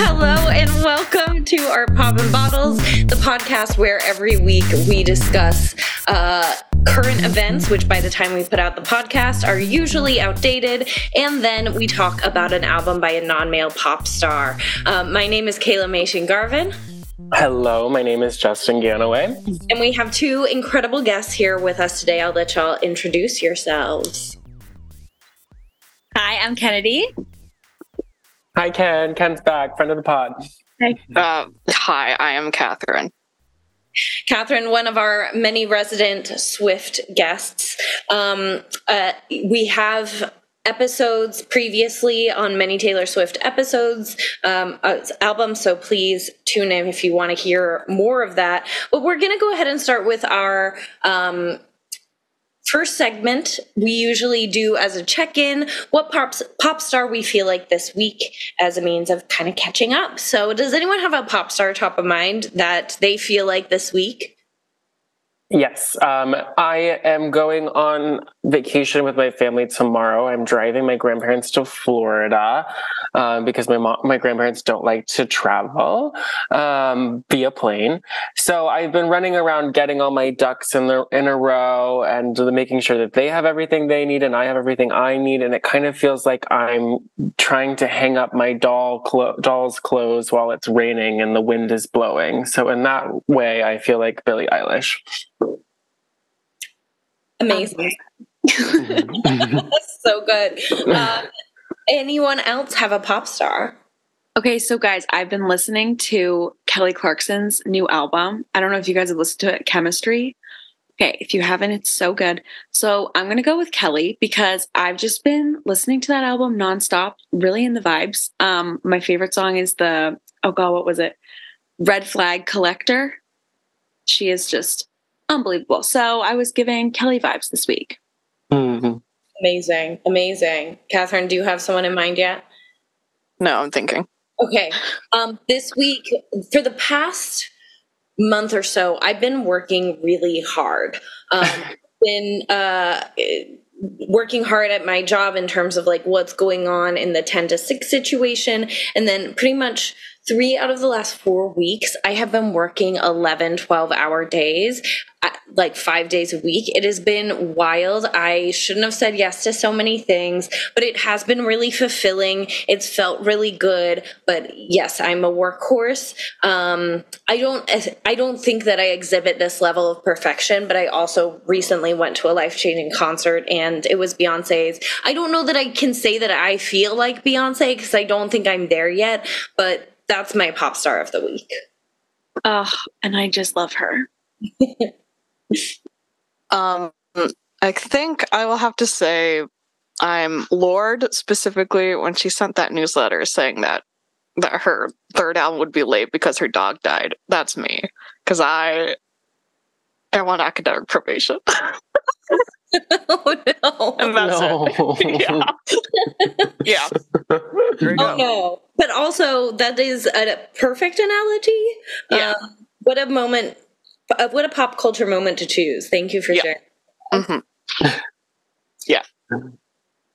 Hello and welcome to our Pop and Bottles, the podcast where every week we discuss uh, current events, which by the time we put out the podcast are usually outdated, and then we talk about an album by a non male pop star. Um, my name is Kaela Mason Garvin. Hello, my name is Justin Ganaway. And we have two incredible guests here with us today. I'll let y'all introduce yourselves. Hi, I'm Kennedy. Hi, Ken. Ken's back, friend of the pod. Hi. Uh, hi, I am Kathryn. Kathryn, one of our many resident Swift guests. Um, uh, we have episodes previously on many Taylor Swift episodes, um, uh, albums. So please tune in if you want to hear more of that. But we're going to go ahead and start with our um, first segment we usually do as a check-in what pop, pop star we feel like this week as a means of kind of catching up. So does anyone have a pop star top of mind that they feel like this week Yes, um, I am going on vacation with my family tomorrow. I'm driving my grandparents to Florida um, because my mom, my grandparents don't like to travel um, via plane. So I've been running around getting all my ducks in the in a row and making sure that they have everything they need and I have everything I need. And it kind of feels like I'm trying to hang up my doll clo- doll's clothes while it's raining and the wind is blowing. So in that way, I feel like Billie Eilish. Amazing. That's so good. Uh, anyone else have a pop star? Okay, so guys, I've been listening to Kelly Clarkson's new album. I don't know if you guys have listened to it, Chemistry. Okay, if you haven't, it's so good. So I'm gonna go with Kelly because I've just been listening to that album nonstop, really in the vibes. Um, my favorite song is the oh god, what was it? Red Flag Collector. She is just unbelievable. So I was giving Kelly vibes this week. Mm-hmm. Amazing. Amazing. Kathryn, do you have someone in mind yet? No, I'm thinking. Okay. Um, this week, for the past month or so, I've been working really hard. Um, been uh, working hard at my job in terms of like what's going on in the 10 to 6 situation. And then pretty much three out of the last four weeks, I have been working 11, 12 hour days, like five days a week. It has been wild. I shouldn't have said yes to so many things, but it has been really fulfilling. It's felt really good. But yes, I'm a workhorse. Um, I don't, I don't think that I exhibit this level of perfection, but I also recently went to a life changing concert and it was Beyonce's. I don't know that I can say that I feel like Beyonce because I don't think I'm there yet, but that's my pop star of the week. Oh, and I just love her. um, I think I will have to say I'm Lorde specifically when she sent that newsletter saying that that her third album would be late because her dog died. That's me because I I want academic probation. oh no! And that's no. it. yeah. yeah. Oh no! But also, that is a perfect analogy. Yeah. Um, what a moment! Uh, what a pop culture moment to choose. Thank you for yeah. sharing. Mm-hmm. yeah.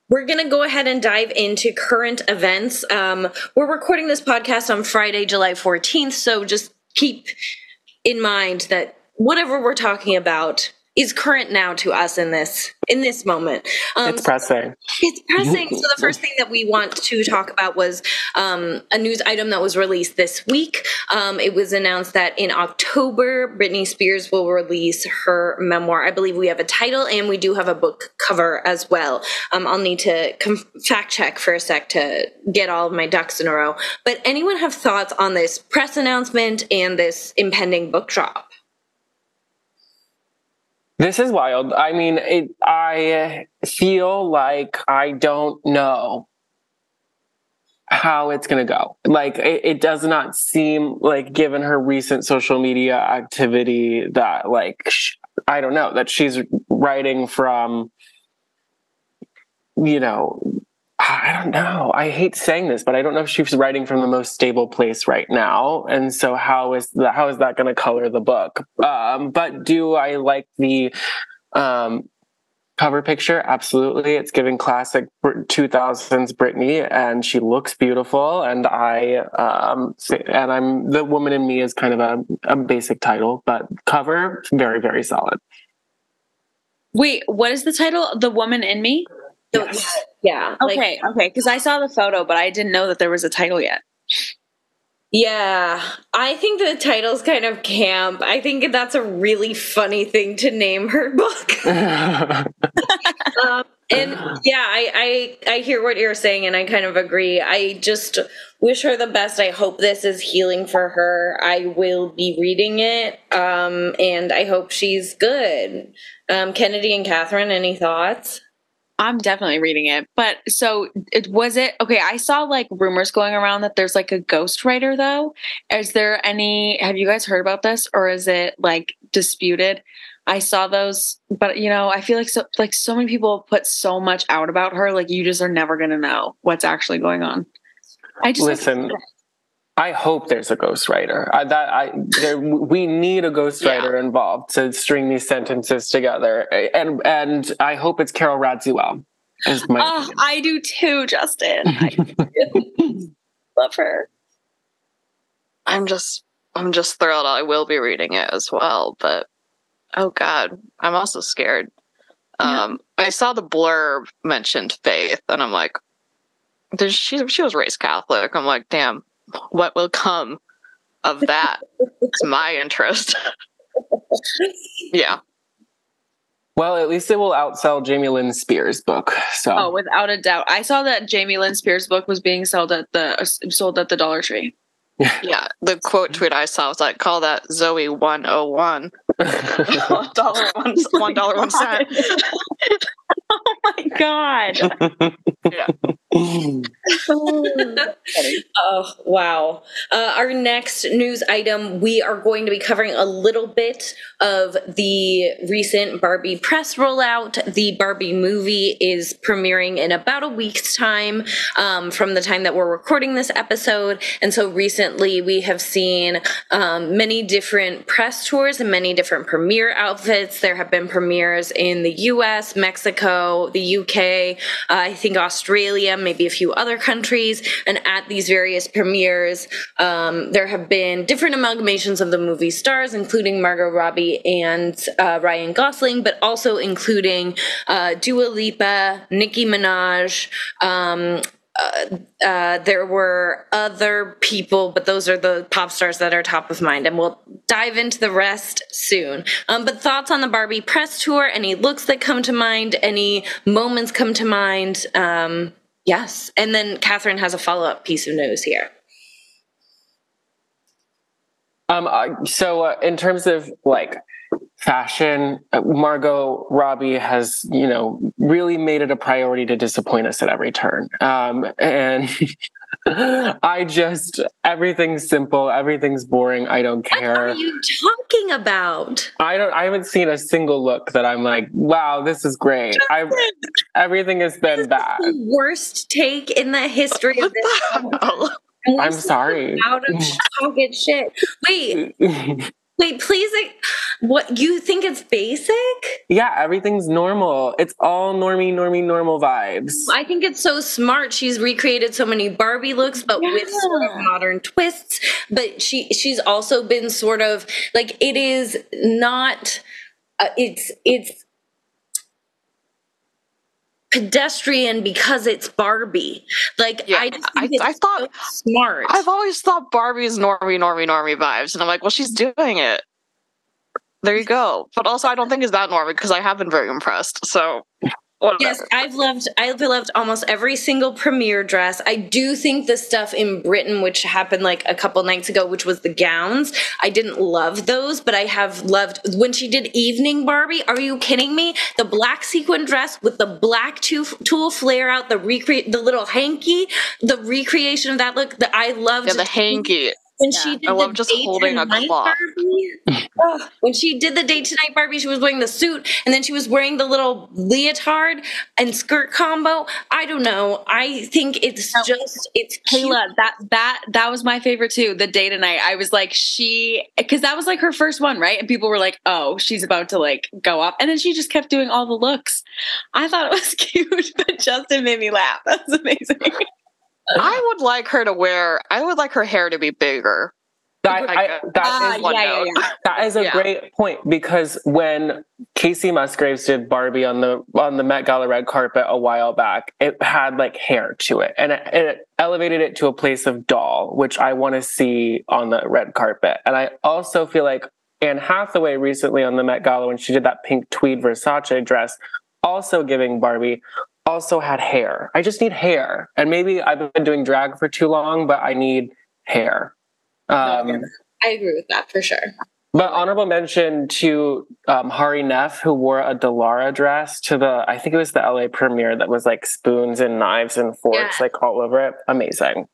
We're going to go ahead and dive into current events. Um, we're recording this podcast on Friday, July 14th. So just keep in mind that whatever we're talking about is current now to us in this in this moment. Um, it's pressing. It's pressing. so the first thing that we want to talk about was um, a news item that was released this week. Um, it was announced that in October, Britney Spears will release her memoir. I believe we have a title and we do have a book cover as well. Um, I'll need to com- fact check for a sec to get all of my ducks in a row. But anyone have thoughts on this press announcement and this impending book drop? This is wild. I mean, it, I feel like I don't know how it's going to go. Like, it, it, does not seem like, given her recent social media activity, that, like, sh- I don't know, that she's writing from, you know, I don't know. I hate saying this, but I don't know if she's writing from the most stable place right now. And so how is that how is that going to color the book? Um, but do I like the um, cover picture, absolutely. It's giving classic 2000s Britney, and she looks beautiful. And I, um, and I'm the woman in me is kind of a, a basic title, but cover very very solid. Wait, what is the title? The Woman in Me? Yes. Yeah. Okay, like, okay, because I saw the photo, but I didn't know that there was a title yet. Yeah, I think the title's kind of camp. I think that's a really funny thing to name her book. um, and yeah, I, I I hear what you're saying, and I kind of agree. I just wish her the best. I hope this is healing for her. I will be reading it, um, and I hope she's good. Um, Kennedy and Kathryn, any thoughts? I'm definitely reading it. But so it was it okay, I saw like rumors going around that there's like a ghostwriter though. Is there any have you guys heard about this or is it like disputed? I saw those, but you know, I feel like so like so many people put so much out about her, like you just are never gonna know what's actually going on. I just listen. I hope there's a ghostwriter. I, that I there, we need a ghostwriter yeah. involved to string these sentences together, and and I hope it's Carol Radziwill. oh, I do too, Justin. I love her. I'm just I'm just thrilled. I will be reading it as well, but oh god, I'm also scared. Um, I saw the blurb mentioned faith, and I'm like, she she was raised Catholic. I'm like, damn what will come of that it's my interest. yeah. Well, at least it will outsell Jamie Lynn Spears' book. So, oh, without a doubt, I saw that Jamie Lynn Spears' book was being sold at the uh, sold at the Dollar Tree. yeah, the quote tweet I saw was like, "Call that Zoey one oh one." Dollar one one dollar one cent. oh my god! yeah. oh, wow. Uh, our next news item, we are going to be covering a little bit of the recent Barbie press rollout. The Barbie movie is premiering in about a week's time um, from the time that we're recording this episode. And so recently we have seen um, many different press tours and many different premiere outfits. There have been premieres in the US, Mexico, the UK, uh, I think Australia, maybe a few other countries. And at these various premieres, um, there have been different amalgamations of the movie stars, including Margot Robbie and uh, Ryan Gosling, but also including uh, Dua Lipa, Nicki Minaj, um, uh, uh, there were other people, but those are the pop stars that are top of mind, and we'll dive into the rest soon. Um, but thoughts on the Barbie press tour? Any looks that come to mind? Any moments come to mind? Um, yes, and then Kathryn has a follow up piece of news here. Um, uh, so uh, in terms of like fashion, uh, Margot Robbie has, you know, really made it a priority to disappoint us at every turn. Um, and I just everything's simple, everything's boring. I don't care. What are you talking about? I don't. I haven't seen a single look that I'm like, wow, this is great. I everything has been bad. worst take in the history of this. I'm sorry. Out of pocket shit. Wait. Wait, please. What you think it's basic? Yeah, everything's normal. It's all normie, normie, normal vibes. I think it's so smart. She's recreated so many Barbie looks, but yeah. with sort of modern twists. But she she's also been sort of like it is not. Uh, it's it's pedestrian because it's Barbie. Like yeah, I, I, I thought so smart. I've always thought Barbie's normie, normie, normie vibes, and I'm like, well, she's doing it. There you go. But also, I don't think it's that normie because I have been very impressed. So Whatever. Yes, I've loved I've loved almost every single premiere dress. I do think the stuff in Britain, which happened like a couple nights ago, which was the gowns, I didn't love those, but I have loved when she did evening Barbie. Are you kidding me? The black sequin dress with the black tulle flare out, the recreate the little hanky, the recreation of that look. That I loved. Yeah, the hanky. When Yeah. she did I love the just day holding a tonight clock. Barbie, ugh, when she did the day tonight Barbie, she was wearing the suit and then she was wearing the little leotard and skirt combo. I don't know. I think it's No. just it's cute. Kaela, that that that was my favorite too. The day tonight, I was like, she because that was like her first one, right? And people were like, "Oh, she's about to like go up," and then she just kept doing all the looks. I thought it was cute, but Justin made me laugh. That's amazing. I would like her to wear. I would like her hair to be bigger. That, Like I, a- that Ah, is one yeah, yeah, yeah. That is a Yeah. great point because when Kacey Musgraves did Barbie on the on the Met Gala red carpet a while back, it had like hair to it, and it, it elevated it to a place of doll, which I want to see on the red carpet. And I also feel like Anne Hathaway recently on the Met Gala when she did that pink tweed Versace dress, also giving Barbie, also had hair. I just need hair, and maybe I've been doing drag for too long, but I need hair. Um, I agree with that for sure. but honorable mention to um, Hari Nef, who wore a Delara dress to the, I think it was the LA premiere that was like spoons and knives and forks Yeah. like all over it. Amazing.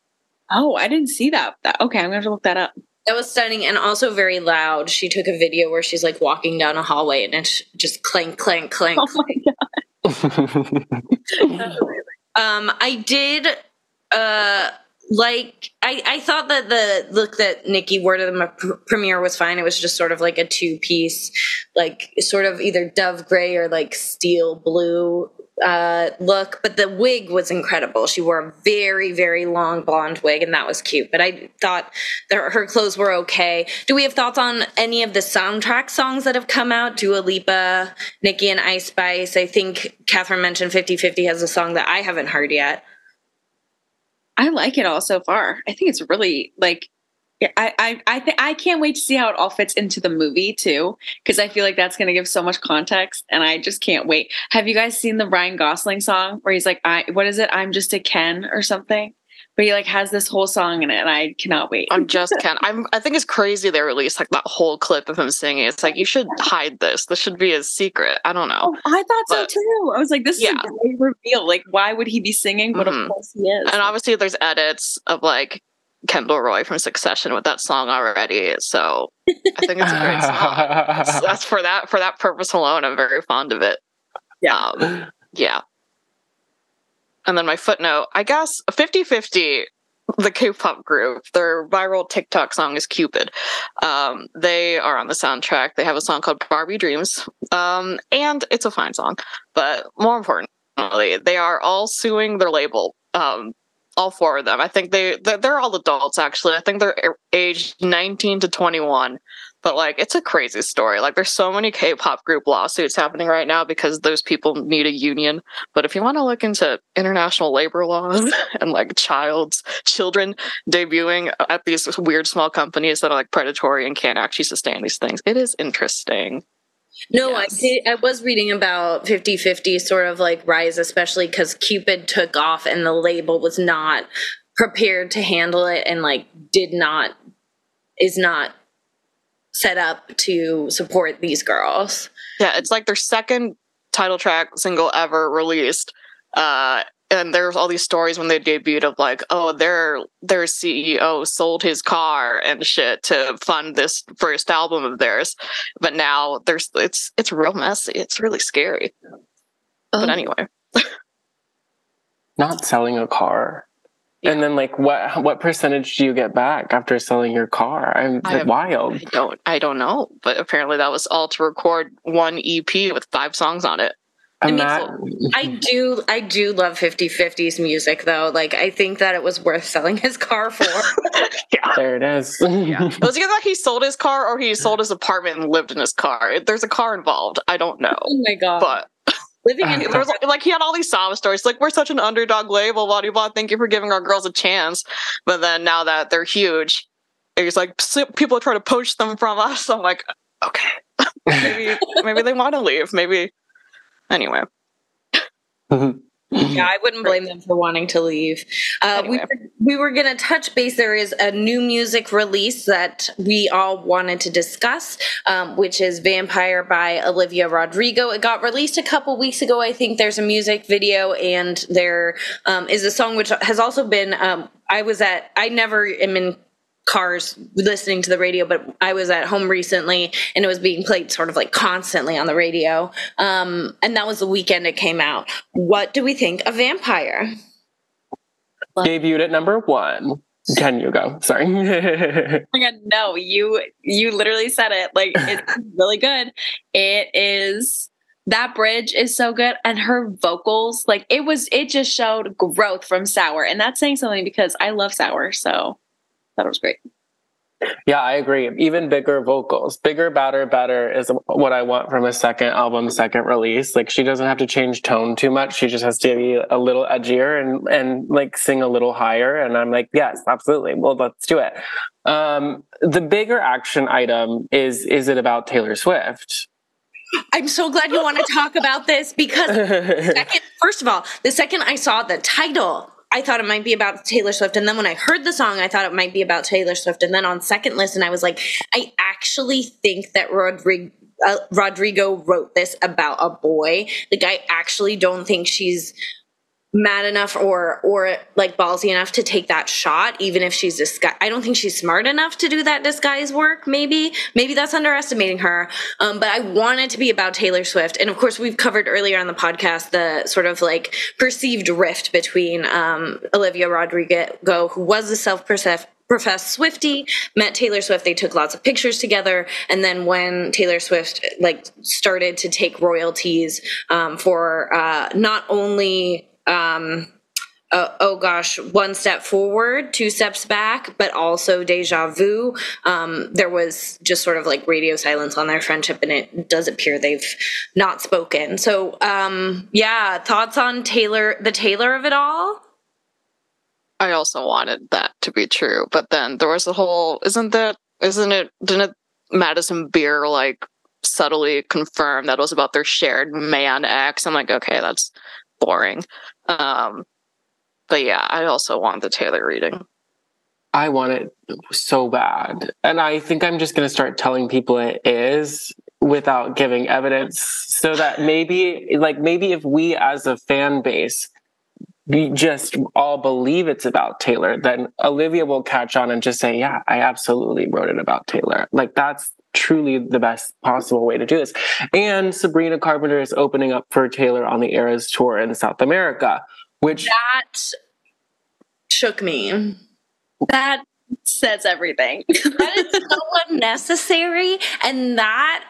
Oh, I didn't see that. that. Okay, I'm gonna have to look that up. That was stunning and also very loud. She took a video where she's like walking down a hallway and it's just clank, clank, clank. Oh my god. Um, I did uh like I I thought that the look that Nicki wore to the pr- premiere was fine. It was just sort of like a two piece, like sort of either dove gray or like steel blue uh look. But the wig was incredible. She wore a very very long blonde wig, and that was cute. But I thought her clothes were okay. Do we have thoughts on any of the soundtrack songs that have come out? Dua Lipa, Nicki and Ice Spice. I think Kathryn mentioned 50-50 has a song that I haven't heard yet. I like it all so far. I think it's really like yeah, I I I think I can't wait to see how it all fits into the movie too because I feel like that's going to give so much context and I just can't wait. Have you guys seen the Ryan Gosling song where he's like I what is it? I'm just a Ken or something? But he like has this whole song in it and I cannot wait. I'm just Ken. I'm. I think it's crazy they released like that whole clip of him singing. It's like you should hide this. This should be a secret. I don't know. Oh, I thought so too. I was like, this is Yeah. a great reveal. Like, why would he be singing? But Mhm. of course he is. And obviously, there's edits of like Kendall Roy from Succession with that song already. So I think it's a great song. So that's for that for that purpose alone. I'm very fond of it. Yeah. Um, yeah. And then my footnote, I guess 50 50, the K pop group, their viral TikTok song is Cupid. Um, they are on the soundtrack. They have a song called Barbie Dreams. Um, and it's a fine song. But more importantly, they are all suing their label. Um, all four of them. I think they they're, all adults actually. I think they're aged 19 to 21. But like it's a crazy story. Like there's so many K-pop group lawsuits happening right now because those people need a union. But if you want to look into international labor laws and like child's children debuting at these weird small companies that are like predatory and can't actually sustain these things, it is interesting. No, I Yes. did. I was reading about 50 50 sort of like rise, especially because Cupid took off and the label was not prepared to handle it and like did not, is not set up to support these girls. Yeah, it's like their second title track single ever released. Uh, and there's all these stories when they debuted of like, oh, their their CEO sold his car and shit to fund this first album of theirs. But now there's it's it's real messy. It's really scary. But Oh. anyway, Not selling a car. And then like what what percentage do you get back after selling your car? I'm I have- wild. I don't I don't know. But apparently that was all to record one EP with five songs on it. And mean, that I do, I do love 50 50's music though. Like, I think that it was worth selling his car for. there it is. It was either that he sold his car or he sold his apartment and lived in his car. There's a car involved. I don't know. oh my God. But Living in there was like, like he had all these sob stories like we're such an underdog label blah blah blah thank you for giving our girls a chance but then now that they're huge it's like people try to poach them from us i'm like okay maybe maybe they want to leave maybe anyway Yeah, I wouldn't blame them for wanting to leave. Uh, we, were, we were going to touch base. There is a new music release that we all wanted to discuss, um, which is Vampire by Olivia Rodrigo. It got released a couple weeks ago. I think there's a music video, and there um, is a song which has also been. Um, I was at, I never am in cars listening to the radio, but I was at home recently and it was being played sort of like constantly on the radio. Um, and that was the weekend it came out. What do we think of Vampire? Debuted at number one. Can you go? Sorry. oh my god, no, you you literally said it. Like it's really good. It is that bridge is so good and her vocals like it was it just showed growth from sour and that's saying something because i love sour so that was great. Yeah i agree. Even bigger vocals. Bigger badder better is what i want from a second album second release. Like she doesn't have to change tone too much. She just has to be a little edgier and and like sing a little higher. And i'm like yes absolutely. Well let's do it. Um the bigger action item is is it about taylor swift? I'm so glad you want to talk about this because second, first of all, the second I saw the title, I thought it might be about Taylor Swift. And then when I heard the song, I thought it might be about Taylor Swift. And then on second listen, I was like, I actually think that Rodrigo, uh, Rodrigo wrote this about a boy. Like, I actually don't think she's mad enough or or like ballsy enough to take that shot even if she's disguise i don't think she's smart enough to do that disguise work maybe. Maybe that's underestimating her. Um, but i want it to be about taylor swift. And of course we've covered earlier on the podcast the sort of like perceived rift between um, olivia rodrigo who was a self-professed professed Swifty, met Taylor Swift. They took lots of pictures together, and then when Taylor Swift like started to take royalties um, for uh, not only um, uh, oh gosh, one step forward, two steps back, but also deja vu. Um, there was just sort of like radio silence on their friendship, and it does appear they've not spoken. So, um, yeah, thoughts on Taylor, the Taylor of it all? I also wanted that to be true, but then there was a whole, isn't that, isn't it, didn't Madison Beer like subtly confirm that it was about their shared man ex? I'm like, okay, that's boring. Um, but yeah, I also want the Taylor reading. I want it so bad. And I think I'm just going to start telling people it is without giving evidence so that maybe, like, maybe if we as a fan base, we just all believe it's about Taylor, then Olivia will catch on and just say, Yeah, I absolutely wrote it about Taylor. Like, that's truly the best possible way to do this. And Sabrina Carpenter is opening up for Taylor on the Eras tour in South America, which that shook me. That says everything. that is so unnecessary, and that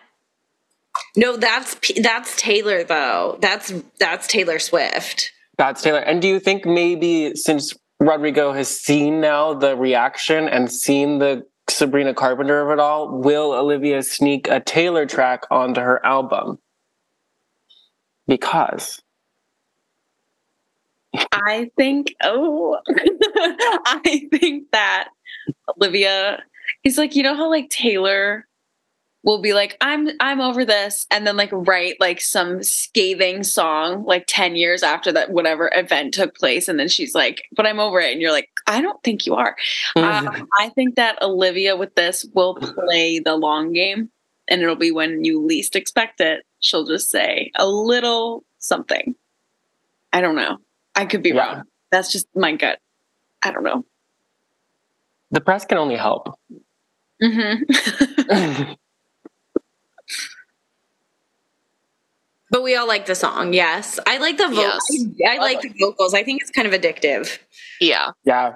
no, that's that's Taylor though. That's that's Taylor Swift. That's Taylor. And do you think maybe since Rodrigo has seen now the reaction and seen the Sabrina Carpenter of it all, will Olivia sneak a Taylor track onto her album? Because I think, oh, I think that Olivia is like, you know how like Taylor will be like i'm i'm over this and then like write like some scathing song like 10 years after that whatever event took place and then she's like but i'm over it and you're like i don't think you are. Mm-hmm. um, i think that olivia with this will play the long game and it'll be when you least expect it she'll just say a little something. I don't know. I could be yeah. wrong. That's just my gut. I don't know. The press can only help. Mm-hmm. But we all like the song. Yes, I like the vocals. Yes. I, I, like the vocals. I think it's kind of addictive. Yeah. Yeah.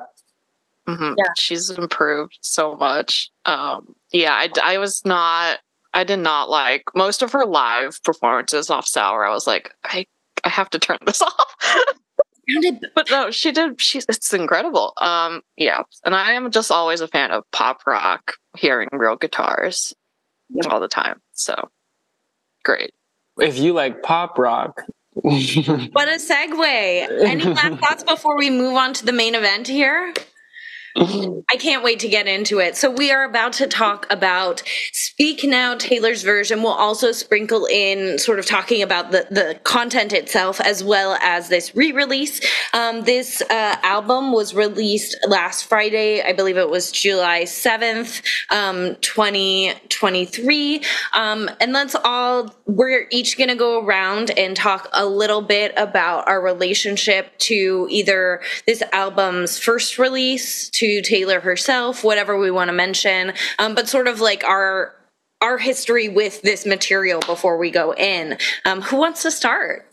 Mm-hmm. Yeah. She's improved so much. Um, yeah, I, I was not. I did not like most of her live performances off Sour. I was like, I I have to turn this off. but no, she did. She's it's incredible. Um, yeah, and I am just always a fan of pop rock, hearing real guitars yep. all the time. So great if you like pop rock. what a segue. Any last thoughts before we move on to the main event here? I can't wait to get into it. So, we are about to talk about Speak Now, Taylor's version. We'll also sprinkle in sort of talking about the, the content itself as well as this re release. Um, this uh, album was released last Friday. I believe it was July 7th, um, 2023. Um, and let's all, we're each going to go around and talk a little bit about our relationship to either this album's first release, to to Taylor herself, whatever we want to mention, um, but sort of like our our history with this material before we go in. Um, who wants to start?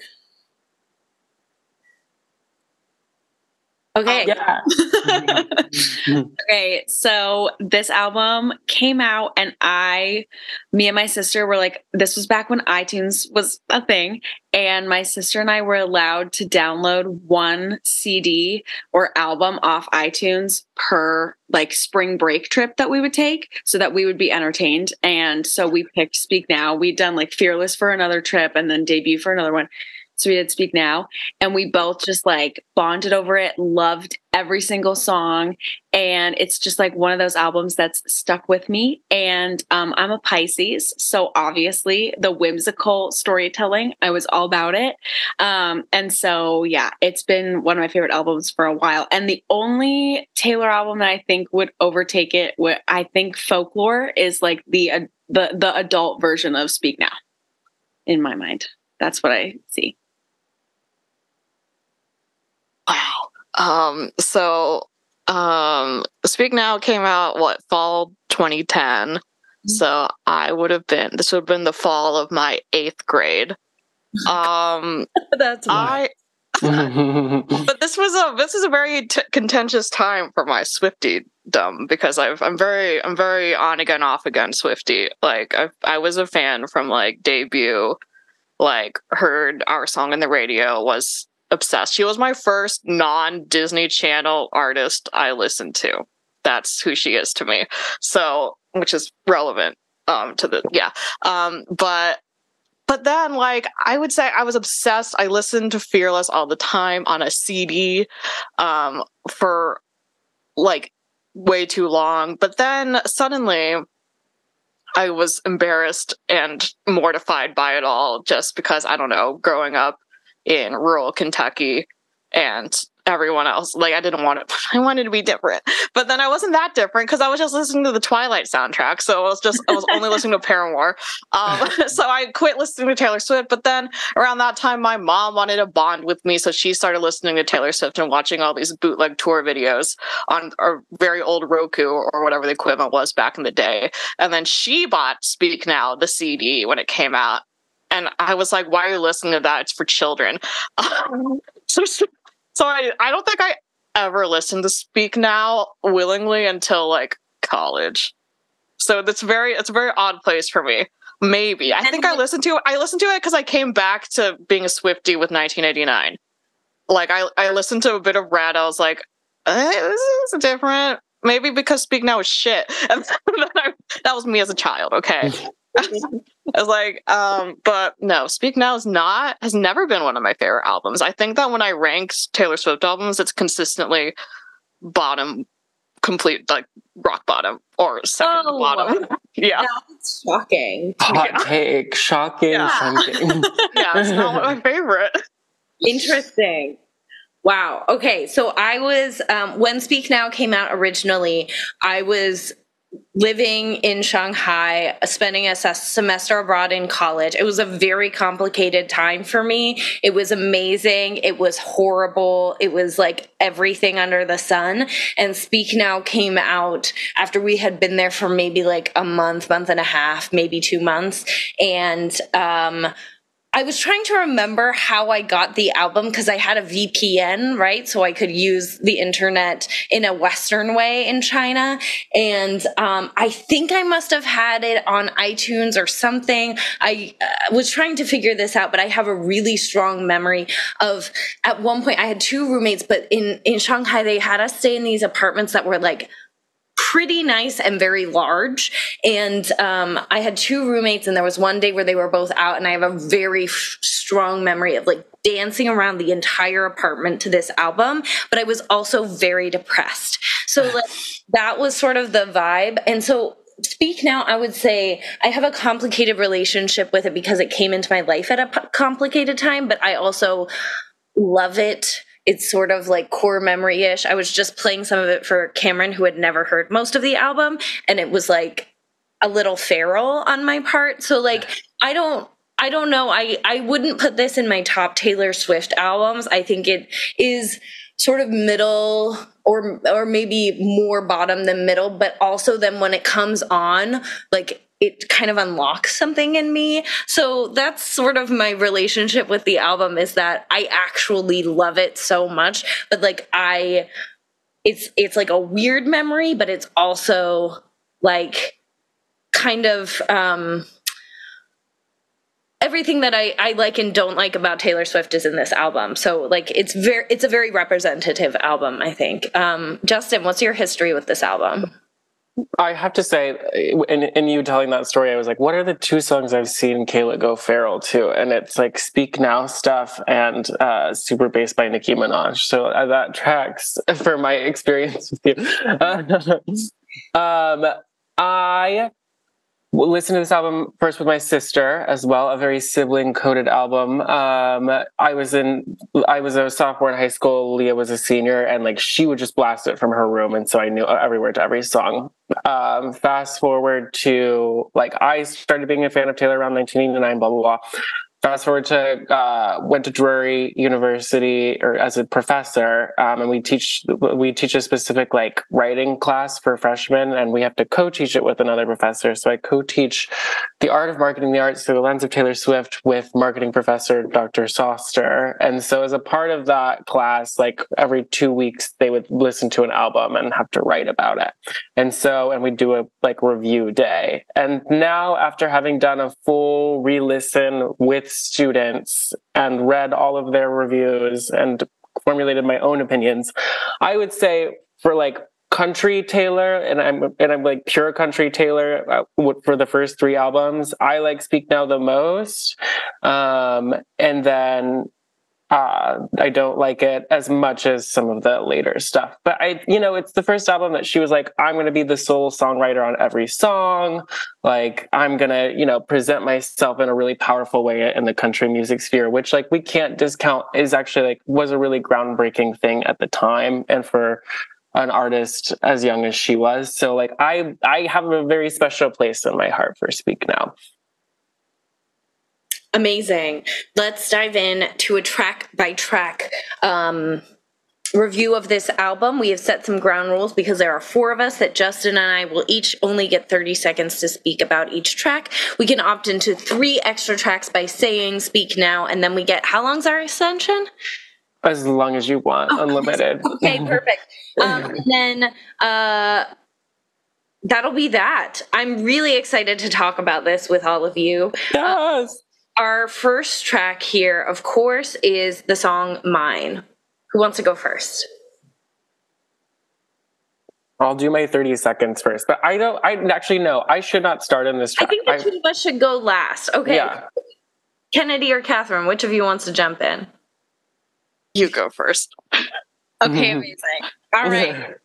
Okay. Yeah. Okay, so this album came out, and I, me and my sister were like, this was back when iTunes was a thing, and my sister and I were allowed to download one CD or album off iTunes per like spring break trip that we would take so that we would be entertained. And so we picked Speak Now. We'd done like Fearless for another trip and then Debut for another one. So we did Speak Now, and we both just like bonded over it, loved every single song. And it's just like one of those albums that's stuck with me. And um, I'm a Pisces. So obviously, the whimsical storytelling, I was all about it. Um, and so, yeah, it's been one of my favorite albums for a while. And the only Taylor album that I think would overtake it, what I think Folklore is like the, uh, the, the adult version of Speak Now in my mind. That's what I see. Wow. Um, so um Speak Now came out what fall 2010. So I would have been this would have been the fall of my eighth grade. Um That's I but this was a this is a very t- contentious time for my Swifty dumb because I've I'm very I'm very on again off again Swifty. Like I I was a fan from like debut, like heard our song on the radio, was obsessed. She was my first non Disney Channel artist I listened to. That's who she is to me. So which is relevant um to the yeah. Um but but then like i would say i was obsessed i listened to fearless all the time on a cd um, for like way too long but then suddenly i was embarrassed and mortified by it all just because i don't know growing up in rural kentucky and everyone else. Like i didn't want it. I wanted to be different. But then i wasn't that different because i was just listening to the twilight soundtrack. So i was just i was only listening to paramore. Um, so i quit listening to taylor swift. But then around that time my mom wanted to bond with me. So she started listening to taylor swift and watching all these bootleg tour videos on a very old roku or whatever the equivalent was back in the day. And then she bought speak now the cd when it came out and i was like why are you listening to that it's for children so so I, I don't think I ever listened to Speak Now willingly until like college. So that's very it's a very odd place for me. Maybe. I think I listened to it I listened to it because I came back to being a Swifty with 1989. Like I, I listened to a bit of Red, I was like, eh, this is different. Maybe because Speak Now is shit. And then I, that was me as a child, okay. I was like, um, but no, Speak Now is not, has never been one of my favorite albums. I think that when I rank Taylor Swift albums, it's consistently bottom, complete, like rock bottom or second Oh. bottom. yeah. That's shocking. Hot Yeah. take, shocking, Yeah. shocking. Yeah. It's not one of my favorite. Interesting. Wow. Okay. So I was, um, when Speak Now came out originally, I was living in Shanghai, spending a semester abroad in college. It was a very complicated time for me. It was amazing. It was horrible. It was like everything under the sun. And Speak Now came out after we had been there for maybe like a month, month and a half, maybe two months. And, um, I was trying to remember how I got the album because I had a VPN, right? So I could use the internet in a Western way in China. And um, I think I must have had it on iTunes or something. I uh, was trying to figure this out, but I have a really strong memory of at one point I had two roommates, but in, in Shanghai, they had us stay in these apartments that were like pretty nice and very large. And um, I had two roommates, and there was one day where they were both out, and I have a very f- strong memory of like dancing around the entire apartment to this album. But I was also very depressed. So like that was sort of the vibe, and so. Speak now, I would say I have a complicated relationship with it because it came into my life at a complicated time, but I also love it. It's sort of like core memory ish. I was just playing some of it for Cameron, who had never heard most of the album, and it was like a little feral on my part. So, like, I don't. I don't know. I I wouldn't put this in my top Taylor Swift albums. I think it is sort of middle or or maybe more bottom than middle, but also then when it comes on, like it kind of unlocks something in me. So that's sort of my relationship with the album is that I actually love it so much, but like I it's it's like a weird memory, but it's also like kind of um everything that I, I like and don't like about Taylor Swift is in this album. So like it's very it's a very representative album, I think. Um, Justin, what's your history with this album? I have to say, in, in you telling that story, I was like, what are the two songs I've seen Kaela go feral to? And it's like Speak Now stuff and uh, Super Bass by Nicki Minaj. So uh, that tracks for my experience with you. um, I listen to this album first with my sister as well a very sibling coded album. Um, i was in i was a sophomore in high school. Leah was a senior and like she would just blast it from her room and so i knew every word to every song. Um, fast forward to like i started being a fan of taylor around 1989 blah blah blah fast forward to uh, went to Drury University or as a professor, um, and we teach we teach a specific like writing class for freshmen, and we have to co-teach it with another professor. So I co-teach the art of marketing the arts through the lens of Taylor Swift with marketing professor Dr. Soster. And so as a part of that class, like every two weeks, they would listen to an album and have to write about it. And so and we do a like review day. And now after having done a full re-listen with students and read all of their reviews and formulated my own opinions, I would say for like country Taylor and I'm and I'm like pure country Taylor uh, for the first three albums. I like Speak Now the most, um, and then uh, I don't like it as much as some of the later stuff. But I, you know, it's the first album that she was like, I'm going to be the sole songwriter on every song. Like, I'm going to, you know, present myself in a really powerful way in the country music sphere, which, like, we can't discount is actually like was a really groundbreaking thing at the time. And for an artist as young as she was. So, like, I, I have a very special place in my heart for Speak Now. Amazing. Let's dive in to a track by track um, review of this album. We have set some ground rules because there are four of us that Justin and I will each only get 30 seconds to speak about each track. We can opt into three extra tracks by saying speak now, and then we get how long's our ascension? As long as you want, oh, unlimited. Okay, perfect. Um, and then uh, that'll be that. I'm really excited to talk about this with all of you. Yes. Uh, our first track here, of course, is the song Mine. Who wants to go first? I'll do my 30 seconds first, but I don't, I actually know I should not start in this track. I think the two of us should go last. Okay. Yeah. Kennedy or Kathryn, which of you wants to jump in? You go first. okay, amazing. All right.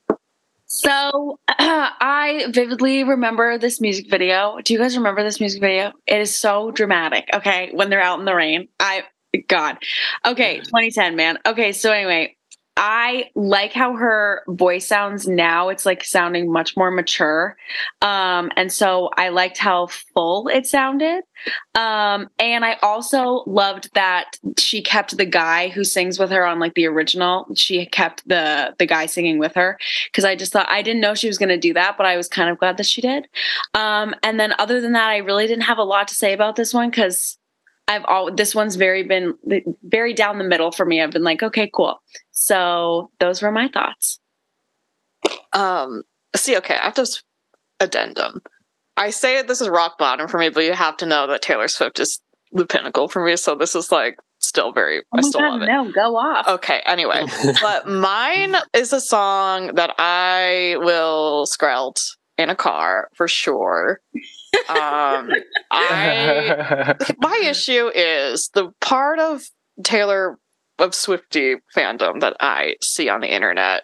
So uh, I vividly remember this music video. Do you guys remember this music video? It is so dramatic. Okay, when they're out in the rain. I God. Okay, 2010, man. Okay, so anyway, I like how her voice sounds now. It's like sounding much more mature. Um, and so I liked how full it sounded. Um, and I also loved that she kept the guy who sings with her on like the original. She kept the the guy singing with her because I just thought I didn't know she was going to do that, but I was kind of glad that she did. Um, and then other than that, I really didn't have a lot to say about this one because I've all this one's very been very down the middle for me. I've been like, okay, cool. So those were my thoughts. Um, see, okay, I have this addendum. I say this is rock bottom for me, but you have to know that Taylor Swift is the pinnacle for me. So this is like still very. Oh I still God, love it. No, go off. Okay. Anyway, but mine is a song that I will screlt in a car for sure. Um, I my issue is the part of Taylor of Swifty fandom that I see on the internet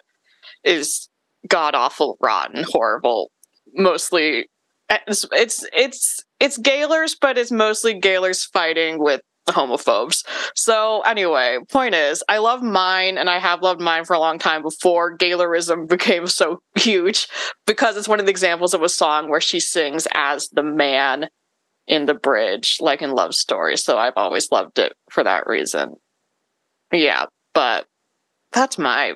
is god awful, rotten, horrible. Mostly, it's it's it's it's but it's mostly Gaylors fighting with homophobes. So anyway, point is, I love mine, and I have loved mine for a long time before Gaylorism became so huge, because it's one of the examples of a song where she sings as the man in the bridge, like in Love Story. So I've always loved it for that reason. Yeah, but that's my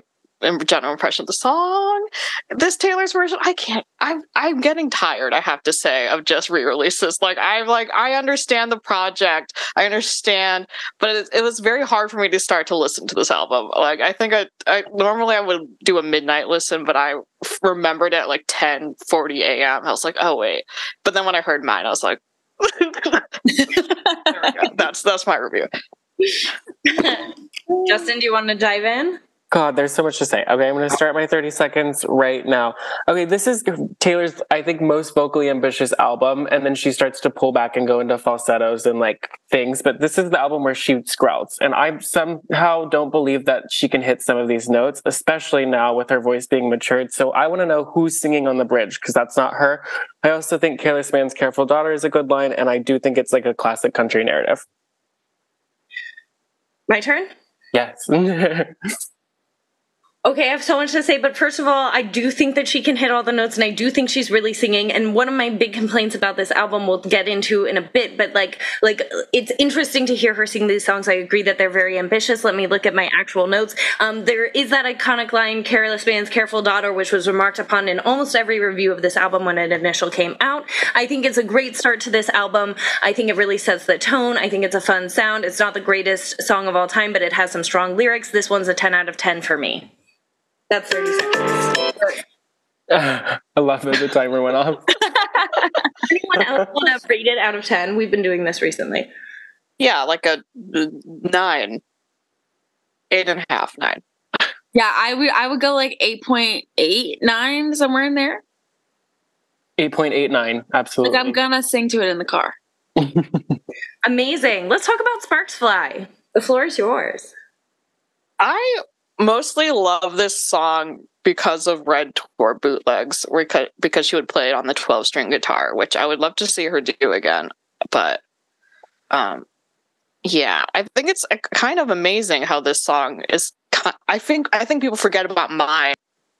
general impression of the song. This Taylor's version, I can't. I'm I'm getting tired. I have to say of just re-releases. Like I'm like I understand the project, I understand, but it, it, was very hard for me to start to listen to this album. Like I think I, I normally I would do a midnight listen, but I remembered at like 10 40 a.m. I was like, oh wait. But then when I heard mine, I was like, that's that's my review. Justin, do you want to dive in? God, there's so much to say. Okay, I'm going to start my 30 seconds right now. Okay, this is Taylor's, I think, most vocally ambitious album. And then she starts to pull back and go into falsettos and like things. But this is the album where she scrawls. And I somehow don't believe that she can hit some of these notes, especially now with her voice being matured. So I want to know who's singing on the bridge because that's not her. I also think Careless Man's Careful Daughter is a good line. And I do think it's like a classic country narrative. My turn? Yes. Okay, I have so much to say, but first of all, I do think that she can hit all the notes and I do think she's really singing. And one of my big complaints about this album we'll get into in a bit, but like like it's interesting to hear her sing these songs. I agree that they're very ambitious. Let me look at my actual notes. Um, there is that iconic line, Careless Man's Careful Daughter, which was remarked upon in almost every review of this album when it initially came out. I think it's a great start to this album. I think it really sets the tone. I think it's a fun sound. It's not the greatest song of all time, but it has some strong lyrics. This one's a 10 out of 10 for me. That's 30 seconds. I love that the timer went off. Anyone else want to rate it out of 10? We've been doing this recently. Yeah, like a nine, eight and a half, nine. Yeah, I would I would go like 8.89, somewhere in there. 8.89, absolutely. Like I'm gonna sing to it in the car. Amazing. Let's talk about Sparks Fly. The floor is yours. I mostly love this song because of Red Tour bootlegs, because she would play it on the 12 string guitar, which I would love to see her do again. But um, yeah, I think it's kind of amazing how this song is. I think I think people forget about mine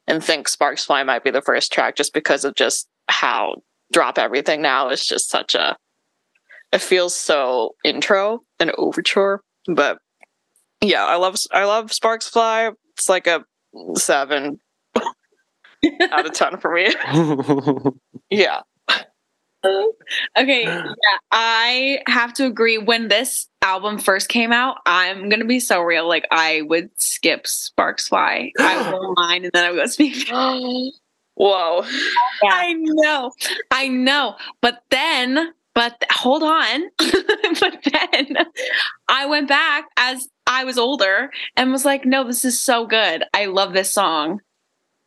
and think Sparks Fly might be the first track just because of just how Drop Everything Now is just such a. It feels so intro and overture, but yeah, I love I love Sparks Fly. It's like a seven out of ten for me. yeah. Okay, yeah, I have to agree. When this album first came out, I'm gonna be so real. Like I would skip Sparks Fly. I would mind, and then I would go speak. Whoa. Yeah. I know. I know. But then but hold on. but then I went back as I was older and was like, no, this is so good. I love this song.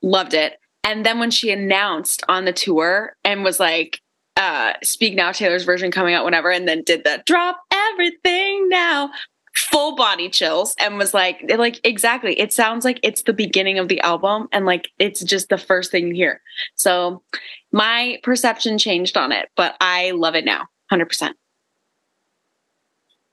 Loved it. And then when she announced on the tour and was like, uh, Speak Now Taylor's version coming out whenever, and then did the drop everything now, full body chills and was like like exactly it sounds like it's the beginning of the album and like it's just the first thing you hear so my perception changed on it but i love it now 100%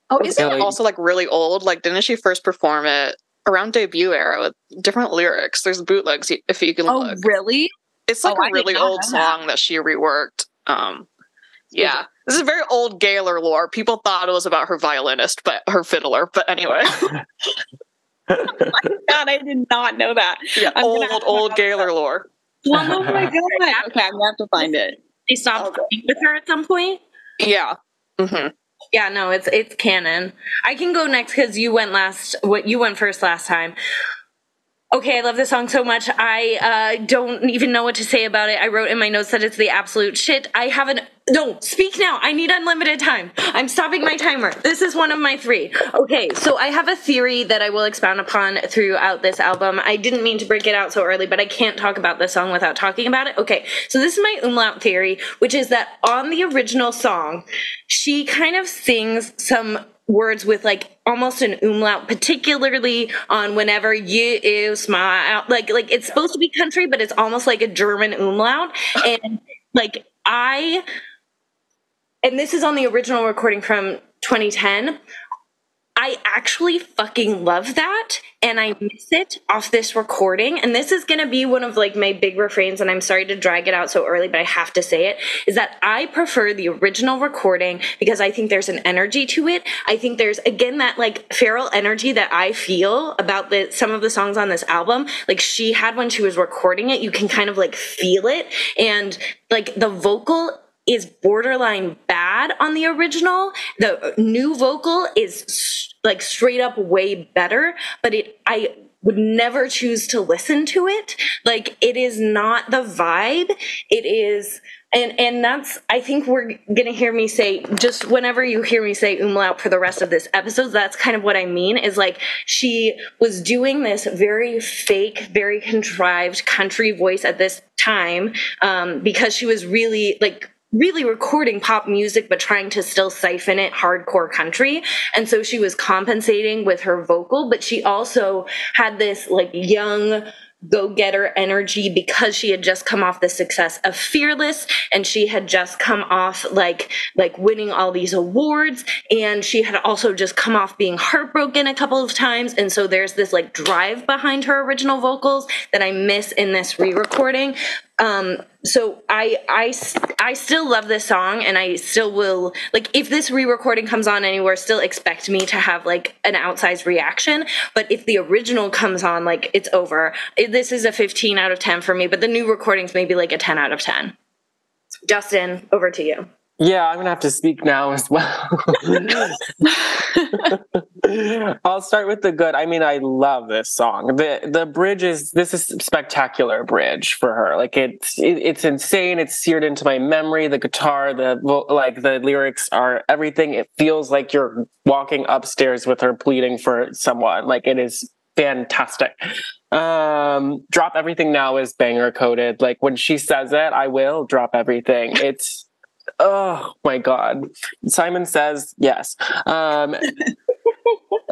oh isn't it also like really old like didn't she first perform it around debut era with different lyrics there's bootlegs if you can oh look. really it's like oh, a really old song that. that she reworked um yeah. This is very old Gaylor lore. People thought it was about her violinist, but her fiddler. But anyway. oh God, I did not know that. Yeah, I'm old, old Gaylor lore. Oh my God. Okay, I'm going to have to find it. They stopped okay. with her at some point? Yeah. Mm-hmm. Yeah, no, it's it's canon. I can go next because you went last. What you went first last time. Okay, I love this song so much. I uh, don't even know what to say about it. I wrote in my notes that it's the absolute shit. I haven't. No, speak now. I need unlimited time. I'm stopping my timer. This is one of my three. Okay, so I have a theory that I will expound upon throughout this album. I didn't mean to break it out so early, but I can't talk about this song without talking about it. Okay, so this is my umlaut theory, which is that on the original song, she kind of sings some words with like almost an umlaut, particularly on whenever you smile. Like like it's supposed to be country, but it's almost like a German umlaut. And like I and this is on the original recording from 2010. I actually fucking love that and I miss it off this recording. And this is going to be one of like my big refrains and I'm sorry to drag it out so early, but I have to say it is that I prefer the original recording because I think there's an energy to it. I think there's again that like feral energy that I feel about the some of the songs on this album. Like she had when she was recording it, you can kind of like feel it and like the vocal is borderline bad on the original. The new vocal is like straight up way better, but it, I would never choose to listen to it. Like it is not the vibe. It is, and, and that's, I think we're to hear me say, just whenever you hear me say umlaut for the rest of this episode, that's kind of what I mean is like she was doing this very fake, very contrived country voice at this time, um, because she was really like, really recording pop music but trying to still siphon it hardcore country. And so she was compensating with her vocal but she also had this like young go-getter energy because she had just come off the success of fearless and she had just come off like like winning all these awards and she had also just come off being heartbroken a couple of times. And so there's this like drive behind her original vocals that i miss in this re-recording um so I, I i still love this song and i still will like if this re-recording comes on anywhere still expect me to have like an outsized reaction. But if the original comes on like it's over. This is a 15 out of 10 for me but the new recordings maybe like a 10 out of 10 justin over to you yeah, I'm gonna have to speak now as well. I'll start with the good. I mean, I love this song. the The bridge is this is spectacular bridge for her. Like it's it, it's insane. It's seared into my memory. The guitar, the like the lyrics are everything. It feels like you're walking upstairs with her pleading for someone. Like it is fantastic. Um, drop everything now is banger coded. Like when she says it, I will drop everything. It's oh my god. Simon says yes. Um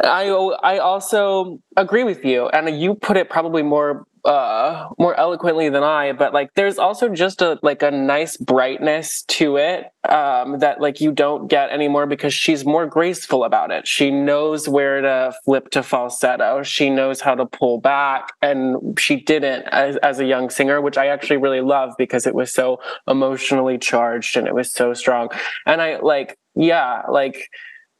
i i also agree with you and you put it probably more uh more eloquently than i but like there's also just a like a nice brightness to it um that like you don't get anymore because she's more graceful about it. She knows where to flip to falsetto. She knows how to pull back and she didn't as, as a young singer which i actually really love because it was so emotionally charged and it was so strong. And i like yeah like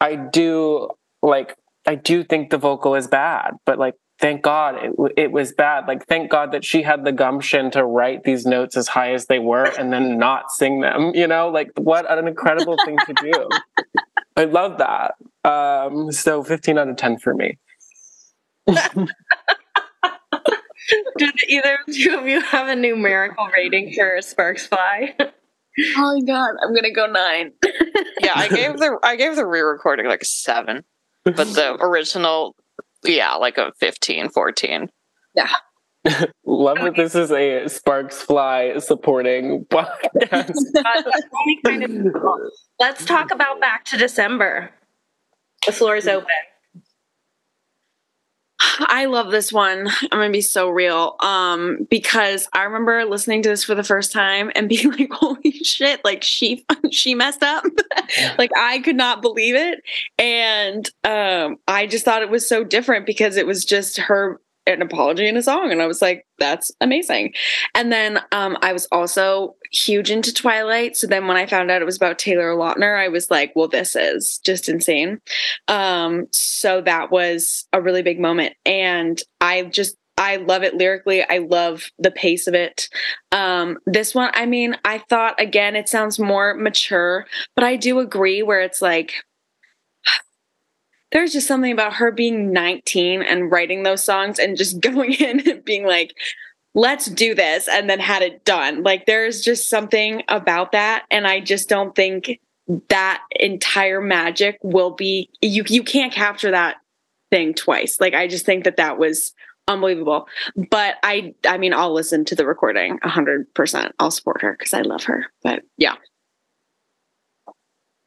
i do like I do think the vocal is bad, but like thank God it, it was bad. Like, thank God that she had the gumption to write these notes as high as they were and then not sing them. You know, like what an incredible thing to do. I love that. Um, so 15 out of 10 for me. Did either two of you have a numerical rating for Sparks Fly? Oh my god, I'm gonna go nine. yeah, I gave the I gave the re-recording like a seven, but the original yeah, like a 15, 14. Yeah. Love that this is a Sparks Fly supporting podcast. Let's talk about Back to December. The floor is open. I love this one. I'm gonna be so real. Um, because I remember listening to this for the first time and being like, holy shit, like she she messed up. like I could not believe it. And um, I just thought it was so different because it was just her an apology in a song. And i was like that's amazing. And then um, i was also huge into twilight. So then when i found out it was about taylor lautner i was like well this is just insane. Um, so that was a really big moment. And i just I love it lyrically. I love the pace of it. Um, this one, I mean, I thought again, it sounds more mature, but I do agree where it's like, there's just something about her being 19 and writing those songs and just going in and being like, let's do this and then had it done. Like there's just something about that. And I just don't think that entire magic will be, you, you can't capture that thing twice. Like I just think that that was unbelievable. But I, I mean, I'll listen to the recording a hundred percent. I'll support her because I love her. But yeah.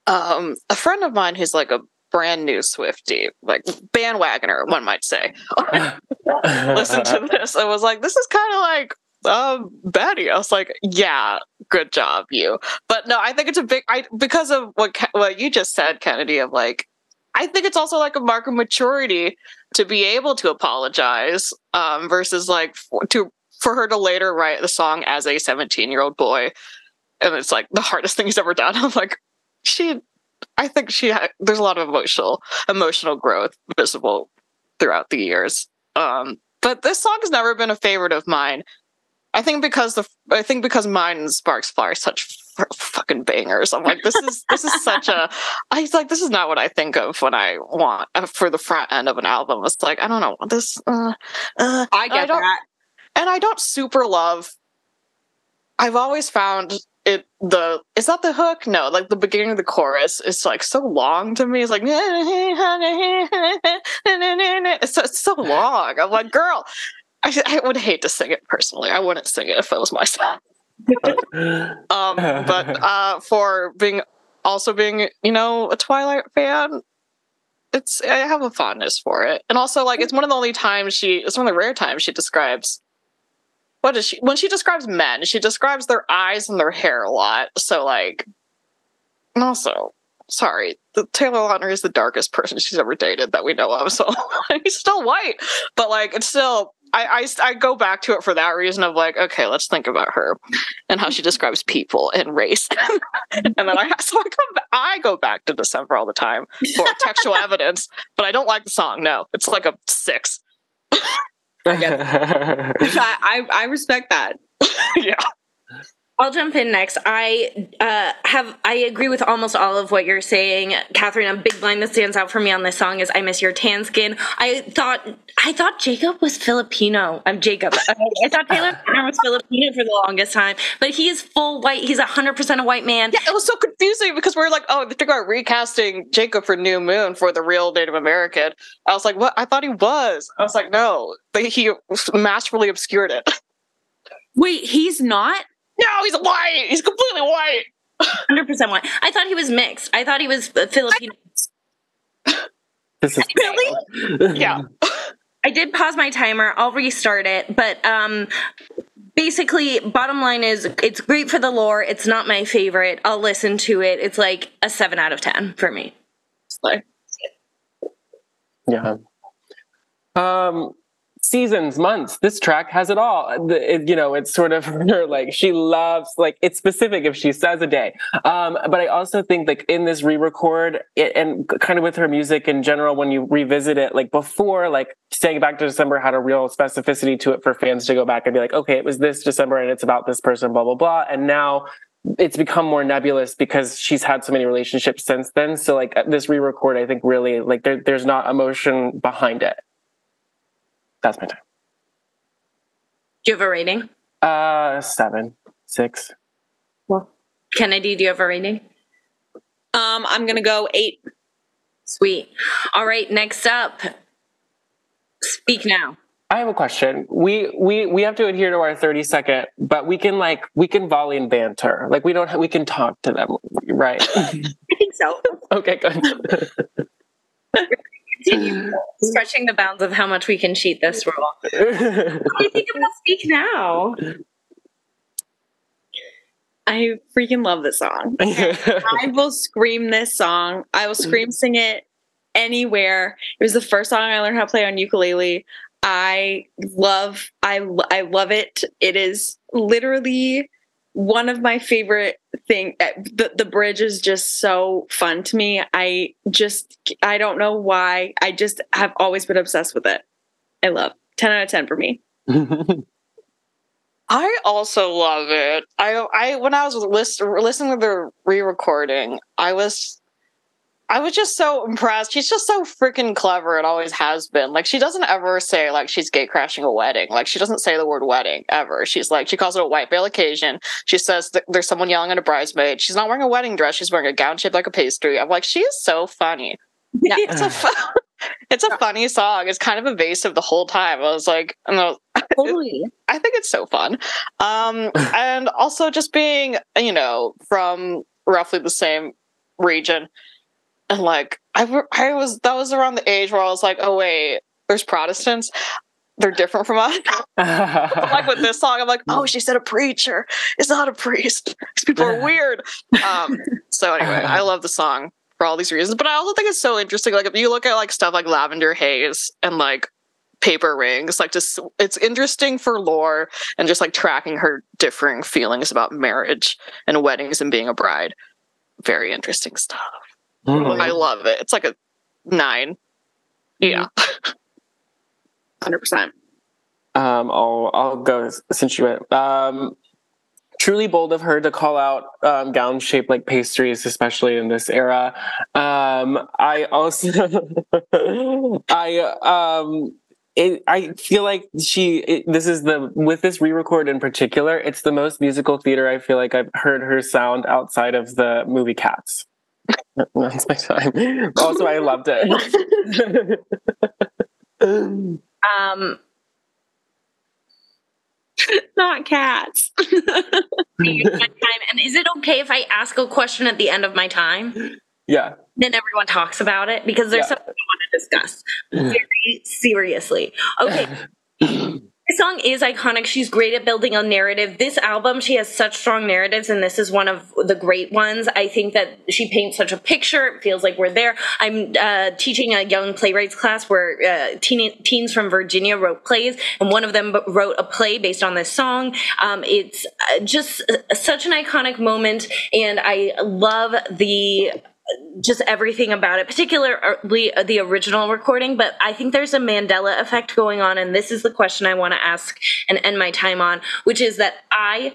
Um, a friend of mine who's like a brand new Swifty, like bandwagoner, one might say. Listen to this. I was like, this is kind of like um Betty. I was like, yeah, good job, you. But no, I think it's a big I because of what what you just said, Kennedy, of like I think it's also like a mark of maturity to be able to apologize um, versus like for, to for her to later write the song as a 17 year old boy and it's like the hardest thing he's ever done i'm like she i think she ha- there's a lot of emotional emotional growth visible throughout the years um, but this song has never been a favorite of mine i think because the i think because mine and sparks fly are such f- fucking bangers i'm like this is this is such a i was like this is not what i think of when i want uh, for the front end of an album it's like i don't know this uh, uh, I get don't- that. and I don't super love. I've always found it the is that the hook? No, like the beginning of the chorus is like so long to me. It's like it's so, it's so long. I'm like, girl, I, I would hate to sing it personally. I wouldn't sing it if it was myself. Um, but uh, for being also being you know a Twilight fan, it's I have a fondness for it, and also like it's one of the only times she it's one of the rare times she describes what is she when she describes men she describes their eyes and their hair a lot. So like, and also sorry, the Taylor Lautner is the darkest person she's ever dated that we know of. So he's still white, but like it's still. I, I, I go back to it for that reason of like okay let's think about her and how she describes people and race and then I so I come ba- I go back to December all the time for textual evidence, but I don't like the song. No, it's like a six. I, I I respect that. yeah, I'll jump in next. I uh, have I agree with almost all of what you're saying, Kathryn. A big line that stands out for me on this song is "I Miss Your Tan Skin." I thought I thought Jacob was Filipino. I'm Jacob. I, I thought Taylor Lautner was Filipino for the longest time, but he is full white. He's hundred percent a white man. yeah. It was so confusing because we were like, oh, they think about recasting Jacob for New Moon for the real Native American. I was like, what? I thought he was. I was like, no, they, he masterfully obscured it. Wait, he's not? No, he's white. He's completely white. Hundred percent white. I thought he was mixed. I thought he was uh, Filipino. this is Really? Yeah. I did pause my timer. I'll restart it, but um basically bottom line is it's great for the lore. It's not my favorite. I'll listen to it. It's like a 7 out of 10 for me. Like, Yeah. Um, seasons, months. This track has it all. It, you know, it's sort of her like she loves like it's specific if she says a day. Um, but I also think like in this re-record it, and kind of with her music in general, when you revisit it, like before, like staying back to December had a real specificity to it for fans to go back and be like, okay, it was this December and it's about this person, blah blah blah, and now it's become more nebulous because she's had so many relationships since then. So like this re-record, I think really like there, there's not emotion behind it. That's my time. Do you have a rating? Uh, seven, six. Well, Kennedy, do you have a rating? Um, I'm gonna go eight. Sweet. All right, next up. Speak now. I have a question. We we we have to adhere to our thirty second, but we can like we can volley and banter. Like we don't. Ha- we can talk to them, right? I think so. okay, good. Continue stretching the bounds of how much we can cheat this rule. What do you think about Speak Now? I freaking love this song. I will scream this song. I will scream sing it anywhere. It was the first song I learned how to play on ukulele. I love I I love it. It is literally one of my favorite thing eh, the the bridge is just so fun to me. I just I don't know why. I just have always been obsessed with it. I love 10 out of 10 for me. I also love it. I I when I was list, listening to the re-recording, I was I was just so impressed. She's just so freaking clever and always has been. Like she doesn't ever say like she's gay crashing a wedding. Like she doesn't say the word wedding ever. She's like she calls it a white veil occasion. She says th- there's someone yelling at a bridesmaid. She's not wearing a wedding dress. She's wearing a gown shaped like a pastry. I'm like she is so funny. Yeah. It's a it's a funny song. It's kind of evasive the whole time. I was like, Totally. I think it's so fun. Um, and also just being, you know, from roughly the same region. And like, I, I was, that was around the age where I was like, oh, wait, there's Protestants. They're different from us. like with this song, I'm like, oh, she said a preacher. It's not a priest. These people are weird. Um, so anyway, I love the song. for all these reasons. But I also think it's so interesting. Like if you look at like stuff like Lavender Haze and like paper rings, like just it's interesting for lore and just like tracking her differing feelings about marriage and weddings and being a bride. Very interesting stuff. Mhm. I love it. It's like a nine. Yeah. Hundred percent. Um, I'll I'll go since you went. Um, truly bold of her to call out um, gown shaped like pastries, especially in this era. Um, I also I um. It, I feel like she. It, this is the with this re-record in particular. It's the most musical theater I feel like I've heard her sound outside of the movie Cats. That's my time. Also, I loved it. Um, Not cats. my time. And is it okay if I ask a question at the end of my time? yeah. Then everyone talks about it because there's Yeah. something I want to discuss very seriously. Okay. This song is iconic. She's great at building a narrative. This album, she has such strong narratives, and this is one of the great ones. I think that she paints such a picture. It feels like we're there. I'm uh, teaching a young playwrights class where uh, teen, teens from Virginia wrote plays, and one of them wrote a play based on this song. Um, it's uh, just uh, such an iconic moment, and I love the just everything about it, particularly uh, the original recording. But I think there's a Mandela effect going on, and this is the question I want to ask and end my time on, which is that I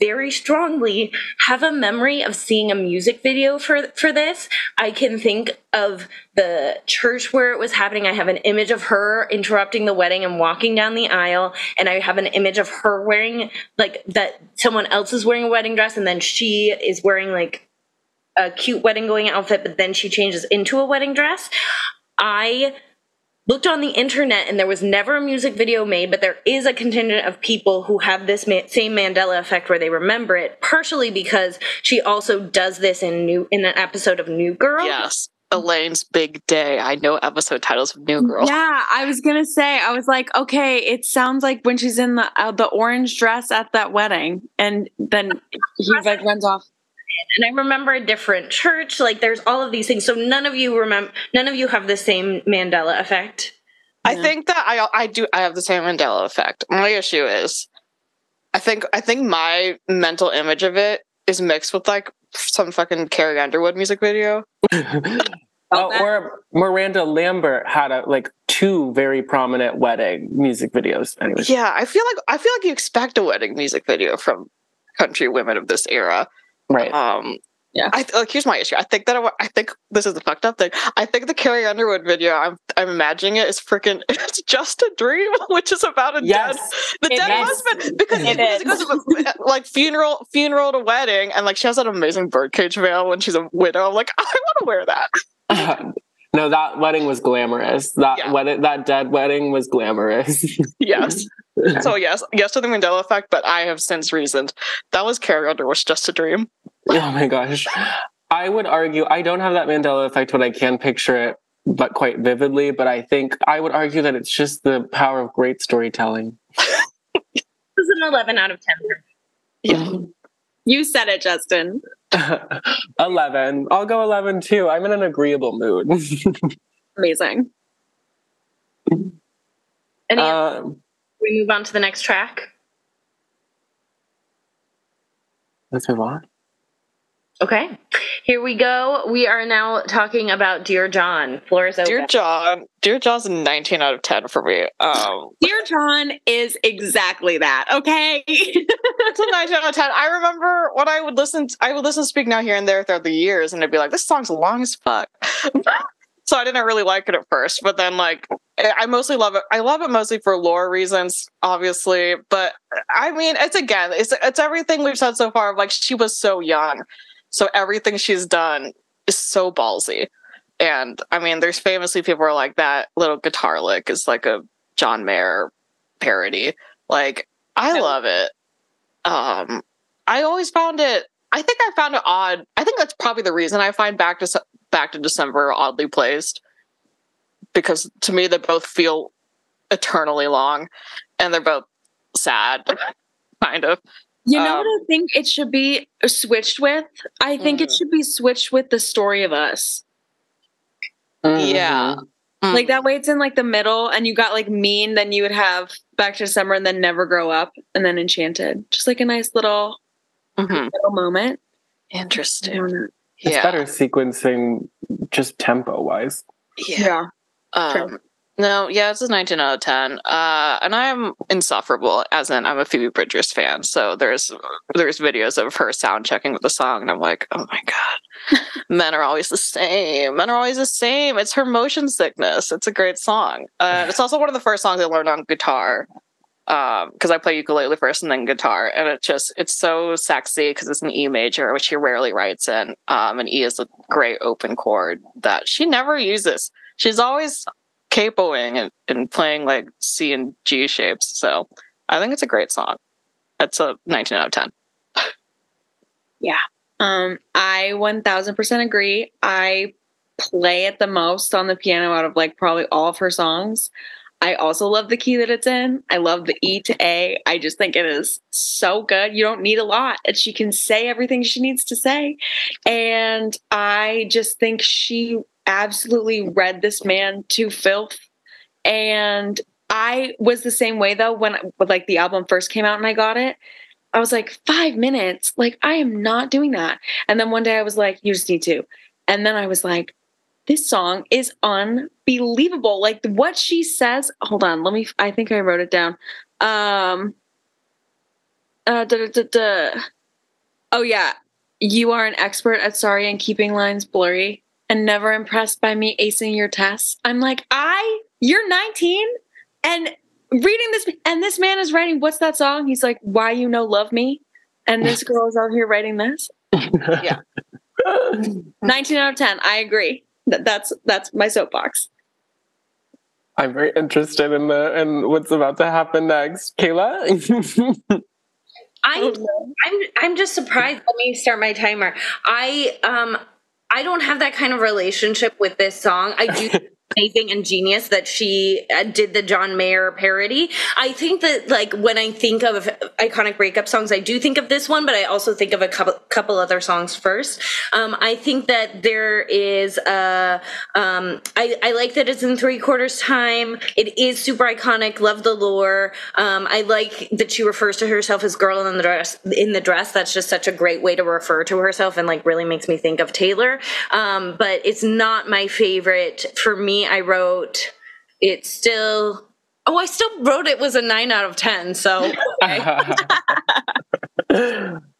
very strongly have a memory of seeing a music video for for this. I can think of the church where it was happening. I have an image of her interrupting the wedding and walking down the aisle, and I have an image of her wearing like that someone else is wearing a wedding dress, and then she is wearing like a cute wedding going outfit, but then she changes into a wedding dress. I looked on the internet and there was never a music video made, but there is a contingent of people who have this ma- same Mandela effect where they remember it, partially because she also does this in new in an episode of New Girl. Yes. Elaine's big day. I know episode titles of New Girl. Yeah, I was gonna say. I was like, okay, it sounds like when she's in the uh, the orange dress at that wedding, and then he like runs off. And I remember a different church. Like there's all of these things. So none of you remember. None of you have the same Mandela effect. I Yeah. think that I I do I have the same Mandela effect. My issue is I think I think my mental image of it is mixed with like some fucking Carrie Underwood music video. Oh, or Miranda Lambert had a like two very prominent wedding music videos. Anyways, Yeah, I feel like I feel like you expect a wedding music video from country women of this era. Right. Um Yeah. I like here's my issue. I think that I, I think this is the fucked up thing. I think the Carrie Underwood video I'm I'm imagining it is freaking it's just a dream, which is about a dead yes, the It dead is. husband because It because it is. goes from, like funeral funeral to wedding and like she has that amazing birdcage veil when she's a widow. I'm like I want to wear that. No, that wedding was glamorous. That Yeah. wedding, that dead wedding was glamorous. Yes. so yes, yes to the Mandela effect, but I have since reasoned that was Carrie Underwood was just a dream. oh my gosh, I would argue I don't have that Mandela effect, but I can picture it, but quite vividly. But I think I would argue that it's just the power of great storytelling. This is an 11 out of 10. Yeah. You said it, Justin. 11. I'll go 11 too. I'm in an agreeable mood. Amazing. Any um, we move on to the next track? let's move on. Okay. Here we go. We are now talking about Dear John. Floor is open. Dear John, Dear John's a 19 out of 10 for me. Um Dear John is exactly that. Okay. it's a 19 out of 10. I remember when I would listen I would listen to Speak Now Here and There throughout the years and I'd be like, this song's long as fuck. so I didn't really like it at first, but then like I I mostly love it. I love it mostly for lore reasons, obviously. But I mean, it's again, it's it's everything we've said so far. Like she was so young, so everything she's done is so ballsy. And I mean, there's famously people are like that little guitar lick is like a John Mayer parody. Like I love it. Um, I always found it. I think I found it odd. I think that's probably the reason I find back to back to December oddly placed because to me they both feel eternally long and they're both sad kind of You know Um, what I think it should be switched with? I think it Mm. should be switched with the story of us. Yeah. Mhm. Like that way it's in like the middle and you got like mean, then you would have back to summer and then never grow up and then enchanted. Just like a nice little, little moment. Interesting. It's Yeah. better sequencing just tempo wise. Yeah. Um, no, yeah, it's a 19 out of 10. Uh, and I'm insufferable, as in I'm a Phoebe Bridgers fan. So there's there's videos of her sound checking with the song, and I'm like, oh my god, men are always the same. Men are always the same. It's her motion sickness. It's a great song. Uh, it's also one of the first songs I learned on guitar. Um, because I play ukulele first and then guitar, and it just it's so sexy because it's an E major, which she rarely writes in. Um, and E is a great open chord that she never uses. She's always capoing and, and playing like C and G shapes. So I think it's a great song. It's a 19 out of 10. Um, I 1000% agree. I play it the most on the piano out of like probably all of her songs. I also love the key that it's in. I love the E to A. I just think it is so good. You don't need a lot, and she can say everything she needs to say. And I just think she absolutely read this man to filth. And I was the same way though when like the album first came out and I got it. I was like, five minutes? Like, I am not doing that. And then one day I was like, you just need to. And then I was like, this song is unbelievable. Like what she says. Hold on, let me. I think I wrote it down. Um. Uh. Oh yeah, you are an expert at sorry and keeping lines blurry, and never impressed by me acing your tests. I'm like, I. You're 19, and reading this, and this man is writing. What's that song? He's like, why you know love me, and this girl is out here writing this. yeah. 19 out of 10. I agree. That, that's that's my soapbox. I'm very interested in the in what's about to happen next. Kaela? I'm I'm I'm just surprised. Let me start my timer. I um I don't have that kind of relationship with this song. I do amazing and genius that she uh, did the John Mayer parody. I think that like when I think of iconic breakup songs, I do think of this one, but I also think of a couple couple other songs first. Um, I think that there is a um, I, I like that it's in three quarters time. It is super iconic. Love the lore. Um, I like that she refers to herself as girl in the dress. In the dress, that's just such a great way to refer to herself, and like really makes me think of Taylor. Um, but it's not my favorite. For me, I wrote it still. Oh, I still wrote it was a nine out of ten. So I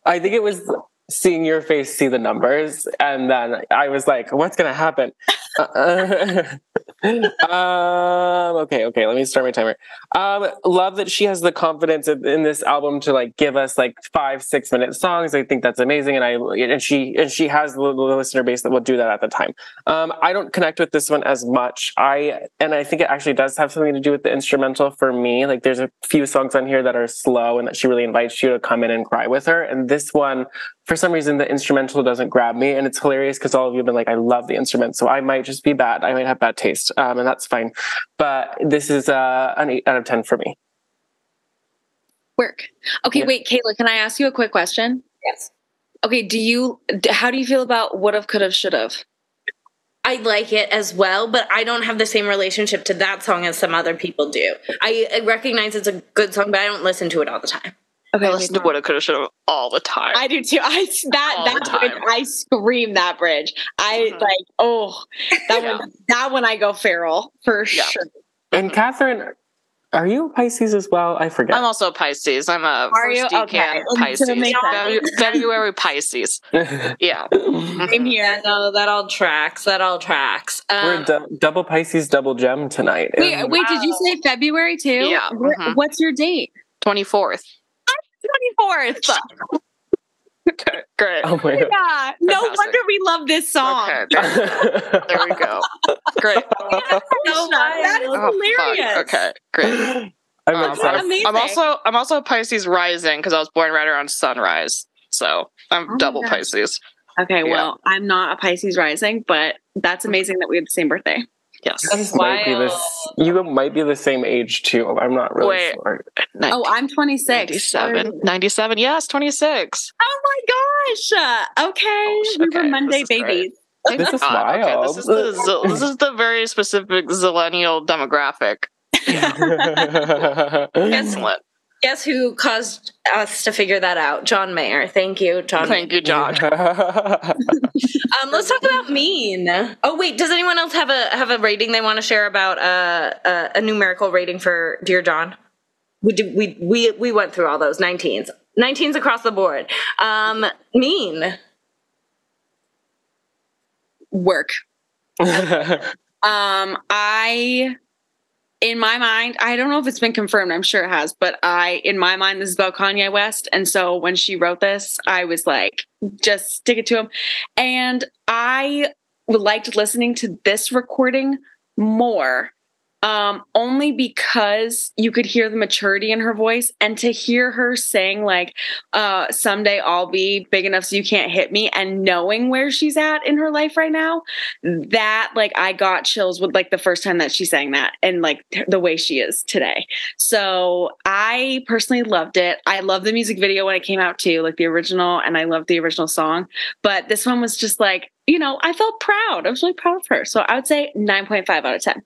think it was seeing your face see the numbers, and then I was like, "What's gonna happen?" Uh, um, okay, okay. Let me start my timer. Um, love that she has the confidence in, this album to like give us like five, six minute songs. I think that's amazing, and I and she and she has the, the listener base that will do that at the time. Um, I don't connect with this one as much. I and I think it actually does have something to do with the instrumental for me. Like there's a few songs on here that are slow and that she really invites you to come in and cry with her. And this one, for some reason, the instrumental doesn't grab me, and it's hilarious because all of you have been like, "I love the instrument," so I might just be bad. I might have bad taste, um, and that's fine. But this is uh, an eight out of ten for me. Work. Okay, Yeah. wait, Kaela, can I ask you a quick question? yes. Okay, do you how do you feel about would have, could have, should have? I like it as well, but I don't have the same relationship to that song as some other people do. I, I recognize it's a good song, but I don't listen to it all the time. Okay, I listen to woulda, coulda, shoulda all the time. I do too. I that All that bridge. I scream that bridge. I Mhm. like oh that Yeah. one that one I go feral for Yeah. sure. And Kathryn, are you a Pisces as well? I forget. I'm also a Pisces. I'm a Are you? first Okay. decan So Pisces. it February Pisces. Yeah. I'm here. No, that all tracks. That all tracks. We're Um, du- double Pisces, double gem tonight. Wait, And- wait, did you say February too? Yeah, Wh- mhm. What's your date? 24th. Twenty fourth. Okay, great. Oh my god. Yeah. No Fantastic. wonder we love this song. Okay, there, there we go. Great. So that is Oh, hilarious. fuck. Okay, great. I'm Um, obsessed. I'm, I'm also I'm also Pisces rising because I was born right around sunrise. So I'm Oh double. Pisces. Okay, Yeah. well, I'm not a Pisces rising, but that's amazing that we have the same birthday. Yes. You might, be the, you might be the same age too. I'm not really Wait. sure. Oh, I'm 26. 97. 97. Yes, 26. Oh my gosh. Okay. Oh, sh- we okay, were this Monday is great. babies. This is Ah, okay, wild. This is the this is the very specific zillennial demographic. Excellent. Guess who caused us to figure that out? John Mayer. Thank you, John. Thank you, John. Um, let's talk about mean. Oh wait, does anyone else have a have a rating they want to share about uh, uh, a numerical rating for Dear John? We did, we we we went through all those 19s, 19s across the board. Um, mean. Work. Um, I, in my mind, I don't know if it's been confirmed. I'm sure it has, but I, in my mind, this is about Kanye West. And so when she wrote this, I was like, just stick it to him. And I liked listening to this recording more. Um, only because you could hear the maturity in her voice and to hear her saying like uh someday I'll be big enough so you can't hit me and knowing where she's at in her life right now that like I got chills with like the first time that she sang that and like the way she is today. So I personally loved it. I love the music video when it came out too, like the original, and I loved the original song. But this one was just like, you know, I felt proud. I was really proud of her. So I would say 9.5 out of 10.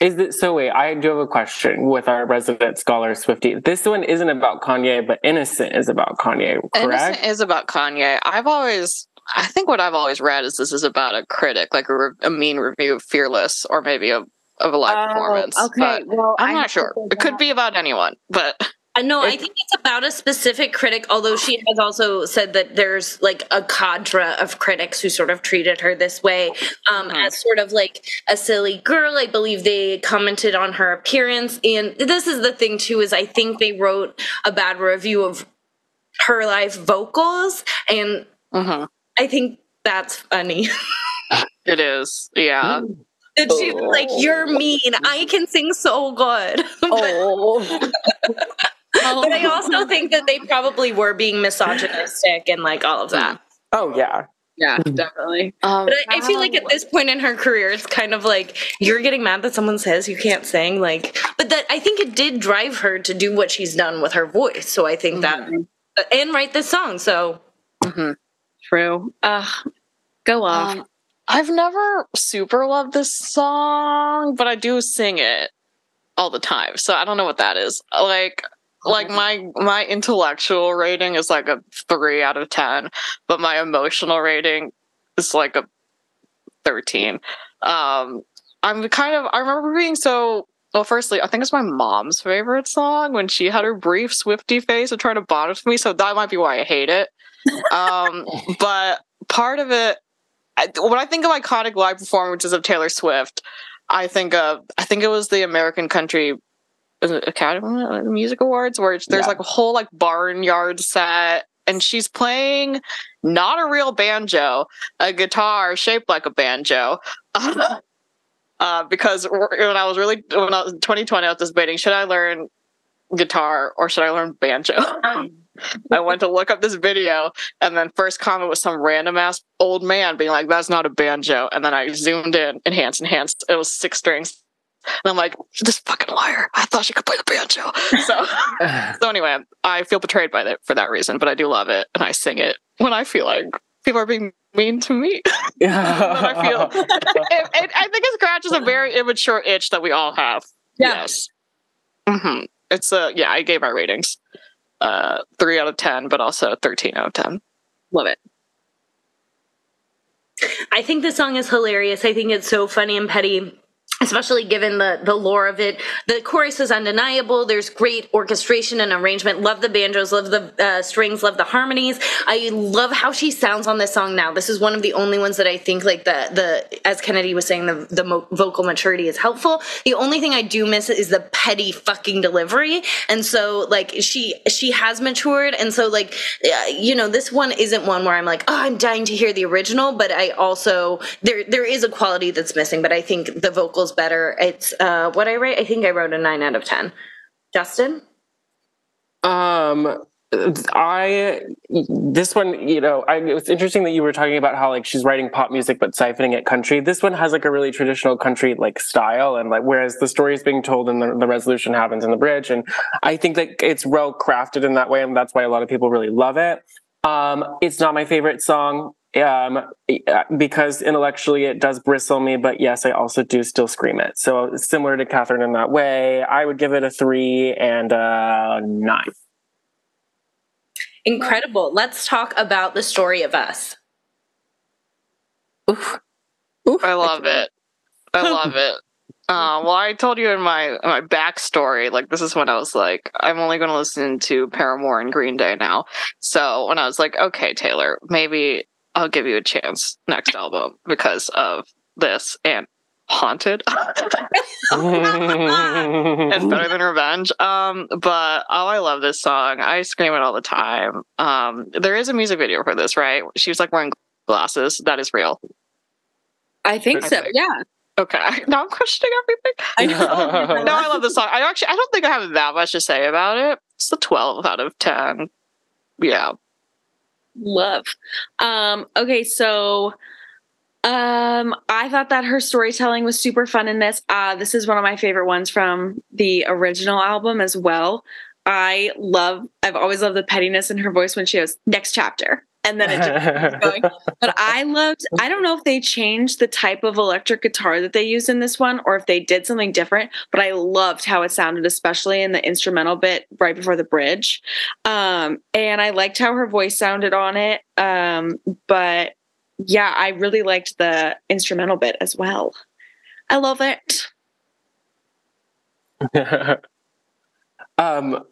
Is it so? Wait, I do have a question with our resident scholar Swifty. This one isn't about Kanye, but Innocent is about Kanye, correct? Innocent is about Kanye. I've always, I think what I've always read is this is about a critic, like a, re- a mean review of Fearless, or maybe a, of a live oh, performance. Okay. But well, I'm I not sure. It could be about anyone, but no, I think it's about a specific critic, although she has also said that there's like a cadre of critics who sort of treated her this way um, Mhm. as sort of like a silly girl. I believe they commented on her appearance. And this is the thing, too, is I think they wrote a bad review of her live vocals. And Mhm. I think that's funny. it is. Yeah. that she's like, You're mean. I can sing so good. Oh, but I also think that they probably were being misogynistic and like all of that. oh yeah. Yeah, definitely. Um, But I, I feel like at this point in her career, it's kind of like you're getting mad that someone says you can't sing. Like, but that I think it did drive her to do what she's done with her voice. So I think that and write this song. So mhm. True. Uh, go off. Um, I've never super loved this song, but I do sing it all the time. So I don't know what that is. Like like my my intellectual rating is like a 3 out of 10, but my emotional rating is like a 13. Um I'm kind of I remember being so well, firstly, I think it's my mom's favorite song when she had her brief Swifty phase of trying to bond with me. So that might be why I hate it. Um, but part of it, I, when I think of iconic live performances of Taylor Swift, I think of I think it was the American Country Academy uh, Music Awards where there's Yeah. like a whole like barnyard set. And she's playing not a real banjo, a guitar shaped like a banjo. uh, because when I was really when I was in 2020, I was debating should I learn guitar or should I learn banjo? I went to look up this video, and then first comment was some random ass old man being like, "That's not a banjo," and then I zoomed in, enhanced, enhanced. It was six strings, and I'm like, "This fucking liar! I thought she could play the banjo." So, so anyway, I feel betrayed by that for that reason, but I do love it, and I sing it when I feel like people are being mean to me. I feel- it, it, I think a scratch is a very immature itch that we all have. Yeah. Yes. hmm It's a, yeah, I gave our ratings. Uh three out of ten, but also thirteen out of ten. Love it. I think the song is hilarious. I think it's so funny and petty. Especially given the the lore of it, the chorus is undeniable. There's great orchestration and arrangement. Love the banjos, love the uh, strings, love the harmonies. I love how she sounds on this song now. This is one of the only ones that I think like the the as Kennedy was saying, the the mo- vocal maturity is helpful. The only thing I do miss is the petty fucking delivery. And so like she she has matured, and so like uh, you know this one isn't one where I'm like oh I'm dying to hear the original, but I also there there is a quality that's missing. But I think the vocals better. It's uh what I write. I think I wrote a nine out of ten. Justin. Um, I this one, you know, I, it was interesting that you were talking about how like she's writing pop music but siphoning it country. This one has like a really traditional country like style, and like whereas the story is being told and the, the resolution happens in the bridge, and I think that it's well crafted in that way, and that's why a lot of people really love it. Um, it's not my favorite song um, because intellectually it does bristle me, but yes, I also do still scream it. So similar to Kathryn in that way, I would give it a three and a nine. Incredible. Let's talk about the story of us. Oof. Oof. I love it. I love it. Uh, well, I told you in my my backstory, like this is when I was like, I'm only going to listen to Paramore and Green Day now. So when I was like, okay, Taylor, maybe I'll give you a chance next album because of this and haunted. It's better than revenge. Um but oh i love this song i scream it all the time. Um there is a music video for this right? She was like wearing glasses. That is real. I think so. Yeah. Okay. Now i'm questioning everything. I know. No i love this song. I actually i don't think i have that much to say about it. It's the 12 out of 10 yeah love um okay so um, I thought that her storytelling was super fun in this. Uh, this is one of my favorite ones from the original album as well. I love, I've always loved the pettiness in her voice when she goes, next chapter. And then it just keeps going. But I loved, I don't know if they changed the type of electric guitar that they used in this one or if they did something different, but I loved how it sounded, especially in the instrumental bit right before the bridge. Um, and I liked how her voice sounded on it. Um, but yeah, I really liked the instrumental bit as well. I love it. um,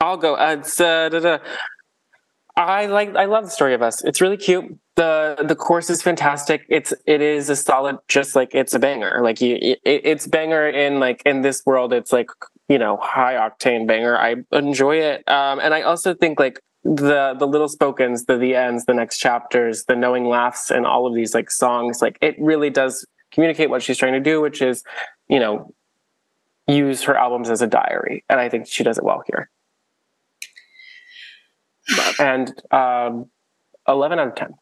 I'll go. Uh. I like. I love the story of us. It's really cute. the The course is fantastic. It's it is a solid, just like it's a banger. Like you, it, it's banger in like in this world. It's like you know high octane banger. I enjoy it, um, and I also think like the the little spokens, the the ends, the next chapters, the knowing laughs, and all of these like songs, like it really does communicate what she's trying to do, which is, you know, use her albums as a diary, and I think she does it well here. And um, eleven out of ten.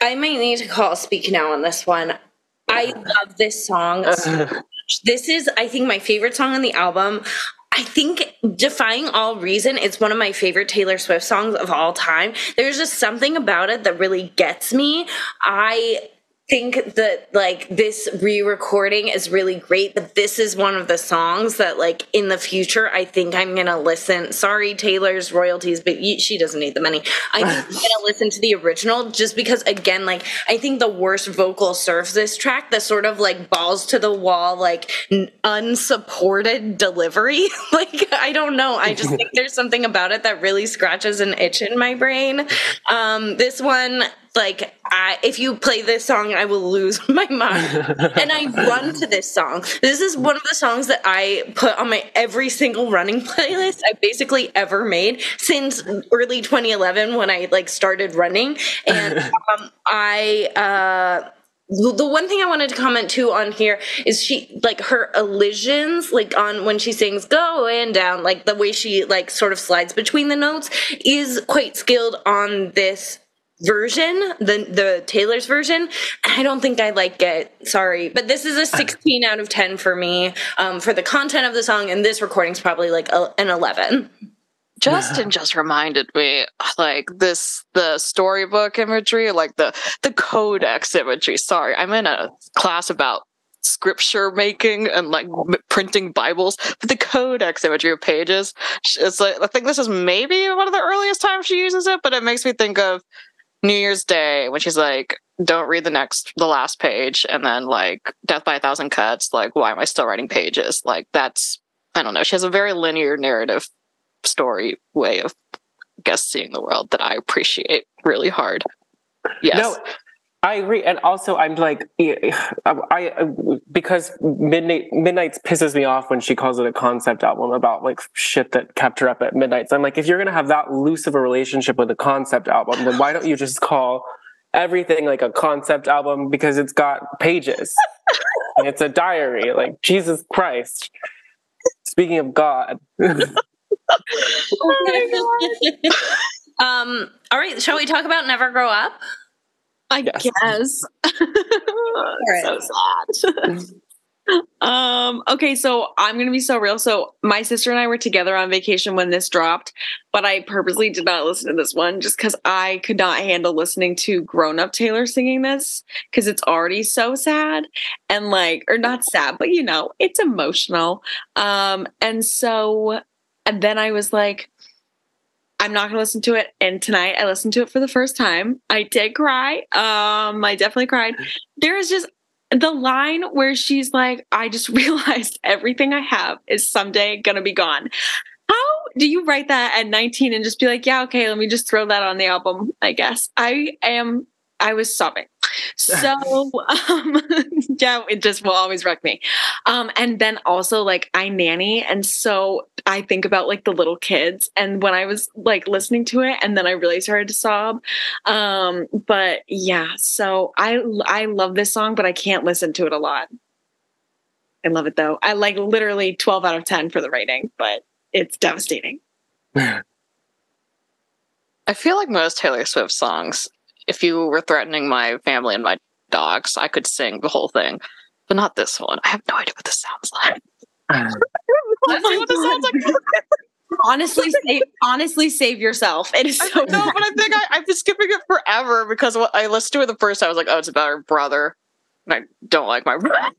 I might need to call speak now on this one. I love this song. So this is, I think, my favorite song on the album. I think Defying All Reason is one of my favorite Taylor Swift songs of all time. There's just something about it that really gets me. I think that like this re-recording is really great but this is one of the songs that like in the future i think i'm gonna listen. Sorry taylor's royalties but she doesn't need the money. I'm gonna listen to the original just because again like i think the worst vocal serves this track the sort of like balls to the wall like unsupported delivery. Like i don't know. I just think there's something about it that really scratches an itch in my brain. Um this one like I, if you play this song i will lose my mind. And i run to this song. This is one of the songs that i put on my every single running playlist i basically ever made since early 2011 when i like started running. And um, i uh the one thing I wanted to comment too on here is she like her elisions, like on when she sings go and down, like the way she like sort of slides between the notes is quite skilled on this version, the the Taylor's version. I don't think I like it. Sorry, but this is a 16 out of 10 for me um, for the content of the song, and this recording's probably like a, an 11. Justin just reminded me, like this, the storybook imagery, like the the codex imagery. Sorry, I'm in a class about scripture making and like printing Bibles, but the codex imagery of pages. It's like I think this is maybe one of the earliest times she uses it, but it makes me think of New Year's Day when she's like, don't read the next, the last page, and then like Death by a Thousand Cuts, like, why am I still writing pages? Like, that's, I don't know. She has a very linear narrative story way of, I guess, seeing the world that I appreciate really hard. Yes. No, I agree, and also I'm like, I because midnight midnights pisses me off when she calls it a concept album about like shit that kept her up at midnights. I'm like, if you're gonna have that loose of a relationship with a concept album, then why don't you just call everything like a concept album because it's got pages and it's a diary? Like Jesus Christ. Speaking of God. um, all right, shall we talk about Never Grow Up? I Yes. guess. so sad. um, okay, so I'm gonna be so real. So my sister and I were together on vacation when this dropped, but I purposely did not listen to this one just because I could not handle listening to grown-up Taylor singing this because it's already so sad and like or not sad, but you know, it's emotional. Um, and so and then I was like, I'm not gonna listen to it. And tonight I listened to it for the first time. I did cry. Um, I definitely cried. There is just the line where she's like, I just realized everything I have is someday gonna be gone. How do you write that at 19 and just be like, yeah, okay, let me just throw that on the album, I guess. I am I was sobbing. So um yeah, it just will always wreck me. Um and then also like I nanny and so I think about like the little kids and when I was like listening to it and then I really started to sob. Um but yeah, so I I love this song but I can't listen to it a lot. I love it though. I like literally 12 out of 10 for the rating, but it's devastating. I feel like most Taylor Swift songs, if you were threatening my family and my dogs, I could sing the whole thing. But not this one. I have no idea what this sounds like. Uh, I have no idea what this sounds like. honestly save honestly save yourself. It is so no, but I think I, I've been skipping it forever because what I listened to it the first time. I was like, oh, it's about her brother. And I don't like my brother.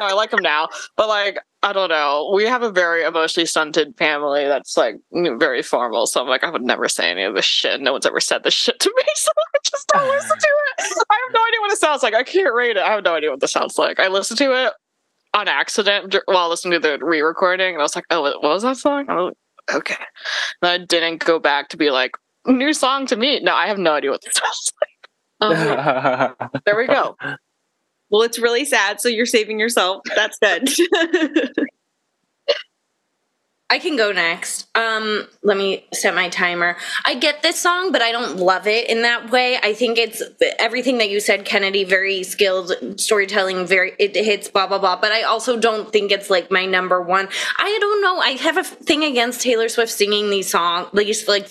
No, I like him now. But like, I don't know. We have a very emotionally stunted family that's like very formal. So I'm like, I would never say any of this shit. No one's ever said this shit to me. So I just don't listen to it. I have no idea what it sounds like. I can't rate it. I have no idea what this sounds like. I listened to it on accident while listening to the re-recording, and I was like, "Oh, what was that song?" I was like, okay. And I didn't go back to be like, "New song to me." No, I have no idea what this sounds like. Um, There we go. Well, it's really sad. So you're saving yourself. That's good. I can go next. Um, let me set my timer. I get this song, but I don't love it in that way. I think it's everything that you said, Kennedy. Very skilled storytelling. Very it hits blah blah blah. But I also don't think it's like my number one. I don't know. I have a thing against Taylor Swift singing these songs, like like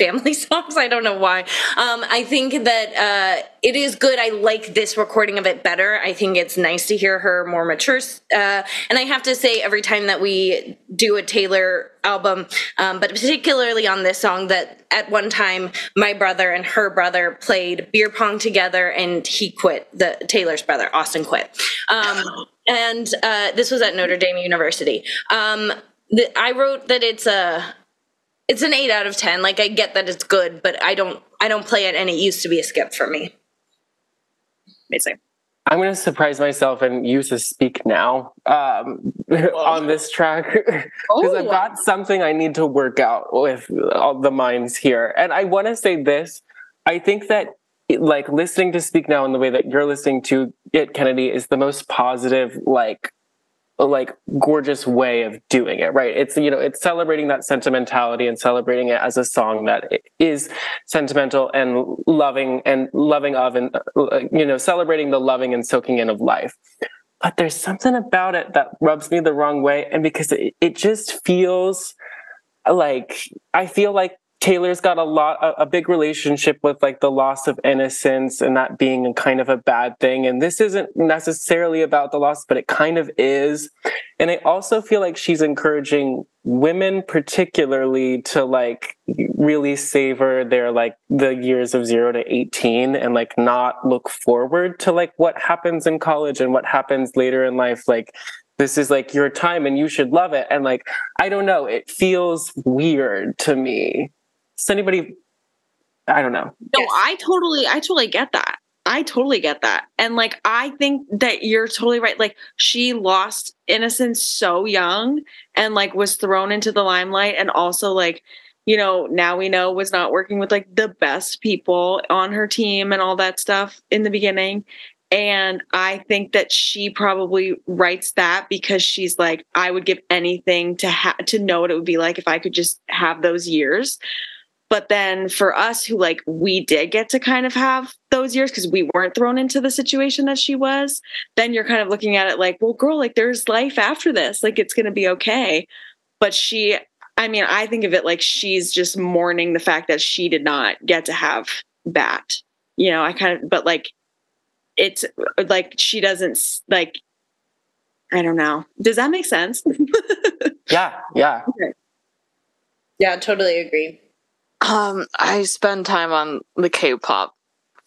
family songs. I don't know why. Um, I think that uh, it is good. I like this recording of it better. I think it's nice to hear her more mature. Uh, and I have to say, every time that we do a Taylor album, um, but particularly on this song, that at one time my brother and her brother played beer pong together, and he quit. The Taylor's brother, Austin, quit. Um, and uh, this was at Notre Dame University. Um, the, I wrote that it's a it's an eight out of ten. Like I get that it's good, but I don't I don't play it, and it used to be a skip for me. Amazing. I'm going to surprise myself and use a speak now um, on this track because I've got something I need to work out with all the minds here. And I want to say this I think that like listening to speak now in the way that you're listening to it, Kennedy, is the most positive, like, like gorgeous way of doing it right? It's you know it's celebrating that sentimentality and celebrating it as a song that is sentimental and loving and loving of and uh, you know celebrating the loving and soaking in of life. But there's something about it that rubs me the wrong way and because it, it just feels like i feel like Taylor's got a lot, a, a, big relationship with like the loss of innocence and that being a kind of a bad thing. And this isn't necessarily about the loss, but it kind of is. And I also feel like she's encouraging women, particularly, to like really savor their like the years of zero to 18 and like not look forward to like what happens in college and what happens later in life. Like, this is like your time and you should love it. And like, I don't know, it feels weird to me does anybody i don't know. No yes. i totally i totally get that. I totally get that. And like i think that you're totally right. Like she lost innocence so young and like was thrown into the limelight and also like you know now we know was not working with like the best people on her team and all that stuff in the beginning. And I think that she probably writes that because she's like, I would give anything to ha- to know what it would be like if I could just have those years. But then for us who like we did get to kind of have those years because we weren't thrown into the situation that she was, then you're kind of looking at it like, well, girl, like there's life after this. Like it's gonna be okay. But she I mean, I think of it like she's just mourning the fact that she did not get to have that. You know, I kind of, but like, it's like she doesn't like. I don't know. Does that make sense? Yeah, yeah. Yeah, totally agree. Um, I spend time on the K-pop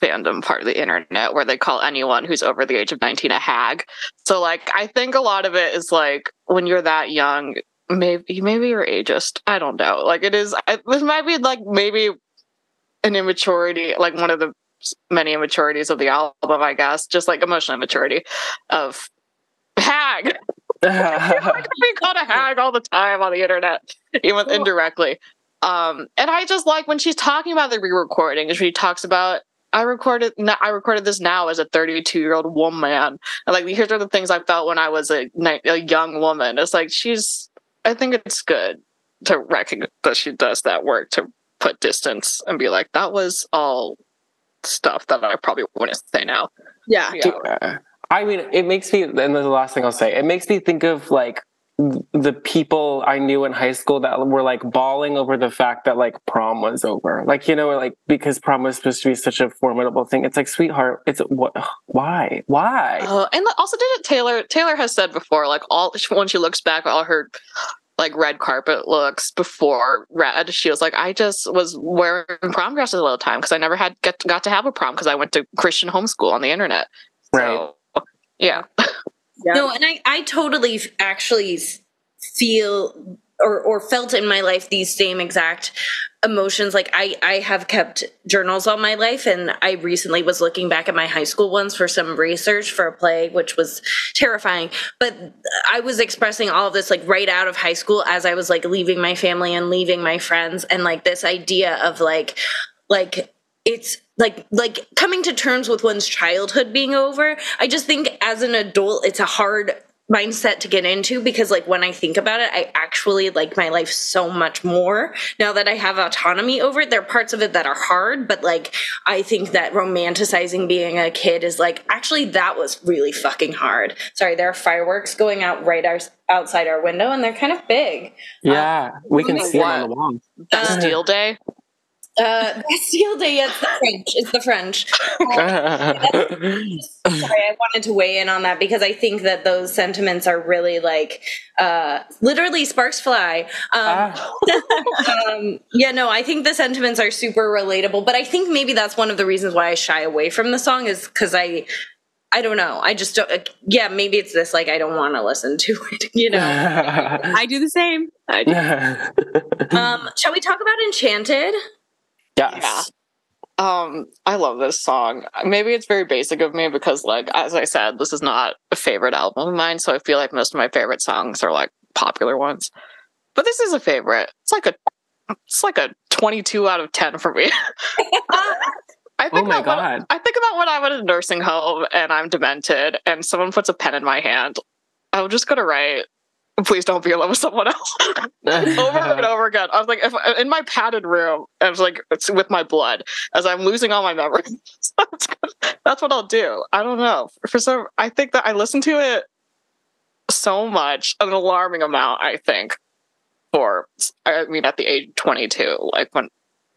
fandom part of the internet where they call anyone who's over the age of 19 a hag. So like I think a lot of it is like when you're that young, maybe maybe you're ageist. I don't know. Like it is I, this might be like maybe an immaturity, like one of the many immaturities of the album, I guess, just like emotional immaturity of hag. like being called a hag all the time on the internet, even indirectly. Um, and I just like when she's talking about the re-recording, and she talks about I recorded n- I recorded this now as a 32 year old woman, and like here's are the things I felt when I was a, a young woman. It's like she's. I think it's good to recognize that she does that work to put distance and be like that was all stuff that I probably wouldn't say now. yeah. Yeah. Yeah. I mean, it makes me, and the last thing I'll say, it makes me think of like the people I knew in high school that were like bawling over the fact that like prom was over. Like, you know, like because prom was supposed to be such a formidable thing. It's like, sweetheart, it's what, why? Why? Uh, and also, did it Taylor? Taylor has said before, like all when she looks back, all her like red carpet looks before red. She was like, I just was wearing prom dresses all the time because I never had get got to have a prom because I went to Christian homeschool on the internet. So, yeah, Yeah. No, and I, I totally actually feel or, or felt in my life these same exact emotions. Like I, I have kept journals all my life, and I recently was looking back at my high school ones for some research for a play, which was terrifying. But I was expressing all of this like right out of high school as I was like leaving my family and leaving my friends, and like this idea of like, like it's like like coming to terms with one's childhood being over i just think as an adult it's a hard mindset to get into because like when i think about it i actually like my life so much more now that i have autonomy over it there are parts of it that are hard but like i think that romanticizing being a kid is like actually that was really fucking hard sorry there are fireworks going out right our, outside our window and they're kind of big yeah, we um, can see it on the wall. Bastille uh, Day. Uh bastille day yeah, it's the french it's the french sorry, I wanted to weigh in on that because I think that those sentiments are really like uh, literally sparks fly. Um, Ah. um, yeah, no, I think the sentiments are super relatable, but I think maybe that's one of the reasons why I shy away from the song is because I. I don't know. I just don't. uh, Yeah, maybe it's this. Like, I don't want to listen to it. You know. I do the same. I do. um, shall we talk about Enchanted? Yes. Um, I love this song. Maybe it's very basic of me because, like, as I said, this is not a favorite album of mine, so I feel like most of my favorite songs are like popular ones. But this is a favorite. It's like a, it's like a twenty-two out of ten for me. I Oh my about when- God. I think about when I'm in a nursing home and I'm demented, and someone puts a pen in my hand. I'm just gonna write. Please don't be in love with someone else. over and over again. I was like, if in my padded room, I was like, it's with my blood as I'm losing all my memories. That's what I'll do. I don't know. For some, I think that I listen to it so much, an alarming amount. I think for, I mean, at the age of 22, like when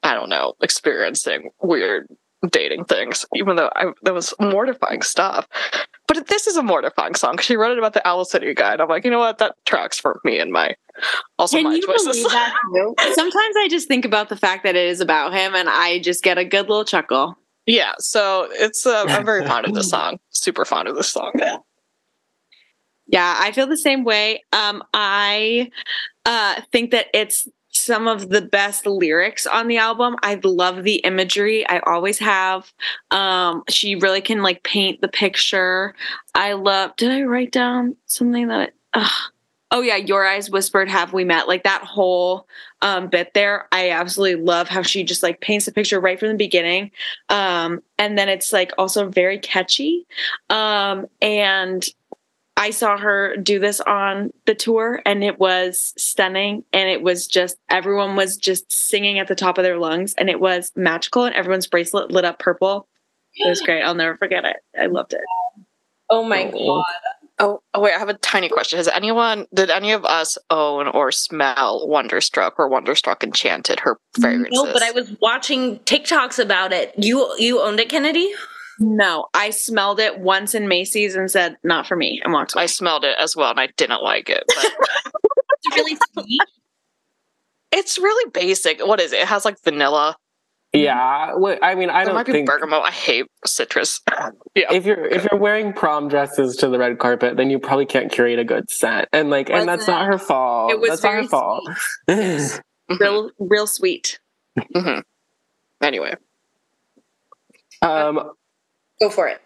I don't know, experiencing weird dating things, even though I, that was mortifying stuff. But this is a mortifying song. Because she wrote it about the Owl City guy, and I'm like, you know what? That tracks for me and my also Can my you choices. believe that too? Sometimes I just think about the fact that it is about him, and I just get a good little chuckle. Yeah, so it's uh, I'm very fond of this song. Super fond of this song. Yeah. Yeah, I feel the same way. Um, I uh, think that it's some of the best lyrics on the album. I love the imagery. I always have. Um, she really can like paint the picture. I love. Did I write down something that? ugh. Oh yeah, your eyes whispered, "Have we met?" Like that whole um, bit there. I absolutely love how she just like paints the picture right from the beginning, um, and then it's like also very catchy. Um, and I saw her do this on the tour and it was stunning. And it was just, everyone was just singing at the top of their lungs and it was magical and everyone's bracelet lit up purple. It was great. I'll never forget it. I loved it. Oh my Oh. god. Oh, oh, wait, I have a tiny question. Has anyone, did any of us own or smell Wonderstruck or Wonderstruck Enchanted, her fragrances? No, but I was watching TikToks about it. You you owned it, Kennedy? No, I smelled it once in Macy's and said, not for me, and walked away. I smelled it as well and I didn't like it. But It's really sweet. it's really basic. What is it? It has like vanilla. Yeah, well, I mean, I There don't might be think bergamot. I hate citrus. yeah. if you're if you're wearing prom dresses to the red carpet, then you probably can't curate a good scent, and like, and that's not her fault. It was that's not very her fault. Mhm. real, real sweet. Mhm. Anyway. um, Go for it.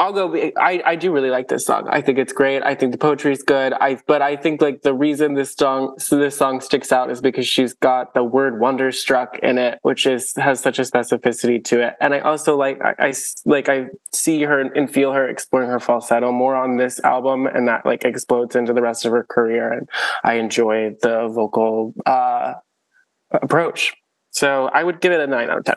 I'll go. I, I do really like this song. I think it's great. I think the poetry is good. I but I think like the reason this song so this song sticks out is because she's got the word wonderstruck in it, which is has such a specificity to it. And I also like I, I like I see her and feel her exploring her falsetto more on this album, and that like explodes into the rest of her career. And I enjoy the vocal uh, approach. So I would give it a nine out of ten.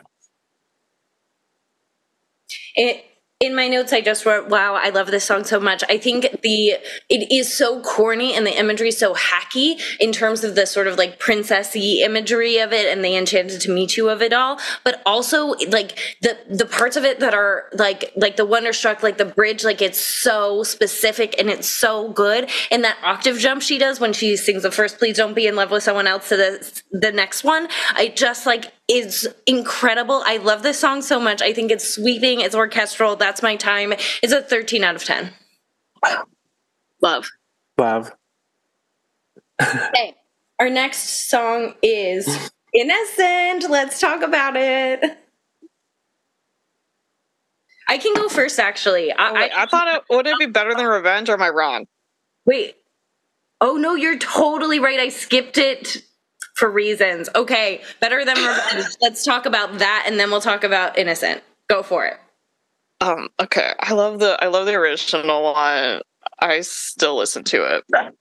It in my notes I just wrote, wow, I love this song so much. I think the it is so corny and the imagery so hacky in terms of the sort of like princessy imagery of it and the enchanted to meet you of it all, but also like the the parts of it that are like like the wonderstruck, like the bridge, like it's so specific and it's so good. And that octave jump she does when she sings the first please don't be in love with someone else to the the next one, I just like is incredible. I love this song so much. I think it's sweeping, it's orchestral. That's my time. It's a 13 out of 10. Love. Love. Okay. Our next song is Innocent. Let's talk about it. I can go first, actually. I, Oh, wait, I thought it would it be better than Revenge or am I wrong? Wait. Oh no, you're totally right. I skipped it for reasons. Okay, better than revenge. Let's talk about that and then we'll talk about innocent. Go for it. Um, okay. I love the I love the original one. I still listen to it.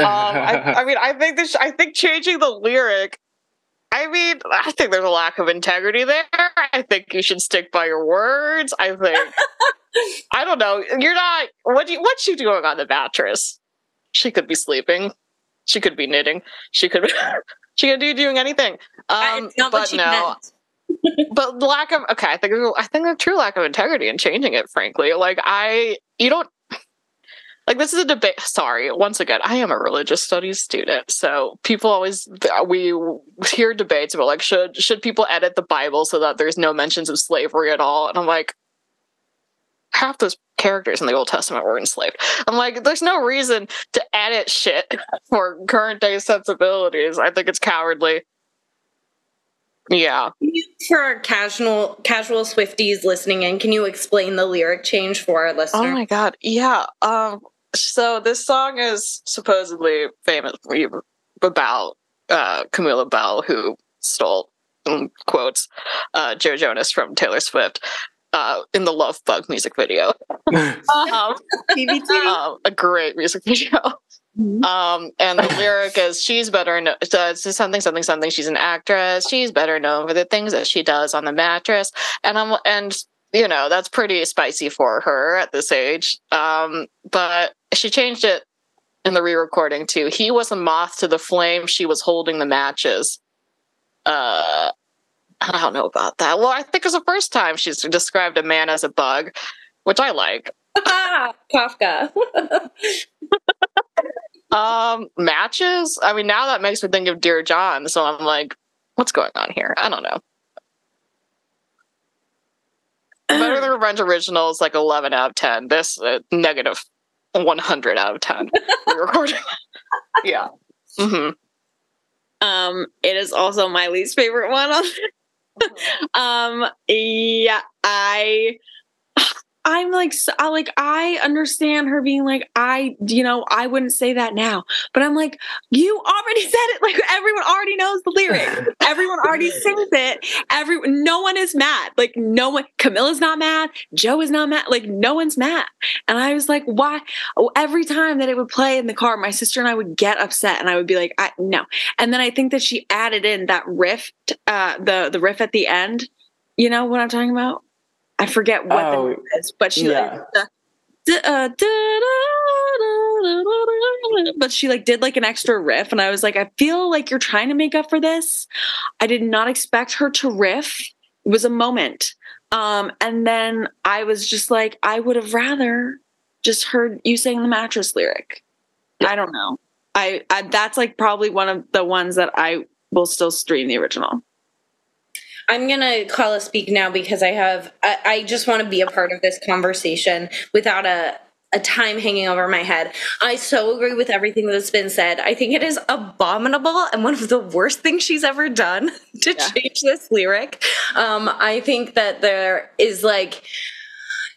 Um, I, I mean, I think this. I think changing the lyric. I mean, I think there's a lack of integrity there. I think you should stick by your words. I think. I don't know. You're not. What do you, What's she doing on the mattress? She could be sleeping. She could be knitting. She could. she could be doing anything. Um, but no but the lack of okay, I think I think a true lack of integrity in changing it. Frankly, like I, you don't like this is a debate. Sorry, once again, I am a religious studies student, so people always we hear debates about like should should people edit the Bible so that there's no mentions of slavery at all, and I'm like. Half those characters in the Old Testament were enslaved. I'm like, there's no reason to edit shit for current day sensibilities. I think it's cowardly. Yeah. For our casual casual Swifties listening in, can you explain the lyric change for our listener? Oh my god, yeah. Um, so this song is supposedly famous about uh, Camilla Belle, who stole quotes uh, Joe Jonas from Taylor Swift uh, in the Lovebug music video. um, um, a great music video. Um, and the lyric is she's better known so it's something something something. She's an actress. She's better known for the things that she does on the mattress. And I'm and you know that's pretty spicy for her at this age. Um but she changed it in the re-recording to he was a moth to the flame. She was holding the matches. Uh I don't know about that. Well, I think it's the first time she's described a man as a bug, which I like. Kafka. Um, matches. I mean, now that makes me think of Dear John. So I'm like, what's going on here? I don't know. Better than Revenge Original is like 11 out of 10. This uh, negative 100 out of 10. We're recording. yeah. hmm Um, it is also my least favorite one. On um, yeah, I, I'm like, so, I like, I understand her being like, I, you know, I wouldn't say that now, but I'm like, you already said it. Like everyone already knows the lyric. everyone already sings it. Every, no one is mad. Like no one. Camilla's not mad. Joe is not mad. Like no one's mad. And I was like, why? Every time that it would play in the car, my sister and I would get upset, and I would be like, I, no. And then I think that she added in that riff, uh, the the riff at the end. You know what I'm talking about? I forget what Oh, the riff is, but she yeah. like, "D- uh, da-da-da-da-da-da," but she like did like an extra riff, and I was like, I feel like you're trying to make up for this. I did not expect her to riff. It was a moment. Um, and then I was just like, I would have rather just heard you saying the mattress lyric. I don't know. I, I that's like probably one of the ones that I will still stream the original. I'm gonna call a speak now because I have I, I just want to be a part of this conversation without a a time hanging over my head. I so agree with everything that's been said. I think it is abominable and one of the worst things she's ever done to Yeah. change this lyric. Um, I think that there is like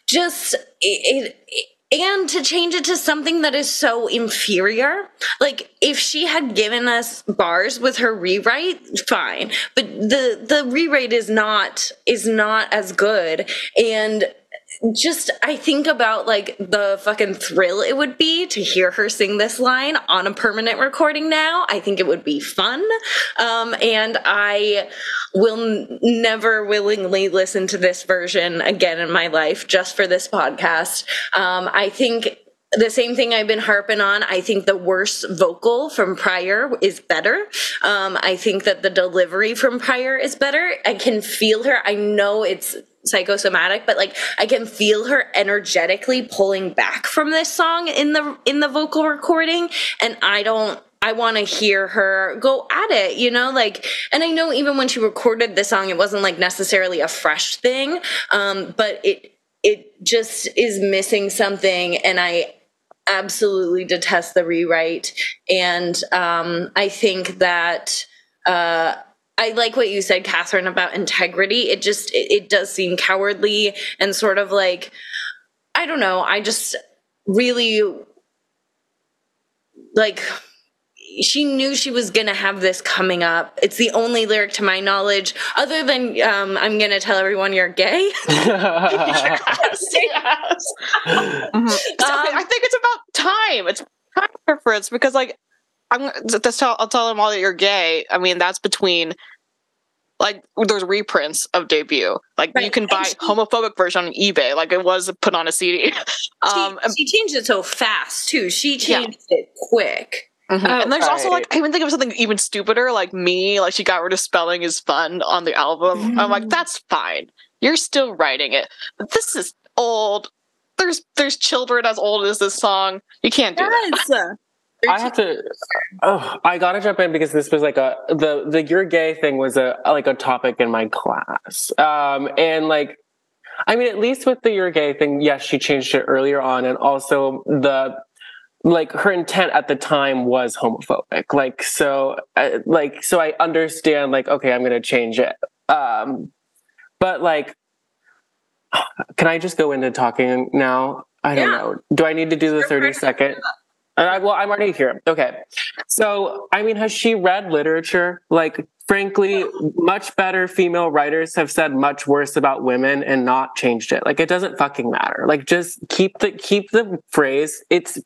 just it, it and to change it to something that is so inferior. Like if she had given us bars with her rewrite, fine. But the the rewrite is not is not as good and just I think about like the fucking thrill it would be to hear her sing this line on a permanent recording now. I think it would be fun. Um, and I will n- never willingly listen to this version again in my life just for this podcast. Um, I think the same thing I've been harping on. I think the worst vocal from prior is better. Um, I think that the delivery from prior is better. I can feel her. I know it's psychosomatic, but like I can feel her energetically pulling back from this song in the in the vocal recording, and I don't. I want to hear her go at it, you know, like, and I know even when she recorded the song, it wasn't like necessarily a fresh thing, um, but it it just is missing something, and I absolutely detest the rewrite and um, i think that uh, i like what you said Kathryn about integrity it just it, it does seem cowardly and sort of like i don't know i just really like she knew she was going to have this coming up it's the only lyric to my knowledge other than um, i'm going to tell everyone you're gay yes. Mhm. So I Um, I think it's about time. It's time for preference because, like, I'm that's tell, I'll tell them all that you're gay. I mean, that's between like there's reprints of debut. Like you can buy she- homophobic version on eBay. Like it was put on a CD. Um, she, she changed it so fast too she Yeah. changed it quick Mhm. Oh, and there's also like I even think of something even stupider, like me, like she got rid of spelling is fun on the album. I'm like, that's fine. You're still writing it. But this is old. There's there's children as old as this song. You can't do that. I have to. Oh, I gotta jump in because this was like a the the you're gay thing was a like a topic in my class, um, and like, I mean, at least with the you're gay thing, yes, she changed it earlier on, and also the like her intent at the time was homophobic. Like so, uh, like so, I understand. Like, okay, I'm gonna change it, um, but like, can I just go into talking now? I don't Yeah. know. Do I need to do the thirty second? And I, well, I'm already here. Okay. So, I mean, has she read literature? Like, frankly, much better female writers have said much worse about women and not changed it. Like, it doesn't fucking matter. Like, just keep the keep the phrase. It's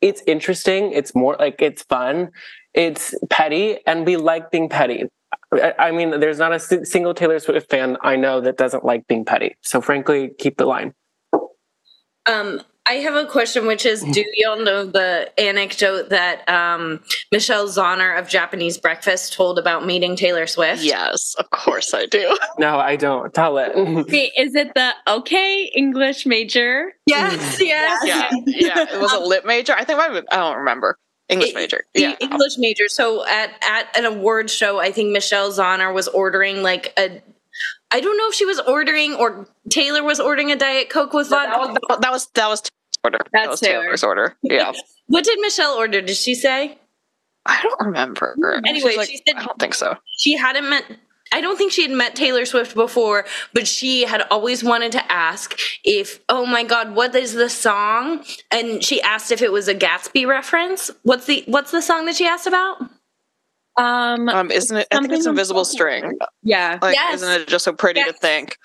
it's interesting. It's more like it's fun. It's petty, and we like being petty. I, I mean, there's not a single Taylor Swift fan I know that doesn't like being petty. So, frankly, keep the line. Um, I have a question, which is: Do mm-hmm. y'all know the anecdote that um, Michelle Zauner of Japanese Breakfast told about meeting Taylor Swift? Yes, of course I do. No, I don't. Tell it. Okay, is it the okay English major? Yes, mm. yes. Yeah, yeah. It was a um, lit major. I think I, I don't remember English major. The Yeah, English major. So at at an award show, I think Michelle Zauner was ordering like a. I don't know if she was ordering or Taylor was ordering a diet coke with vodka. that was that was that was Taylor's order. that That's was Taylor. Taylor's order. Yeah, what did Michelle order? Did she say I don't remember. Anyway, She's like, she said- I don't think so. she hadn't met? I don't think she had met Taylor Swift before, but she had always wanted to ask if, oh my God, what is the song? And she asked if it was a Gatsby reference. What's the What's the song that she asked about? Um, Um, isn't it? I think it's Something Invisible about- String. yeah. Like, Yes. isn't it just so pretty to think?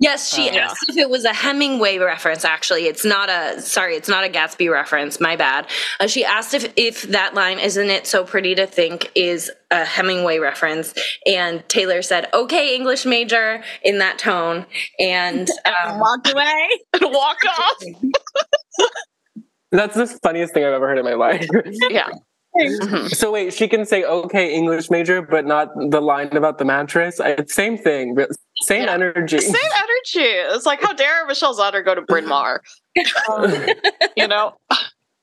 Yes, she yeah. asked if it was a Hemingway reference. Actually, it's not a. Sorry, it's not a Gatsby reference. My bad. Uh, she asked if if that line "Isn't it so pretty to think" is a Hemingway reference, and Taylor said, "Okay, English major" in that tone, and um, Walked away. Walk off. That's the funniest thing I've ever heard in my life. yeah. Mhm. so wait, she can say okay English major, but not the line about the mattress. I, same thing, but same Yeah. energy. Same energy. It's like, how dare Michelle Zauner go to Bryn Mawr? You know?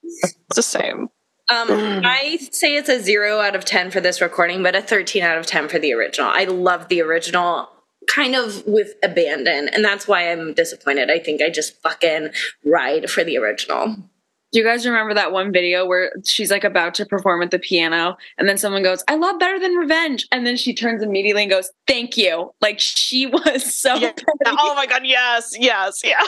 It's the same. Um, I say it's a zero out of 10 for this recording, but a 13 out of 10 for the original. I love the original kind of with abandon, and that's why I'm disappointed. I think I just fucking ride for the original. Do you guys remember that one video where she's like about to perform at the piano and then someone goes, I love better than revenge. And then she turns immediately and goes, Thank you. Like she was so Yeah. Oh my god, yes, yes, yeah.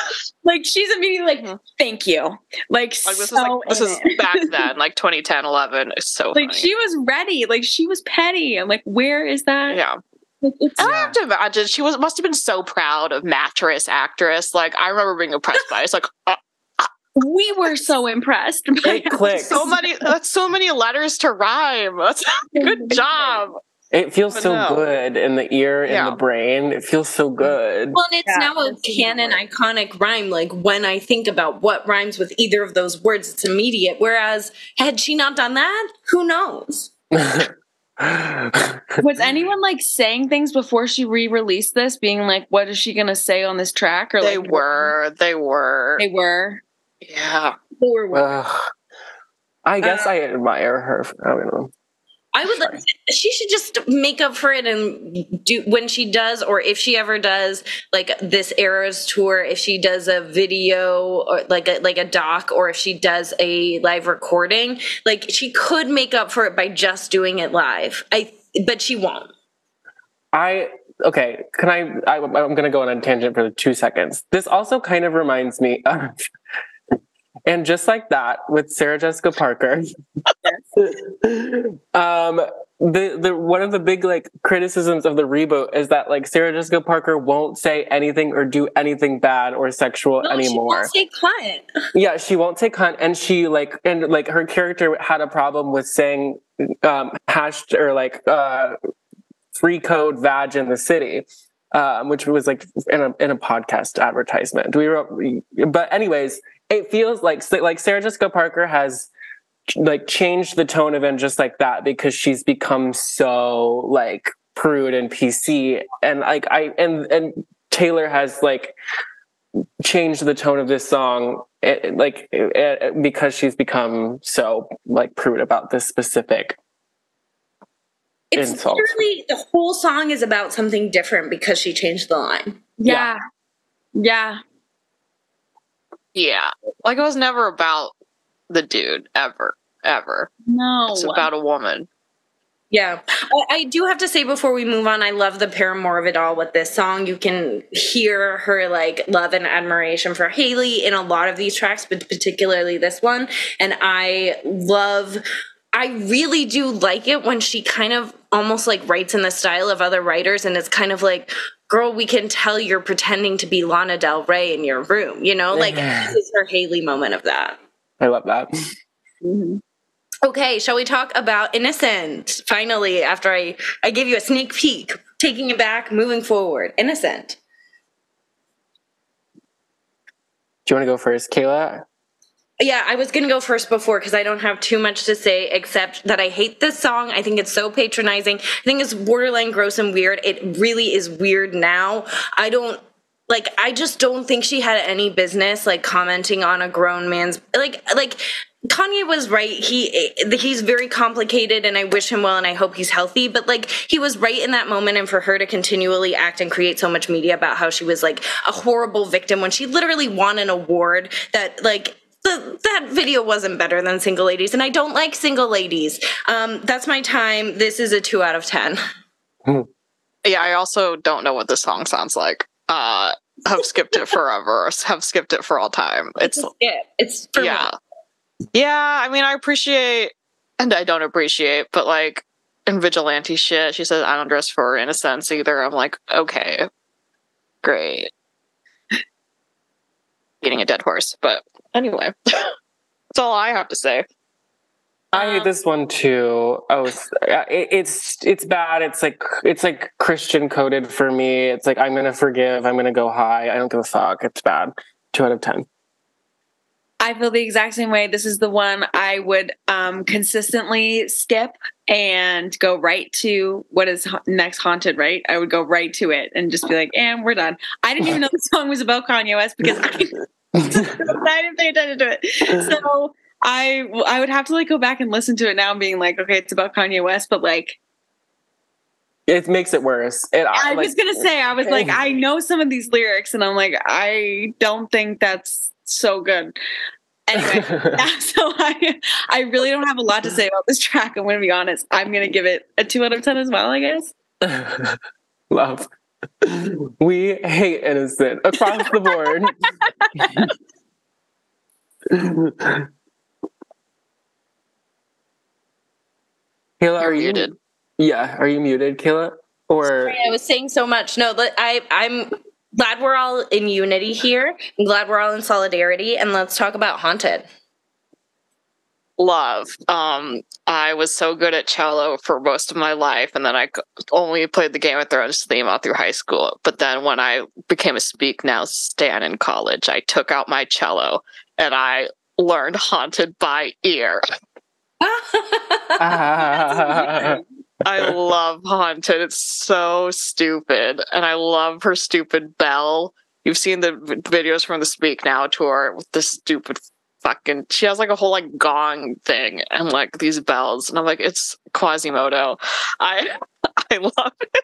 like she's immediately like, Thank you. Like, Like this so is like this is back then, like 2010, 11. It's so like funny. she was ready. Like she was petty. I'm like, where is that? yeah. Like, it's And I have to imagine she was must have been so proud of mattress actress. Like I remember being impressed by it. It's like uh, we were so impressed. by It clicks. so many that's so many letters to rhyme. That's good job. It feels But so no. good in the ear, in Yeah. the brain. It feels so good. Well, and it's Yeah, now a it's canon easier. iconic rhyme. Like when I think about what rhymes with either of those words, it's immediate. Whereas had she not done that, who knows? Was anyone like saying things before she re-released this, being like, "What is she gonna say on this track?" Or They like, were. They were. they were. Yeah. Ugh. I guess Uh, I admire her. I don't know. I would like she should just make up for it and do when she does or if she ever does like this era's tour if she does a video or like a like a doc or if she does a live recording like she could make up for it by just doing it live I but she won't I okay. Can I? I I'm going to go on a tangent for two seconds. This also kind of reminds me of, and just like that with Sarah Jessica Parker. um, the the one of the big like criticisms of the reboot is that like Sarah Jessica Parker won't say anything or do anything bad or sexual No, she anymore. won't say cunt. Yeah, she won't take cunt, and she like and like her character had a problem with saying um hashed or like uh free code vag in the city, um, which was like in a in a podcast advertisement. We were, but anyways, it feels like like Sarah Jessica Parker has like changed the tone of it just like that because she's become so like prude and PC, and like I and and Taylor has like changed the tone of this song eh, like eh, because she's become so like prude about this specific It's Insult. literally the whole song is about something different because she changed the line. Yeah. Yeah. Yeah. Like it was never about the dude ever. Ever. No. It's about a woman. Yeah. I, I do have to say before we move on, I love the Paramore of it all with this song. You can hear her like love and admiration for Hayley in a lot of these tracks, but particularly this one. And I love I really do like it when she kind of almost like writes in the style of other writers and it's kind of like girl we can tell you're pretending to be Lana Del Rey in your room you know like this is her Hayley moment of that i love that Mhm. Okay, shall we talk about Innocent? Finally, after I I gave you a sneak peek, taking it back, moving forward. Innocent. do you want to go first Kaela Yeah, I was gonna go first before because I don't have too much to say except that I hate this song. I think it's so patronizing. I think it's borderline gross and weird. It really is weird now. I don't like I just don't think she had any business like commenting on a grown man's like like Kanye was right. He eh, he's very complicated and I wish him well and I hope he's healthy, but like he was right in that moment and for her to continually act and create so much media about how she was like a horrible victim when she literally won an award that like the, that video wasn't better than single ladies and i don't like single ladies um, that's my time this is a two out of ten Yeah, I also don't know what this song sounds like. Uh have skipped it forever. have skipped it for all time. It's a skip. it's for yeah. Yeah, I mean I appreciate and I don't appreciate, but like in vigilante shit, she says I don't dress for innocence either. I'm like, okay. Great. Beating a dead horse. But anyway. That's all I have to say. I hate this one too. Oh, it's, it's it's bad. It's like it's like Christian coded for me. It's like I'm gonna forgive. I'm gonna go high. I don't give a fuck. It's bad. Two out of ten. I feel the exact same way. This is the one I would um, consistently skip and go right to what is ha- next haunted, right? I would go right to it and just be like, and we're done. I didn't even know the song was about Kanye West because I, I didn't pay attention to it. So I I would have to like go back and listen to it now, and being like, okay, it's about Kanye West, but like It makes it worse. It, I like, was gonna say, I was like, I know some of these lyrics, and I'm like, I don't think that's so good. Anyway, yeah, so I I really don't have a lot to say about this track. I'm gonna be honest. I'm gonna give it a two out of ten as well. I guess. love. We hate innocent across the board. Kaela, are You're you muted. Yeah, are you muted, Kaela? Or Sorry, I was saying so much. No, I, I'm glad we're all in unity here. I'm glad we're all in solidarity, and let's talk about Haunted. Love. Um, I was so good at cello for most of my life, and then I only played the Game of Thrones theme all through high school. But then when I became a Speak Now Stan in college, I took out my cello and I learned Haunted by ear. I love Haunted. It's so stupid. And I love her stupid bell. You've seen the videos from the Speak Now tour with the stupid fucking. She has like a whole like gong thing and like these bells. And I'm like, it's Quasimodo. I I love it.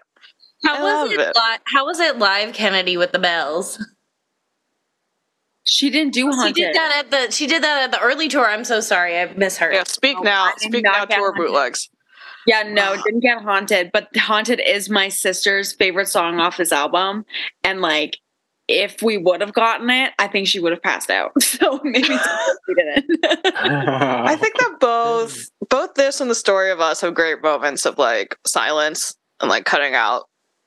How I was love it? it. Li- how was it live, Kennedy, with the bells? She didn't do haunted. She did that at the. She did that at the early tour. I'm so sorry, I misheard. Yeah, Speak Oh, Now. I Speak Now tour Haunted. bootlegs. Yeah, no, didn't get haunted, but haunted is my sister's favorite song off his album, and like. If we would have gotten it, I think she would have passed out. So maybe we didn't. I think that both both this and the story of us have great moments of like silence and like cutting out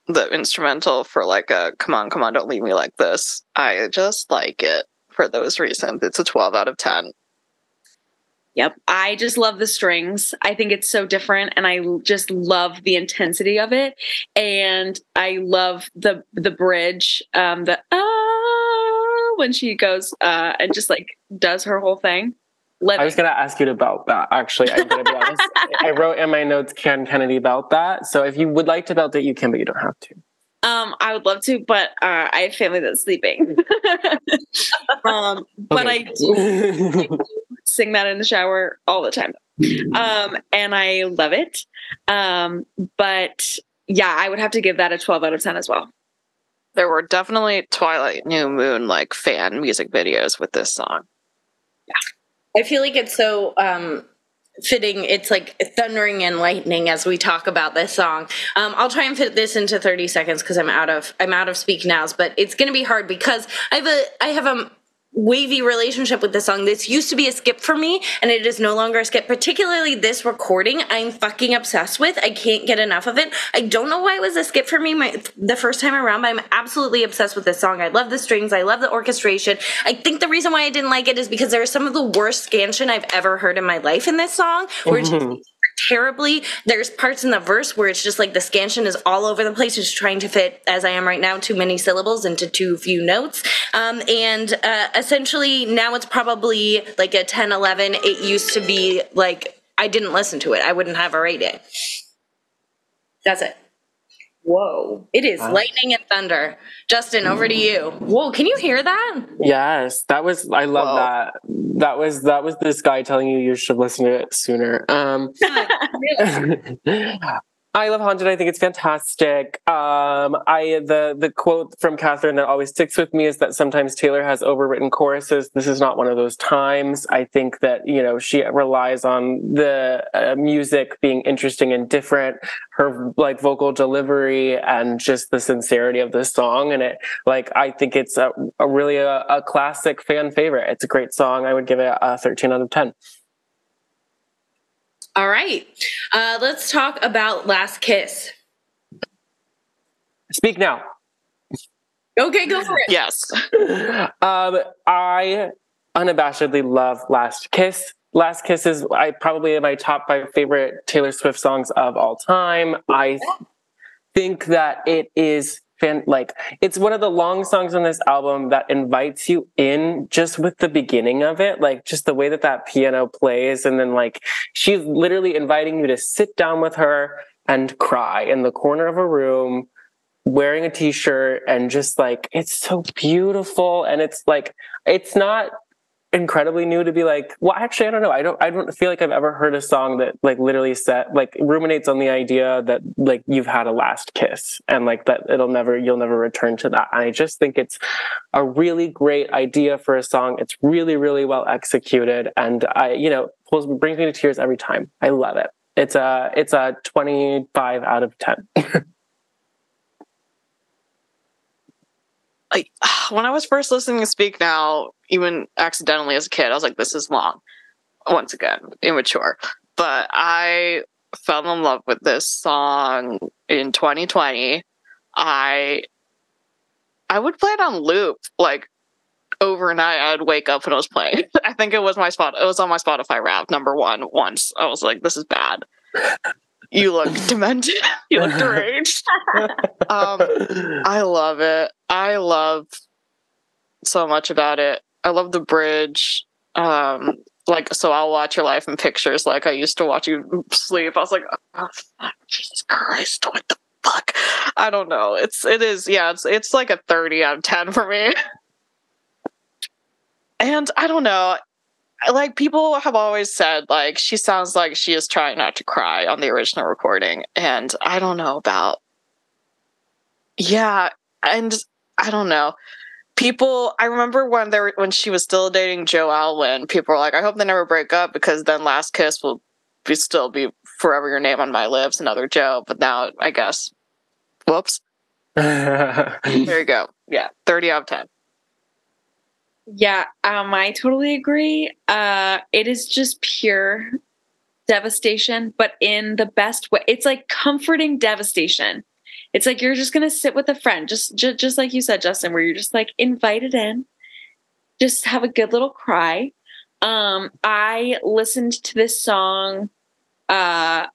the instrumental for like a come on, come on, don't leave me like this. I just like it for those reasons. It's a 12 out of 10. Yep. I just love the strings. I think it's so different and I just love the intensity of it. And I love the the bridge, um, the ah when she goes uh and just like does her whole thing. Living. I was gonna ask you about that. Actually, I'm gonna be honest. I wrote in my notes "Can Kennedy about that?" So if you would like to belt it, you can, but you don't have to. um, I would love to, but uh, I have family that's sleeping. um, but I do sing that in the shower all the time. Um, and I love it. Um, but yeah, I would have to give that a 12 out of 10 as well. There were definitely Twilight New Moon like fan music videos with this song. Yeah. I feel like it's so um, fitting. It's like thundering and lightning as we talk about this song. Um, I'll try and fit this into 30 seconds because I'm out of I'm out of speak nows, but it's going to be hard because I have a I have a wavy relationship with the song. This used to be a skip for me, and it is no longer a skip. Particularly this recording, I'm fucking obsessed with. I can't get enough of it. I don't know why it was a skip for me my, the first time around, but I'm absolutely obsessed with this song. I love the strings. I love the orchestration. I think the reason why I didn't like it is because there is some of the worst scansion I've ever heard in my life in this song, just terribly. There's parts in the verse where it's just like the scansion is all over the place, just trying to fit, as I am right now, too many syllables into too few notes. Um, and uh, essentially, now it's probably like a 10, 11. It used to be like, I didn't listen to it. I wouldn't have a rating. That's it. Whoa. It is Wow. lightning and thunder. Justin, over to you. Whoa, can you hear that? Yes, that was. I love Whoa. that. That was that was this guy telling you you should listen to it sooner. Um, I love Haunted. I think it's fantastic. Um, I the the quote from Kathryn that always sticks with me is that sometimes Taylor has overwritten choruses. This is not one of those times. I think that you know she relies on the uh, music being interesting and different, her like vocal delivery, and just the sincerity of the song. And it like I think it's a, a really a, a classic fan favorite. It's a great song. I would give it a 13 out of 10. All right. Uh, let's talk about Last Kiss. Speak now. Okay, go for it. Yes. um, I unabashedly love Last Kiss. Last Kiss is I probably my top five favorite Taylor Swift songs of all time. I think that it is fan like it's one of the long songs on this album that invites you in just with the beginning of it like just the way that that piano plays. And then like she's literally inviting you to sit down with her and cry in the corner of a room wearing a t-shirt and just like it's so beautiful. And it's like it's not incredibly new to be like well actually i don't know. I don't i don't feel like i've ever heard a song that like literally set like ruminates on the idea that like you've had a last kiss and like that it'll never you'll never return to that. And i just think it's a really great idea for a song. It's really really well executed and i you know pulls brings me to tears every time. I love it. It's a it's a 25 out of 10 like when I was first listening to Speak Now, even accidentally as a kid, I was like, this is long. Once again, immature. But I fell in love with this song in 2020. I I would play it on loop like overnight. I'd wake up and it was playing. I think it was my spot. It was on my Spotify rap number one once. I was like, this is bad. You look demented. you look deranged. um, I love it. I love so much about it. I love the bridge. Um, like so I'll watch your life in pictures like I used to watch you sleep. I was like, oh fuck, Jesus Christ, what the fuck? I don't know. It's it is, yeah, it's it's like a 30 out of 10 for me. and I don't know. Like people have always said, like she sounds like she is trying not to cry on the original recording, and I don't know about. Yeah, and I don't know. People, I remember when they were, when she was still dating Joe Alwyn. People were like, "I hope they never break up because then Last Kiss will be still be forever your name on my lips." Another Joe, but now I guess, whoops. there you go. Yeah, thirty out of ten. Yeah, um, I totally agree. Uh, it is just pure devastation, but in the best way. It's like comforting devastation. It's like you're just gonna sit with a friend, just just, just like you said, Justin, where you're just like invited in, just have a good little cry. Um, I listened to this song uh,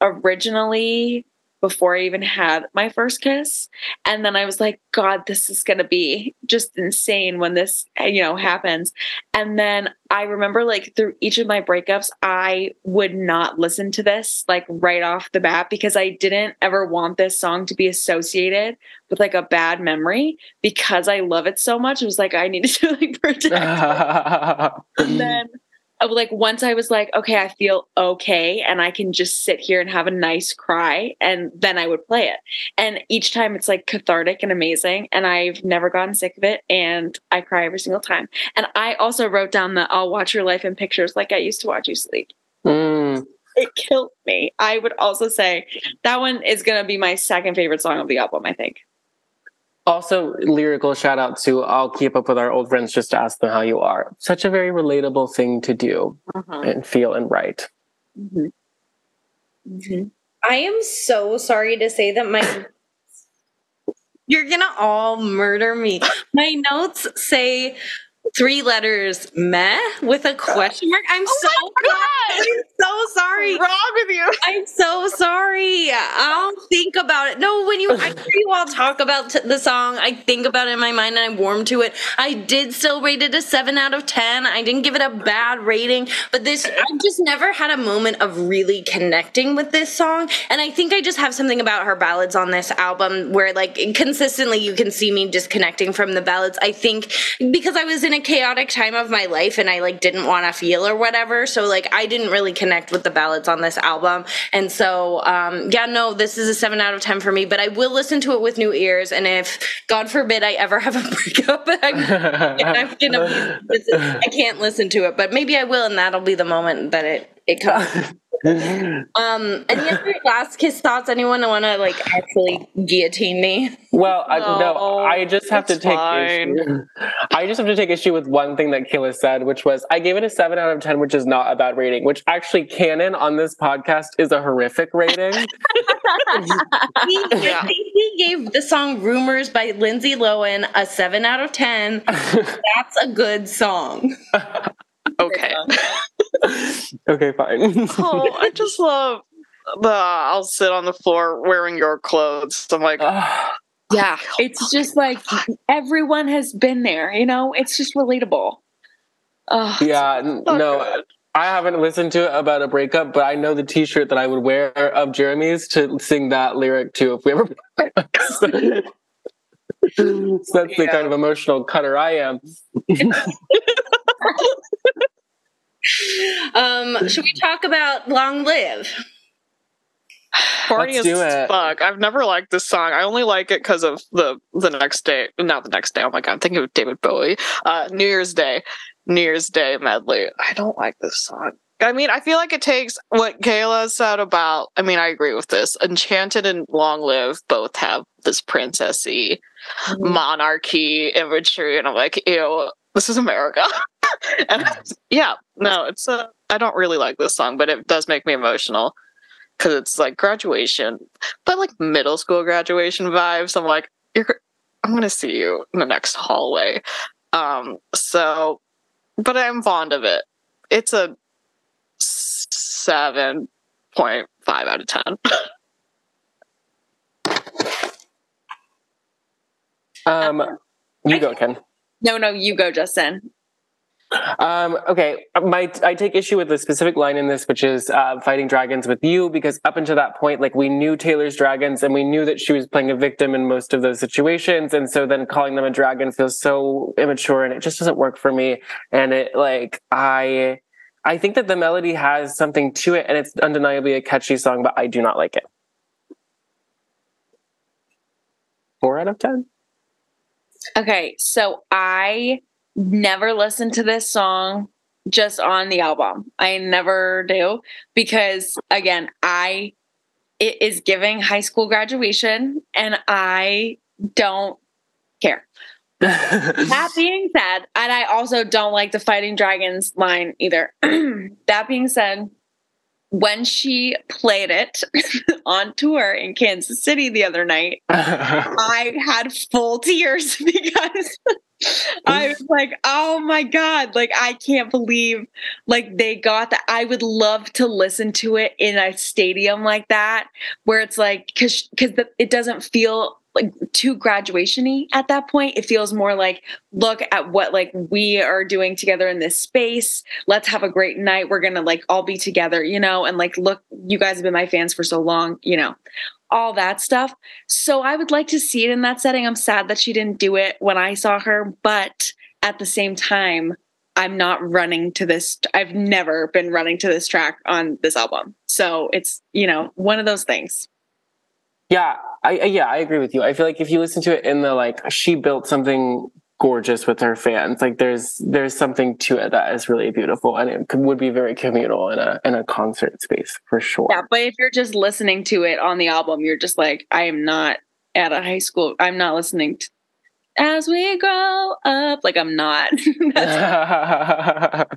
originally before I even had my first kiss. And then I was like, God, this is going to be just insane when this, you know, happens. And then I remember like through each of my breakups, I would not listen to this like right off the bat because I didn't ever want this song to be associated with like a bad memory because I love it so much. It was like, I needed to like protect. it. and then like once I was like, okay, I feel okay and I can just sit here and have a nice cry and then I would play it. And each time it's like cathartic and amazing and I've never gotten sick of it and I cry every single time. And I also wrote down that I'll watch your life in pictures like I used to watch you sleep. Mm. It killed me. I would also say that one is going to be my second favorite song of the album, I think. Also, lyrical shout out to I'll keep up with our old friends just to ask them how you are. Such a very relatable thing to do Uh-huh. and feel and write. Mhm. Mhm. I am so sorry to say that my you're gonna all murder me. My notes say three letters meh with a question mark. I'm oh so God! I'm so sorry. What's wrong with you? I'm so sorry. I'll think about it. No, when you, I hear you all talk about t- the song, I think about it in my mind and I warm to it. I did still rate it a seven out of 10. I didn't give it a bad rating, but this, I've just never had a moment of really connecting with this song. And I think I just have something about her ballads on this album where, like, consistently you can see me disconnecting from the ballads. I think because I was in a chaotic time of my life and I, like, didn't want to feel or whatever. So, like, I didn't really connect with the ballads on this album. And so, um, yeah, no, this is a seven out of 10 for me, but I will listen to it with new ears. And if, God forbid, I ever have a breakup, I'm, I'm gonna I can't listen to it, but maybe I will, and that'll be the moment that it, it comes. Um, any other last kiss thoughts? Anyone want to like actually guillotine me? well, I, no, No, I just have to take fine. issue. I just have to take issue with one thing that Kaela said, which was I gave it a seven out of ten, which is not a bad rating. Which actually, canon on this podcast is a horrific rating. We, Yeah. I think we gave the song "Rumors" by Lindsay Lohan a seven out of ten. That's a good song. Okay. okay, fine. oh, I just love the I'll sit on the floor wearing your clothes. I'm like, Ah, Yeah, it's just like everyone has been there, you know? It's just relatable. Oh, Yeah, so no, good. I haven't listened to it about a breakup, but I know the T-shirt that I would wear of Jeremy's to sing that lyric to if we ever. so that's the kind of emotional cutter I am. Um, should we talk about Long Live? Corny Let's as do it. fuck. I've never liked this song. I only like it because of the the next day. Not the next day. Oh my god, I'm thinking of David Bowie. Uh, New Year's Day, New Year's Day medley. I don't like this song. I mean, I feel like it takes what Kaela said about. I mean, I agree with this. Enchanted and Long Live both have this princessy monarchy imagery, and I'm like, ew, this is America. and yeah, no, it's a. I don't really like this song, but it does make me emotional because it's like graduation, but like middle school graduation vibes. I'm like, you're, I'm gonna see you in the next hallway. Um, so, but I'm fond of it. It's a seven point five out of ten. Um, you go, Ken. no, no, you go, Justin. Um, okay, my I take issue with the specific line in this, which is uh, fighting dragons with you, because up until that point, like we knew Taylor's dragons, and we knew that she was playing a victim in most of those situations, and so then calling them a dragon feels so immature, and it just doesn't work for me. And it like I, I think that the melody has something to it, and it's undeniably a catchy song, but I do not like it. Four out of ten. Okay, so I never listened to this song just on the album. I never do because again, I it is giving high school graduation and I don't care. That being said, and I also don't like the fighting dragons line either. that being said, when she played it on tour in Kansas City the other night, I had full tears because I was like, oh my God, like I can't believe like they got that. I would love to listen to it in a stadium like that, where it's like because because it doesn't feel like too graduation-y at that point. It feels more like look at what like we are doing together in this space. Let's have a great night. We're gonna like all be together, you know, and like look, you guys have been my fans for so long, you know all that stuff. So I would like to see it in that setting. I'm sad that she didn't do it when I saw her, but at the same time, I'm not running to this. I've never been running to this track on this album. So it's, you know, one of those things. Yeah, I yeah, I agree with you. I feel like if you listen to it in the like she built something gorgeous with her fans, like there's there's something to it that is really beautiful and it could, would be very communal in a in a concert space for sure. Yeah. But if you're just listening to it on the album, you're just like, I am not at a high school. I'm not listening to as we grow up. Like I'm not.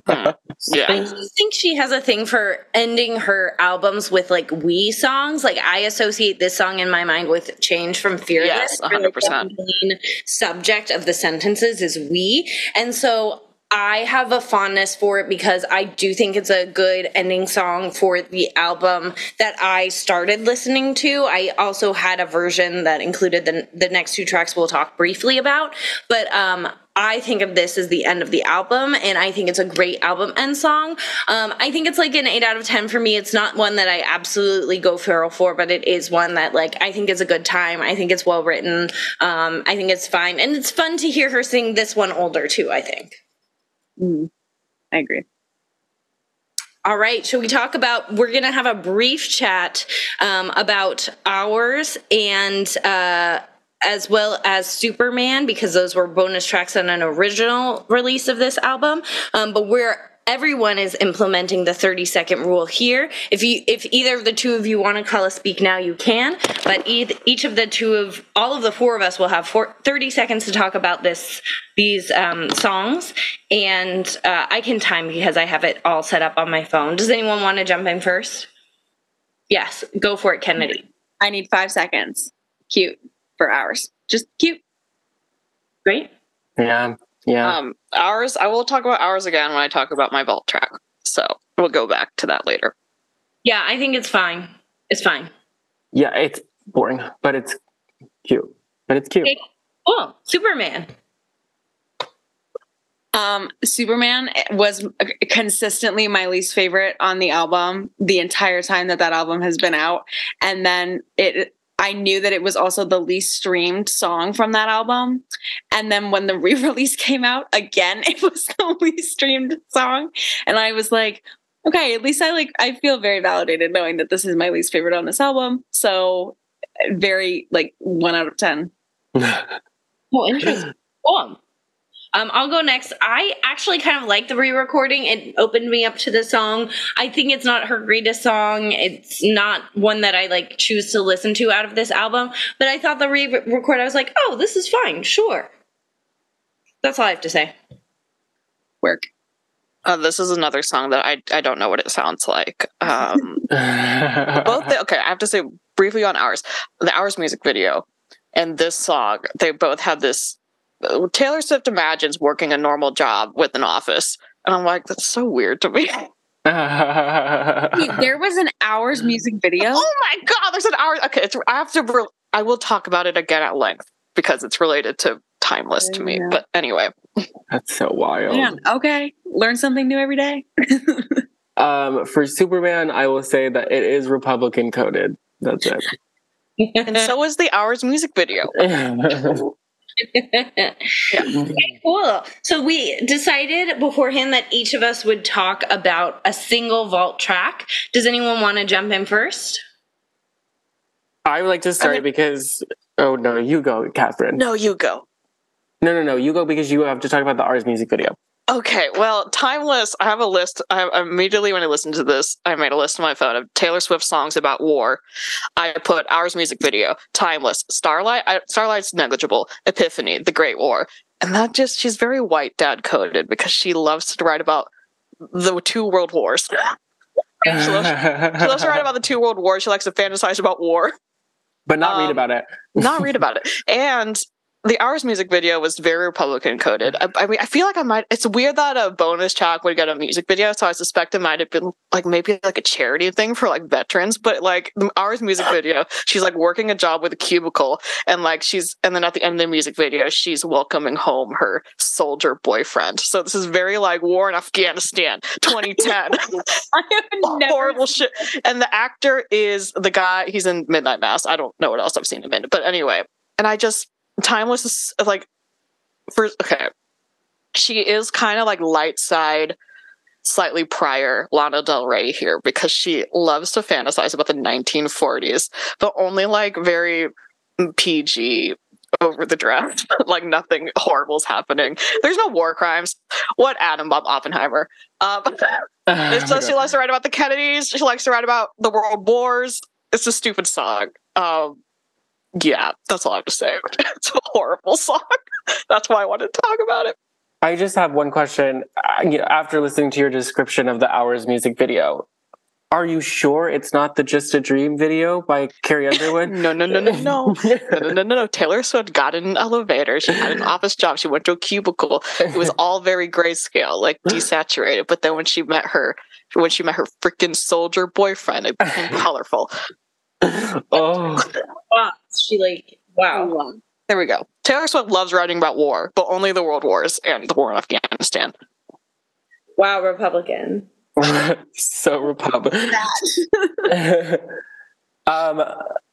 Hmm. I Yeah, do think she has a thing for ending her albums with like we songs. Like I associate this song in my mind with "Change" from Fearless. Yes, where, like, 100%. The main subject of the sentences is "we," and so I have a fondness for it because I do think it's a good ending song for the album that I started listening to. I also had a version that included the the next two tracks we'll talk briefly about, but um I think of this as the end of the album, and I think it's a great album end song. Um, I think it's like an eight out of ten for me. It's not one that I absolutely go feral for, but it is one that like I think is a good time. I think it's well written. Um, I think it's fine, and it's fun to hear her sing this one older too. I think. Mm, I agree. All right, should we talk about? We're going to have a brief chat um, about ours and uh, as well as Superman because those were bonus tracks on an original release of this album. Um, but we're everyone is implementing the 30 second rule here. If you if either of the two of you want to call a speak now, you can. But each, each of the two of all of the four of us will have four, 30 seconds to talk about this these um, songs, and uh, I can time because I have it all set up on my phone. Does anyone want to jump in first? Yes, go for it, Kennedy. I need five seconds. Cute for hours. Just cute. Great. yeah, yeah. um, ours. I will talk about ours again when I talk about my vault track. So we'll go back to that later. Yeah, I think it's fine. It's fine. yeah, it's boring, but it's cute. but it's cute. Okay, cool. Superman. Um, Superman was consistently my least favorite on the album the entire time that that album has been out, and then it. I knew that it was also the least streamed song from that album, and then when the re-release came out, again it was the least streamed song, and I was like, okay, at least I like I feel very validated knowing that this is my least favorite on this album. So very like one out of ten. Oh, interesting. Cool. Um, I'll go next. I actually kind of like the re-recording. It opened me up to the song. I think it's not her greatest song. It's not one that I like choose to listen to out of this album. But I thought the re-record. I was like, oh, this is fine. Sure. That's all I have to say. Work. Uh, this is another song that I I don't know what it sounds like. Um, both the, okay, I have to say briefly on ours, the ours music video and this song, they both have this. Taylor Swift imagines working a normal job with an office, and I'm like, that's so weird to me. Wait, there was an Ours music video. Oh my god, there's an hour. Okay, it's, I have to. Re- I will talk about it again at length because it's related to timeless to me. Yeah. But anyway, That's so wild. Man, okay, learn something new every day. Um, for Superman, I will say that it is Republican coded. That's it. and so is the Ours music video. Okay, cool. So we decided beforehand that each of us would talk about a single vault track. Does anyone want to jump in first? I would like to start Okay. because. Oh no, you go, Kathryn. No, you go. no, no, no. You go because you have to talk about the Ours music video. Okay, well, timeless. I have a list. I immediately when I listened to this, I made a list on my phone of Taylor Swift songs about war. I put Ours music video, timeless, Starlight. I, Starlight's negligible. Epiphany, The Great War, and that just she's very white dad coded because she loves to write about the two world wars. She loves, she loves to write about the two world wars. She likes to fantasize about war, but not read Um, about it. not read about it. And the Ours music video was very Republican coded. I, I mean, I feel like I might. It's weird that a bonus track would get a music video, so I suspect it might have been like maybe like a charity thing for like veterans. But like the Ours music video, she's like working a job with a cubicle, and like she's, and then at the end of the music video, she's welcoming home her soldier boyfriend. So this is very like war in Afghanistan, 2010 I have never horrible shit. And the actor is the guy. He's in Midnight Mass. I don't know what else I've seen him in, but anyway. And I just timeless is like for okay. She is kind of like light side, slightly prior Lana Del Rey here because she loves to fantasize about the 1940s, but only like very PG over the draft. like nothing horrible's happening. There's no war crimes. What Adam Bob Oppenheimer? Um, it's just she likes to write about the Kennedys. She likes to write about the world wars. It's a stupid song. Um, yeah, that's all I have to say. It's a horrible song. That's why I wanted to talk about it. I just have one question. Uh, you know, after listening to your description of the Ours music video, are you sure it's not the Just a Dream video by Carrie Underwood? No, no, no, no, no. No, no, no, no, no. Taylor Swift got in an elevator. She had an office job. She went to a cubicle. It was all very grayscale, like desaturated. But then when she met her, when she met her freaking soldier boyfriend, it became colorful. oh, Wow. She like wow. There we go. Taylor Swift loves writing about war, but only the world wars and the war in Afghanistan. Wow, Republican. so Republican. um,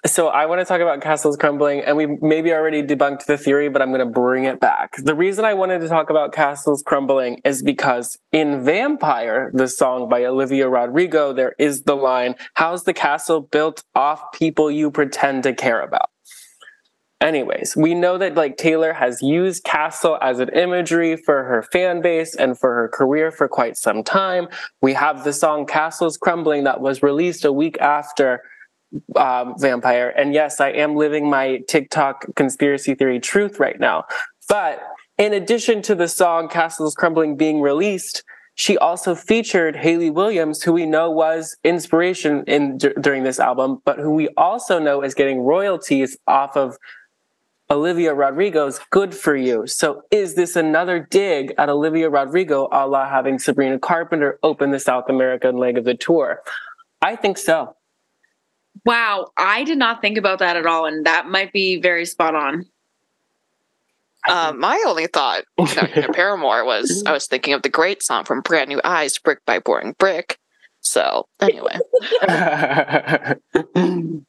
so I want to talk about Castles Crumbling, and we maybe already debunked the theory, but I'm going to bring it back. The reason I wanted to talk about Castles Crumbling is because in Vampire, the song by Olivia Rodrigo, there is the line, "How's the castle built off people you pretend to care about?" Anyways, we know that like Taylor has used castle as an imagery for her fan base and for her career for quite some time. We have the song Castles Crumbling that was released a week after um, Vampire. And yes, I am living my TikTok conspiracy theory truth right now. But in addition to the song Castles Crumbling being released, she also featured Hayley Williams, who we know was inspiration in d- during this album, but who we also know is getting royalties off of Olivia Rodrigo's Good For You. So is this another dig at Olivia Rodrigo, a la having Sabrina Carpenter open the South American leg of the tour? I think so. Wow, I did not think about that at all, and that might be very spot on. Um, my only thought, you know, in Paramore was I was thinking of the great song from Brand New Eyes, "Brick by Boring Brick." So anyway,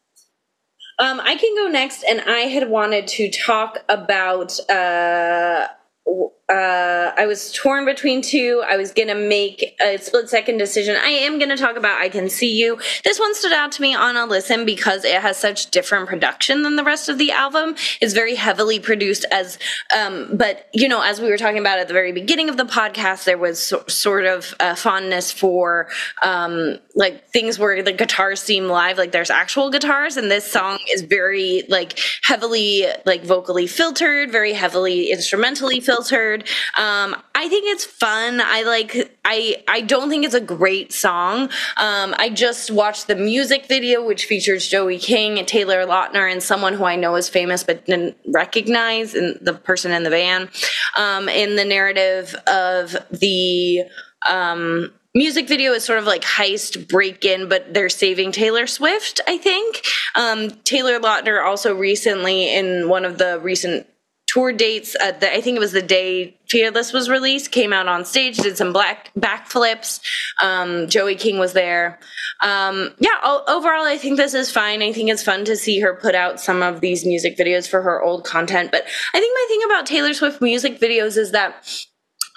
Um, I can go next, and I had wanted to talk about. Uh, w- uh, I was torn between two. I was gonna make a split second decision. I am gonna talk about "I Can See You." This one stood out to me on a listen because it has such different production than the rest of the album. It's very heavily produced as, um, but you know, as we were talking about at the very beginning of the podcast, there was so, sort of a fondness for um, like things where the guitars seem live, like there's actual guitars, and this song is very like heavily like vocally filtered, very heavily instrumentally filtered. Um, I think it's fun. I like. I I don't think it's a great song. Um, I just watched the music video, which features Joey King, and Taylor Lautner, and someone who I know is famous but didn't recognize, and the person in the van, um, in the narrative of the um music video is sort of like heist break in but they're saving taylor swift i think um taylor lautner also recently in one of the recent tour dates uh, the, i think it was the day fearless was released came out on stage did some black backflips. Um, joey king was there. Um, yeah o- overall i think this is fine. I think it's fun to see her put out some of these music videos for her old content. But i think my thing about taylor swift music videos is that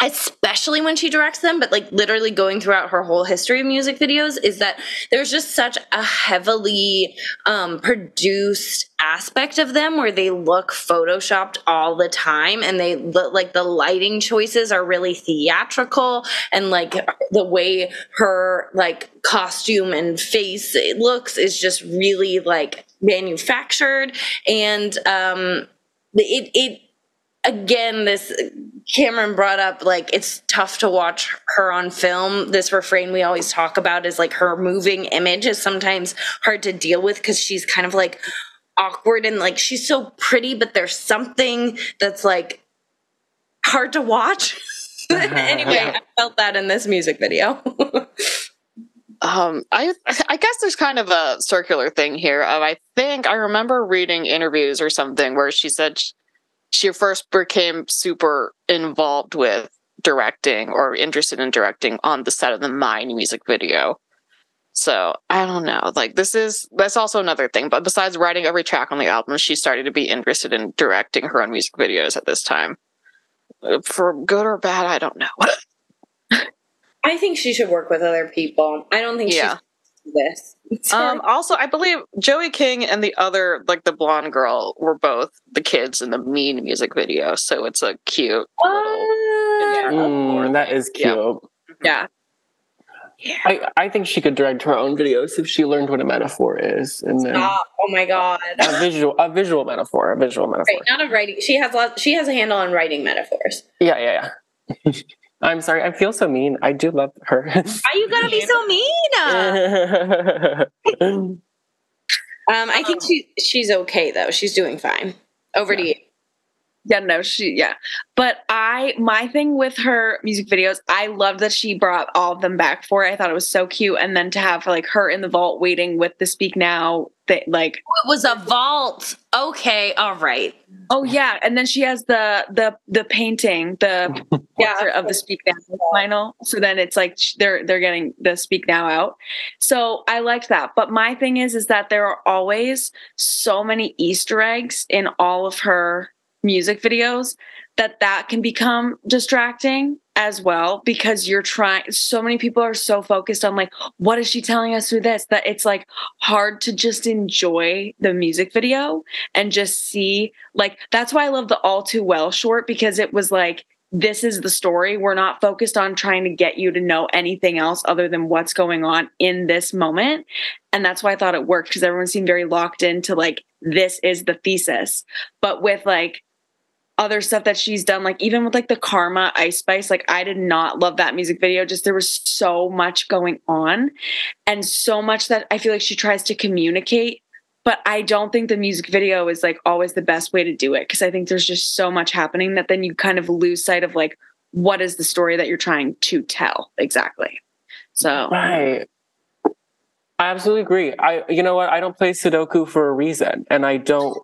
especially when she directs them, but like literally going throughout her whole history of music videos, is that there's just such a heavily um, produced aspect of them where they look photoshopped all the time and they look like the lighting choices are really theatrical and like the way her like costume and face it looks is just really like manufactured and um it it again this cameron brought up like it's tough to watch her on film this refrain we always talk about is like her moving image is sometimes hard to deal with because she's kind of like awkward and like she's so pretty but there's something that's like hard to watch anyway Yeah. i felt that in this music video um, I I guess there's kind of a circular thing here. Of I think I remember reading interviews or something where she said sh- she first became super involved with directing or interested in directing on the set of the Mine music video. So I don't know. Like this is that's also another thing. But besides writing every track on the album, she started to be interested in directing her own music videos at this time. For good or bad, I don't know. i think she should work with other people i don't think Yeah. she's this Um, also, I believe Joey King and the other, like the blonde girl, were both the kids in the Mean music video. So it's a cute little. Mm, that is cute. Yeah. Yeah. I, I think she could direct her own videos if she learned what a metaphor is, and then Stop. oh my god a visual a visual metaphor, a visual metaphor. Right, not a writing. She has lots. She has a handle on writing metaphors. Yeah, yeah, yeah. I'm sorry, I feel so mean. I do love her. Are you gonna be so mean? Um, I think she she's okay though. She's doing fine. Over to you. Yeah, no, she yeah. But I my thing with her music videos, I loved that she brought all of them back for it. I thought it was so cute. And then to have like her in the vault waiting with the speak now that like oh, It was a vault. Okay, all right. oh yeah. And then she has the the the painting, the Yeah. portrait of the speak now final. So then it's like they're they're getting the speak now out. So I liked that. But my thing is is that there are always so many Easter eggs in all of her music videos that that can become distracting as well because you're trying so many people are so focused on like what is she telling us through this that it's like hard to just enjoy the music video and just see like that's why I love the all too well short because it was like this is the story. We're not focused on trying to get you to know anything else other than what's going on in this moment. And that's why I thought it worked because everyone seemed very locked into like this is the thesis. But with like other stuff that she's done, like even with like the Karma Ice Spice, like I did not love that music video. Just there was so much going on and so much that I feel like she tries to communicate. But I don't think the music video is like always the best way to do it because I think there's just so much happening that then you kind of lose sight of like what is the story that you're trying to tell exactly. So Right. I absolutely agree. I you know what? I don't play Sudoku for a reason, and I don't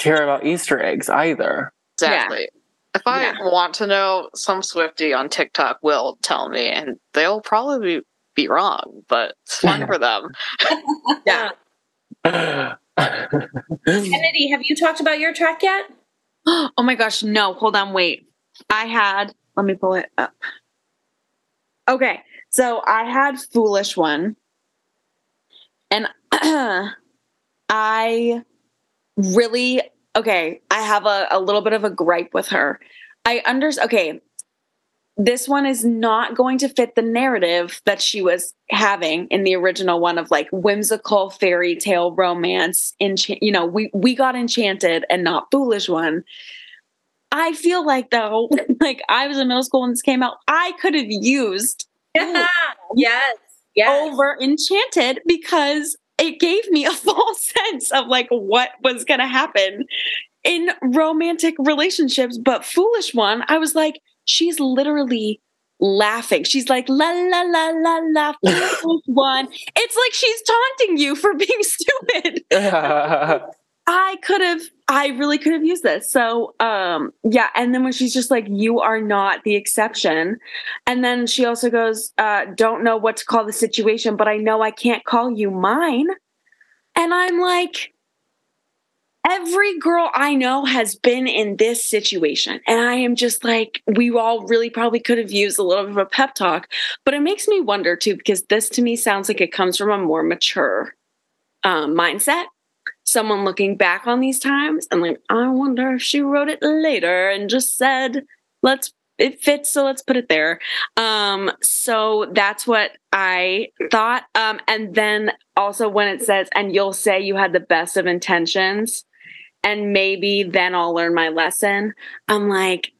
care about Easter eggs either. Exactly. If I Yeah. want to know, some Swifty on TikTok will tell me, and they'll probably be wrong, but it's fun for them. Yeah. Kennedy, have you talked about your track yet? oh my gosh, no, hold on, wait. I had, let me pull it up. Okay, so I had Foolish One. And I really, okay, I have a, a little bit of a gripe with her. I understand, okay, this one is not going to fit the narrative that she was having in the original one of like whimsical fairy tale romance encha- you know we we got enchanted and not foolish one i feel like though like i was in middle school when this came out i could have used yes. Yes. over enchanted because it gave me a false sense of like what was going to happen in romantic relationships but foolish one i was like she's literally laughing. She's like la la la la la foolish one. It's like she's taunting you for being stupid. I could have, I really could have used this. So, um, yeah. And then when she's just like, you are not the exception. And then she also goes, uh, don't know what to call the situation, but I know I can't call you mine. And I'm like, every girl I know has been in this situation. And I am just like, we all really probably could have used a little bit of a pep talk. But it makes me wonder too, because this to me sounds like it comes from a more mature um, mindset someone looking back on these times and like i wonder if she wrote it later and just said let's it fits so let's put it there. Um so that's what i thought. Um and then also when it says and you'll say you had the best of intentions and maybe then i'll learn my lesson i'm like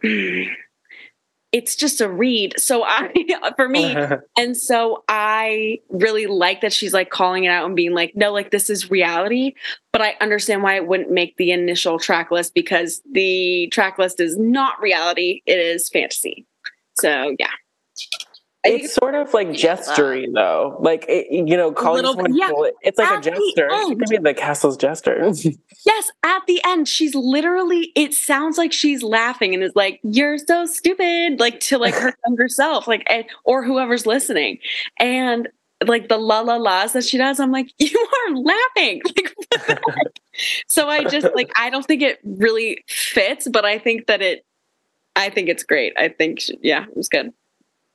it's just a read so i for me and so I really like that she's like calling it out and being like, no, like this is reality. But I understand why it wouldn't make the initial track list because the track list is not reality, it is fantasy. So yeah. It's sort of like gestury, though. Like it, you know, calling Little- someone yeah, cool, it's like a at jester. She could be the castle's jester. Yes, at the end, she's literally, it sounds like she's laughing and is like, You're so stupid, like to like her younger self, like, and, or whoever's listening. And like the la la la's that she does, I'm like, You are laughing. Like, what the heck? so I just like, I don't think it really fits, but I think that it, I think it's great. I think, she- yeah, it was good.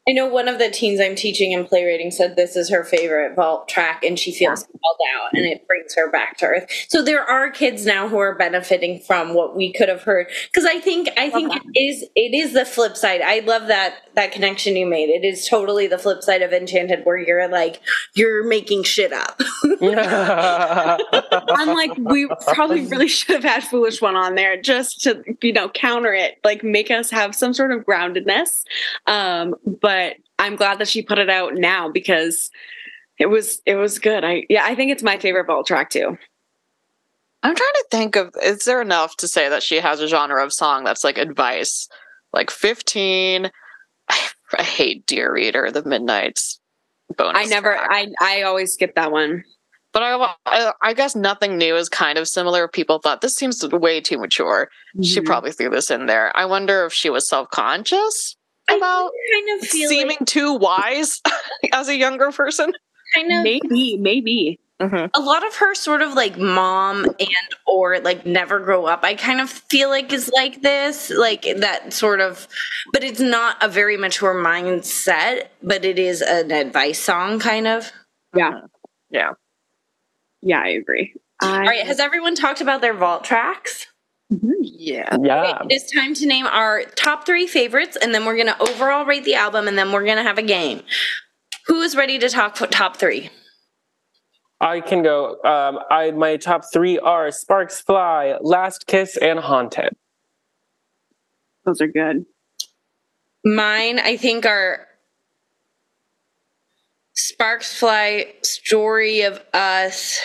I know one of the teens I'm teaching in playwriting said this is her favorite vault track and she feels called out and it brings her back to earth. So there are kids now who are benefiting from what we could have heard because I think I think it is it is the flip side. I love that that connection you made. It is totally the flip side of Enchanted where you're like you're making shit up. I'm like, we probably really should have had Foolish One on there just to, you know, counter it, like make us have some sort of groundedness. Um, but I'm glad that she put it out now because it was it was good. I yeah, I think it's my favorite vault track too. I'm trying to think of is there enough to say that she has a genre of song that's like advice? Like 15. I, I hate Dear Reader, the Midnights bonus. I never track. I I always skip that one. But I, I, I guess nothing new is kind of similar. People thought this seems way too mature. She Mhm. probably threw this in there. I wonder if she was self conscious about kind of feel seeming like, too wise as a younger person. kind of maybe, maybe. Mm-hmm. a lot of her sort of like mom and or like never grow up i kind of feel like is like this like that sort of but it's not a very mature mindset but it is an advice song kind of Yeah. Yeah. Yeah, I agree. I, all right has everyone talked about their vault tracks Yeah. yeah. it is time to name our top three favorites and then we're gonna overall rate the album and then we're gonna have a game who is ready to talk top three I can go. Um, I my top three are Sparks Fly, Last Kiss, and Haunted. those are good. Mine, I think, are Sparks Fly, Story of Us,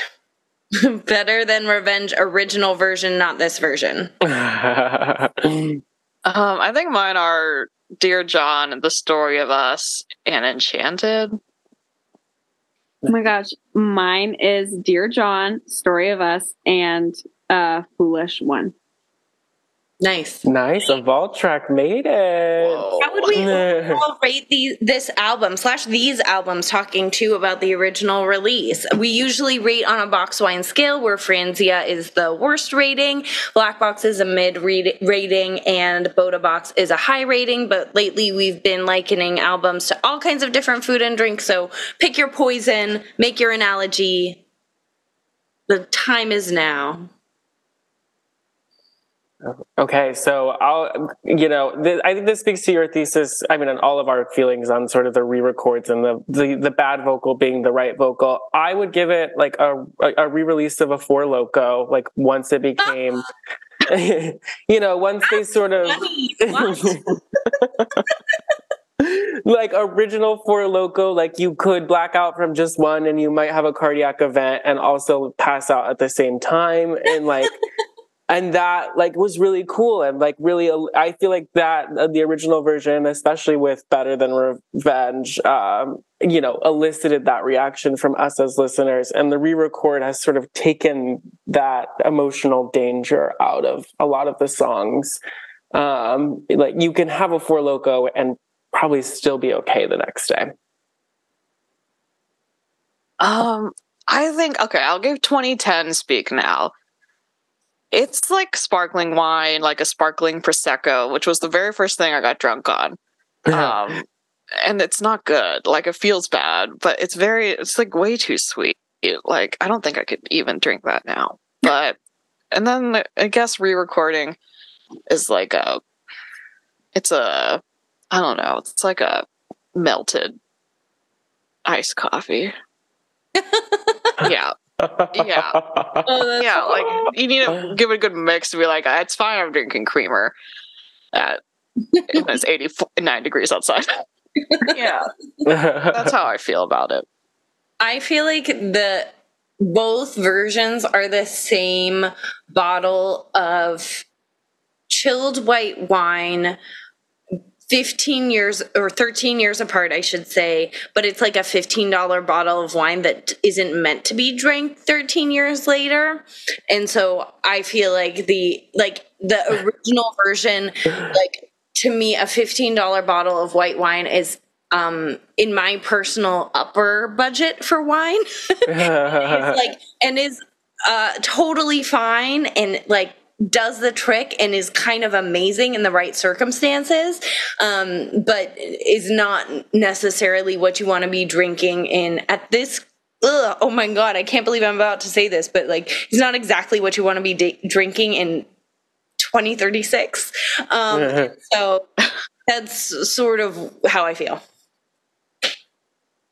Better Than Revenge, original version, not this version. Um, I think mine are Dear John, The Story of Us, and Enchanted. Oh my gosh. Mine is Dear John, Story of Us, and uh Foolish One. Nice. Nice. A vault track made it. Whoa. How would we all rate these this album slash these albums talking to about the original release? We usually rate on a box wine scale where Franzia is the worst rating, Black Box is a mid read- rating, and Bota Box is a high rating. But lately we've been likening albums to all kinds of different food and drink. So pick your poison, make your analogy. The time is now. Okay, so I'll, you know, th- I think this speaks to your thesis. I mean, on all of our feelings on sort of the re-records and the the, the bad vocal being the right vocal. I would give it like a a re-release of a Four Loco, like once it became, you know, once they sort of like original Four Loco, like you could black out from just one, and you might have a cardiac event and also pass out at the same time, and like. And that like was really cool and like really i feel like that uh, the original version especially with better than revenge um you know elicited that reaction from us as listeners. And the re-record has sort of taken that emotional danger out of a lot of the songs. Um like you can have a four loco and probably still be okay the next day. Um, I think okay, I'll give 2010 speak now. It's like sparkling wine, like a sparkling prosecco, which was the very first thing I got drunk on. Um, and it's not good. Like it feels bad, but it's very, it's like way too sweet. Like I don't think I could even drink that now. But and then I guess re-recording is like a, it's a, I don't know, it's like a melted iced coffee. yeah, Yeah. Oh, that's yeah. Like you need to give it a good mix to be like, "Ah, it's fine. I'm drinking creamer at when it's 89 degrees outside. yeah, that's how I feel about it. I feel like the both versions are the same bottle of chilled white wine 15 years or 13 years apart I should say but it's like a $15 bottle of wine that isn't meant to be drank 13 years later. And so I feel like the like the original version like to me a $15 bottle of white wine is um in my personal upper budget for wine. Like and is uh totally fine. And like does the trick and is kind of amazing in the right circumstances um but is not necessarily what you want to be drinking in at this ugh, oh my god i can't believe i'm about to say this but like it's not exactly what you want to be da- drinking in 2036 um so that's sort of how i feel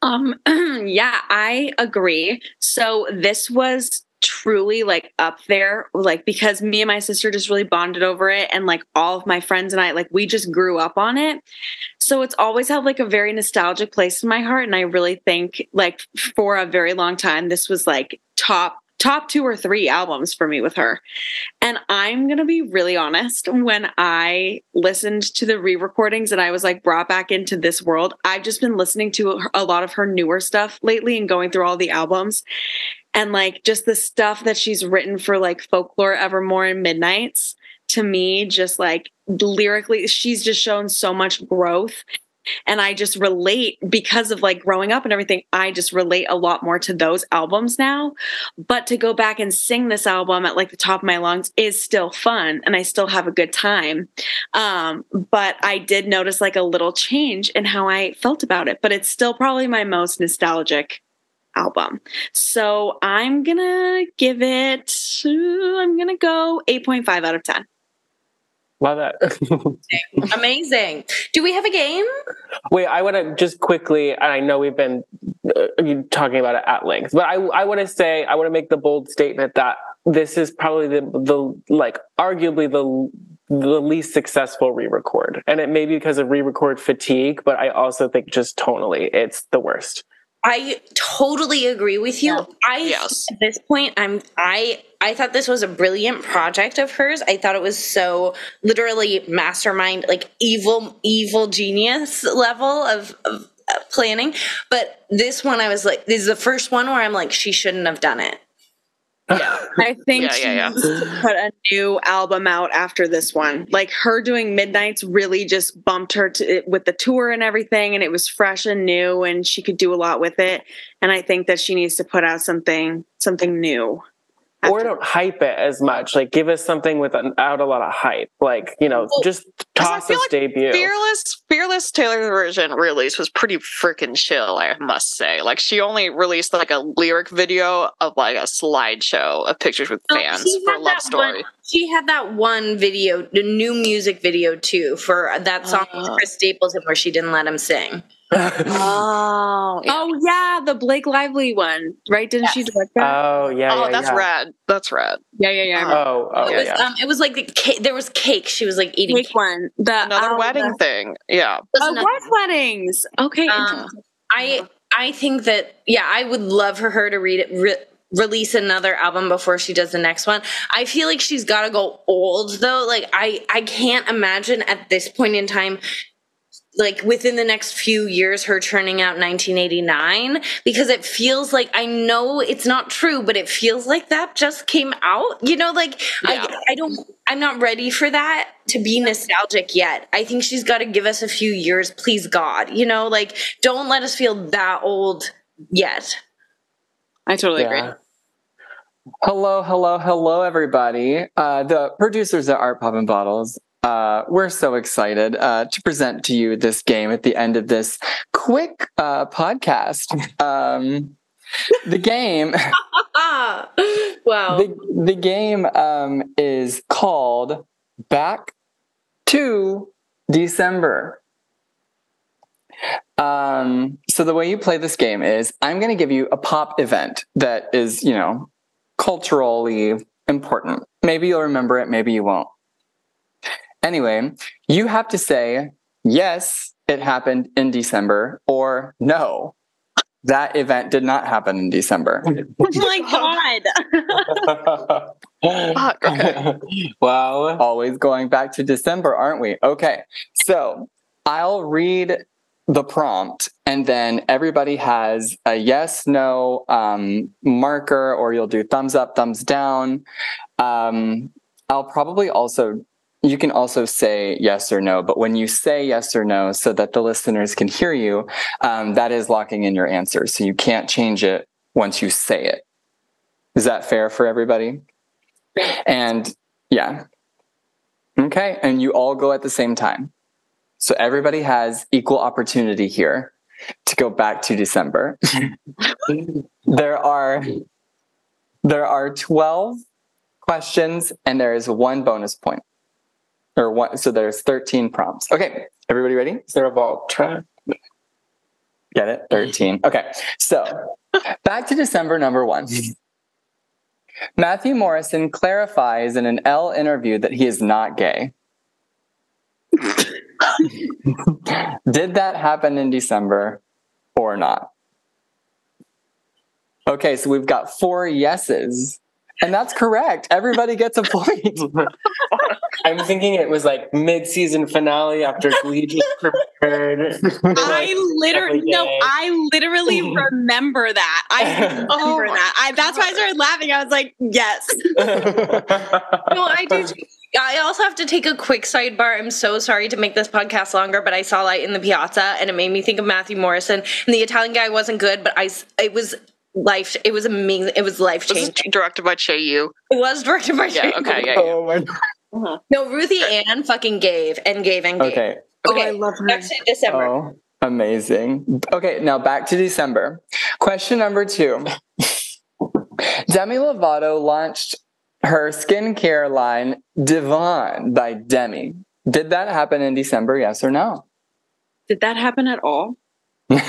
Um, yeah, I agree. So this was truly like up there, like because me and my sister just really bonded over it, and like all of my friends and I, like we just grew up on it. So it's always had like a very nostalgic place in my heart, and I really think like for a very long time, this was like top top two or three albums for me with her. And I'm going to be really honest. When I listened to the re recordings and I was like brought back into this world, I've just been listening to a lot of her newer stuff lately and going through all the albums. And like just the stuff that she's written for like Folklore, Evermore, and Midnights to me, just like lyrically, she's just shown so much growth. And I just relate because of like growing up and everything. I just relate a lot more to those albums now. But to go back and sing this album at like the top of my lungs is still fun and I still have a good time. Um, but I did notice like a little change in how I felt about it. But it's still probably my most nostalgic album. So I'm gonna give it, I'm gonna go 8.5 out of 10. Love that. amazing do we have a game Wait, I want to just quickly, and I know we've been uh, talking about it at length, but I, I want to say, I want to make the bold statement that this is probably the, the like, arguably the the least successful re-record, and it may be because of re-record fatigue, but I also think just tonally, it's the worst. I totally agree with you. Yeah. I Yes. at this point I'm I I thought this was a brilliant project of hers. I thought it was so literally mastermind like evil evil genius level of, of planning. But this one I was like this is the first one where I'm like she shouldn't have done it. I think Yeah, she yeah, yeah. needs to put a new album out after this one. Like her doing Midnights really just bumped her to with the tour and everything, and it was fresh and new, and she could do a lot with it. And I think that she needs to put out something something new. Or after- don't hype it as much. Like give us something without a lot of hype. Like you know, Well, just I toss feel us like debut. Fearless, Fearless Taylor's version release was pretty freaking chill, I must say. Like she only released like a lyric video of like a slideshow of pictures with fans she for love story. one- she had that one video, the new music video too, for that song with Oh. Chris Stapleton where she didn't let him sing. Oh, yeah. Oh yeah, the Blake Lively one, right? Didn't she direct that? oh yeah. oh, yeah, that's yeah. rad. That's rad. yeah, yeah, yeah. I remember. Oh, oh it yeah, was yeah. um, it was like the cake. There was cake. She was like eating Cake cake. one. The Another oh, wedding the- thing. Yeah. It Oh, nothing. was weddings. Okay. Um. I I think that yeah, I would love for her to read it. Re- release another album before she does the next one. I feel like she's got to go old though. Like I I can't imagine at this point in time like within the next few years her turning out 1989 because it feels like I know it's not true but it feels like that just came out. You know like Yeah. I I don't I'm not ready for that to be nostalgic yet. I think she's got to give us a few years please God. You know like don't let us feel that old yet. I totally agree. Hello, hello, hello, everybody. Uh, the producers at Art Pop and Bottles. Uh, we're so excited uh, to present to you this game at the end of this quick uh, podcast. Um, the game, wow. the, the game um, is called Back to December. Um, so the way you play this game is I'm going to give you a pop event that is, you know, culturally important. Maybe you'll remember it, maybe you won't. Anyway, you have to say, yes, it happened in December, or no, that event did not happen in December. Oh my god. Fuck, okay. well, always going back to December, aren't we? Okay. So I'll read the prompt and then everybody has a yes, no um, marker, or you'll do thumbs up, thumbs down. Um, I'll probably also, you can also say yes or no, but when you say yes or no, so that the listeners can hear you, um, that is locking in your answer. So you can't change it once you say it. Is that fair for everybody? And yeah. Okay. And you all go at the same time. So everybody has equal opportunity here to go back to December. there are there are 12 questions and there is one bonus point. Or one so there's 13 prompts. Okay. Everybody ready? Is there a vault track? Get it? 13. Okay. So back to December number one. Matthew Morrison clarifies in an Elle interview that he is not gay. Did that happen in December or not? Okay, so we've got four yeses. And that's correct. Everybody gets a point. I'm thinking it was like mid-season finale after Glee just prepared. I literally no. I literally remember that. I remember Oh that. I, that's why I started laughing. I was like, yes. No, I do. too. I also have to take a quick sidebar. I'm so sorry to make this podcast longer, but I saw Light in the Piazza, and it made me think of Matthew Morrison. And the Italian guy wasn't good, but I it was life. It was amazing. It was life changing. directed by Che Yu. It was directed by Yeah, Shane okay, yeah, yeah. oh my god. Uh-huh. No, Ruthie Ann fucking gave and gave and gave. Okay. Oh, Okay, I love her. back to December. Oh, amazing. Okay, now back to December. Question number two. Demi Lovato launched her skincare line Divine by Demi. Did that happen in December, yes or no? Did that happen at all? Did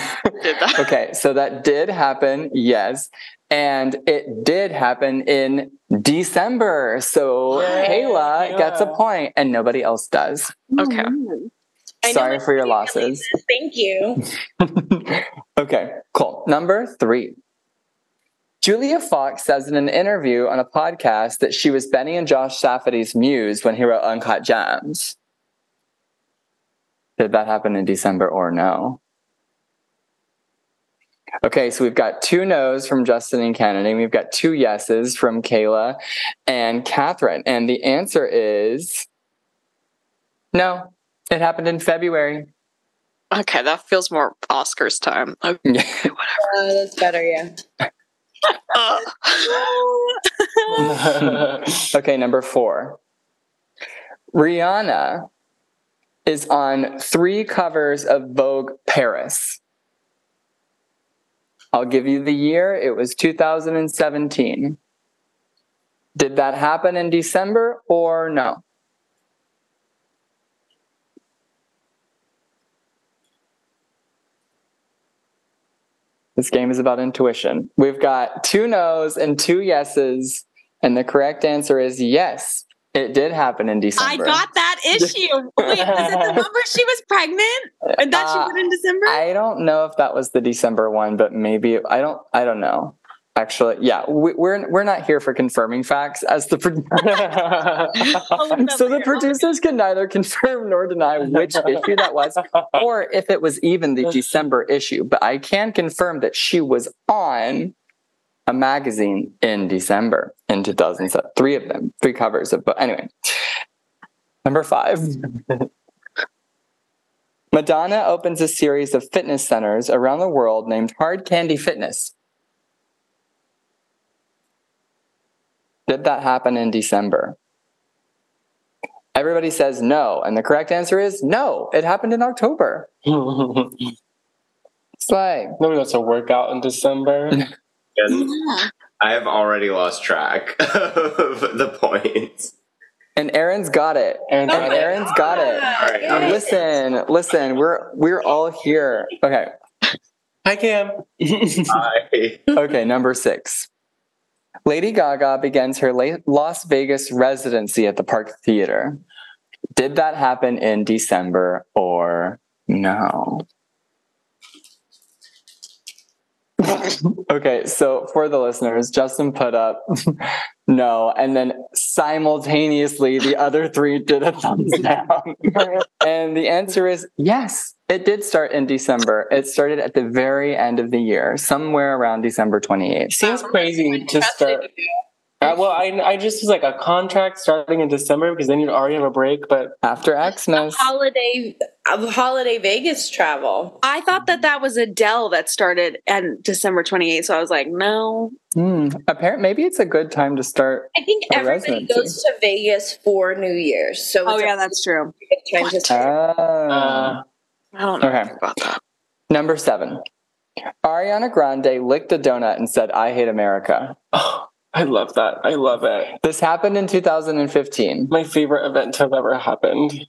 that? Okay, so that did happen, yes. And it did happen in December. So Yay, Kaela gets a point and nobody else does. Oh, okay. Oh, I Sorry for your losses. Thank you. okay, cool. Number three. Julia Fox says in an interview on a podcast that she was Benny and Josh Safdie's muse when he wrote Uncut Gems. Did that happen in December or no? Okay, so we've got two no's from Justin and Kennedy. We've got two yeses from Kaela and Kathryn. And the answer is no. It happened in February. Okay, that feels more Oscars time. Okay. Uh, that's better, yeah. okay, number four. Rihanna is on three covers of Vogue Paris. I'll give you the year. It was 2017. Did that happen in December or no? This game is about intuition. We've got two no's and two yeses, and the correct answer is yes. It did happen in December. I got that issue. Wait, was it the one where she was pregnant and that she Uh, went in December? I don't know if that was the December one, but maybe I don't. I don't know. Actually, yeah, we, we're we're not here for confirming facts as the pro- so the producers can neither confirm nor deny which issue that was, or if it was even the December issue. But I can confirm that she was on a magazine in December in 2007. Three of them, three covers of. But anyway, number five. Madonna opens a series of fitness centers around the world named Hard Candy Fitness. Did that happen in December? Everybody says no, and the correct answer is no. It happened in October. It's like Nobody wants to work out in December. Yeah. I have already lost track of the points. and Aaron's got it. And And Aaron's got it. All right, And listen, listen, we're we're all here. Okay. Hi, Cam. I, Okay, number six. Lady Gaga begins her La- Las Vegas residency at the Park Theater. Did that happen in December or no? okay, so for the listeners, Justin put up no, and then simultaneously the other three did a thumbs down. and the answer is yes, it did start in December. It started at the very end of the year, somewhere around December 28th. Seems crazy to start. Uh, well, I, I just was like a contract starting in December because then you'd already have a break. But After Xmas. Holiday, uh, holiday Vegas travel. I thought that that was Adele that started on December 28th. So I was like, no. Hmm. Apparently, maybe it's a good time to start. I think everybody residency. goes to Vegas for New Year's, so Oh, yeah, that's true. good time to start. Oh. uh, I don't know Okay. about that. Number seven. Ariana Grande licked a donut and said, I hate America. oh, I love that. I love it. This happened in 2015. My favorite event to have ever happened.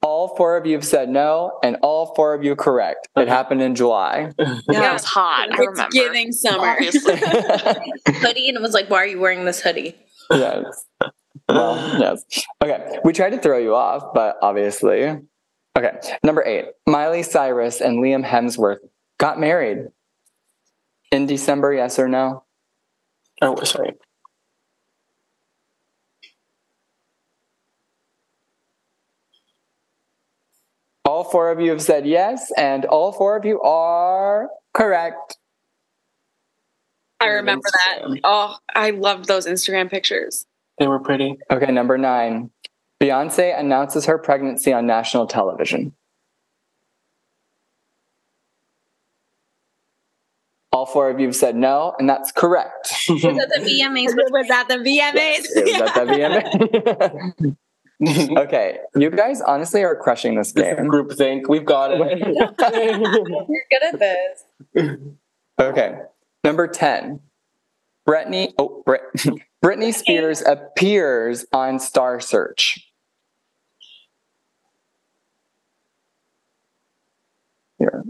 All four of you have said no, and all four of you correct. It happened in July. Yeah, it was hot. I it's remember. giving summer. Obviously. hoodie, and it was like, "Why are you wearing this hoodie?" yes. Well, yes. Okay. We tried to throw you off, but obviously. Okay. Number eight. Miley Cyrus and Liam Hemsworth got married in December, yes or no? Oh, sorry. All four of you have said yes, and all four of you are correct. I remember that. Oh, I loved those Instagram pictures. They were pretty. Okay, number nine. Beyonce announces her pregnancy on national television. All four of you have said no, and that's correct. Was that the VMAs? Was that the VMAs? It was at the VMA. okay, you guys honestly are crushing this This game. group think. We've got it. You're good at this. Okay, number 10. Britney, oh, Brit, Britney Spears appears on Star Search. Here.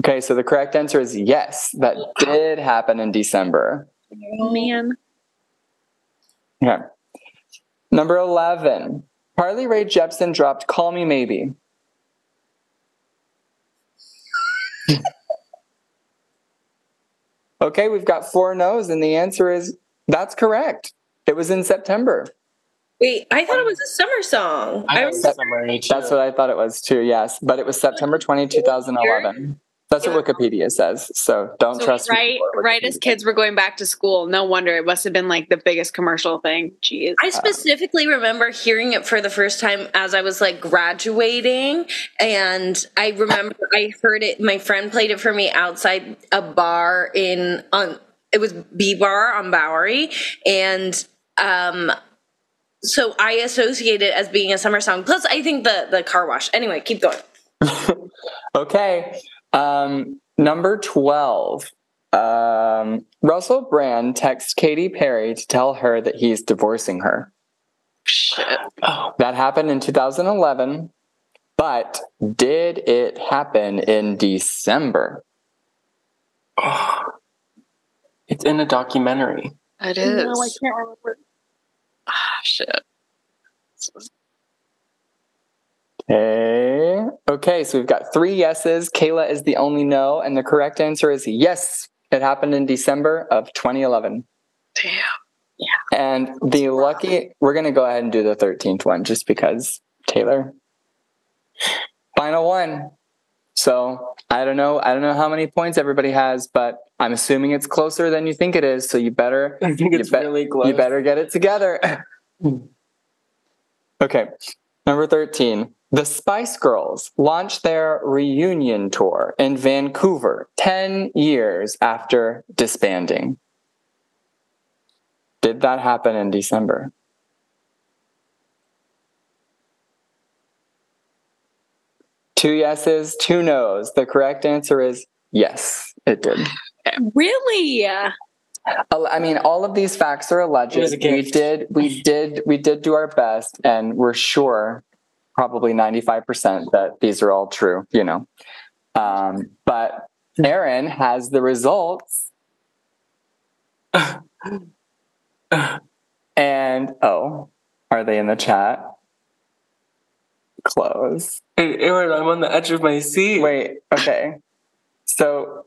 Okay, so the correct answer is yes, that did happen in December. Oh, man. Okay. Number 11. Carly Rae Jepsen dropped Call Me Maybe. okay, we've got four no's, and the answer is that's correct. It was in September. Wait, I thought it was a summer song. I I was was. That's what I thought it was too, yes. But it was September 20, 2011. That's what Wikipedia says. So don't So trust me right, right as kids were going back to school. No wonder it must have been like the biggest commercial thing. Jeez. I specifically remember hearing it for the first time as I was like graduating. And I remember I heard it, my friend played it for me outside a bar in, on, it was B Bar on Bowery. And, um, so I associate it as being a summer song. Plus, I think the the car wash. Anyway, keep going. Okay. Um, number 12. Um, Russell Brand texts Katy Perry to tell her that he's divorcing her. Shit. Oh, That happened in 2011, but did it happen in December? Oh, it's in a documentary. It is. No, I can't remember. Ah, shit. Okay. Okay, so we've got three yeses. Kaela is the only no, and the correct answer is yes. It happened in December of 2011. Damn. Yeah. And the lucky, we're going to go ahead and do the 13th one just because Taylor. Final one. So I don't know. I don't know how many points everybody has, but I'm assuming it's closer than you think it is. So you better, I think You it's bet- really close. you better get it together. okay. Number 13. The Spice Girls launched their reunion tour in Vancouver 10 years after disbanding. Did that happen in December? Two yeses, two nos. The correct answer is yes, it did. Really? I mean, all of these facts are alleged. It was a We did, we did, we did do our best, and we're sure, probably ninety-five percent, that these are all true. You know, um, but Aaron has the results, and oh, are they in the chat? Close. Hey, Aaron, I'm on the edge of my seat. Wait. Okay. So,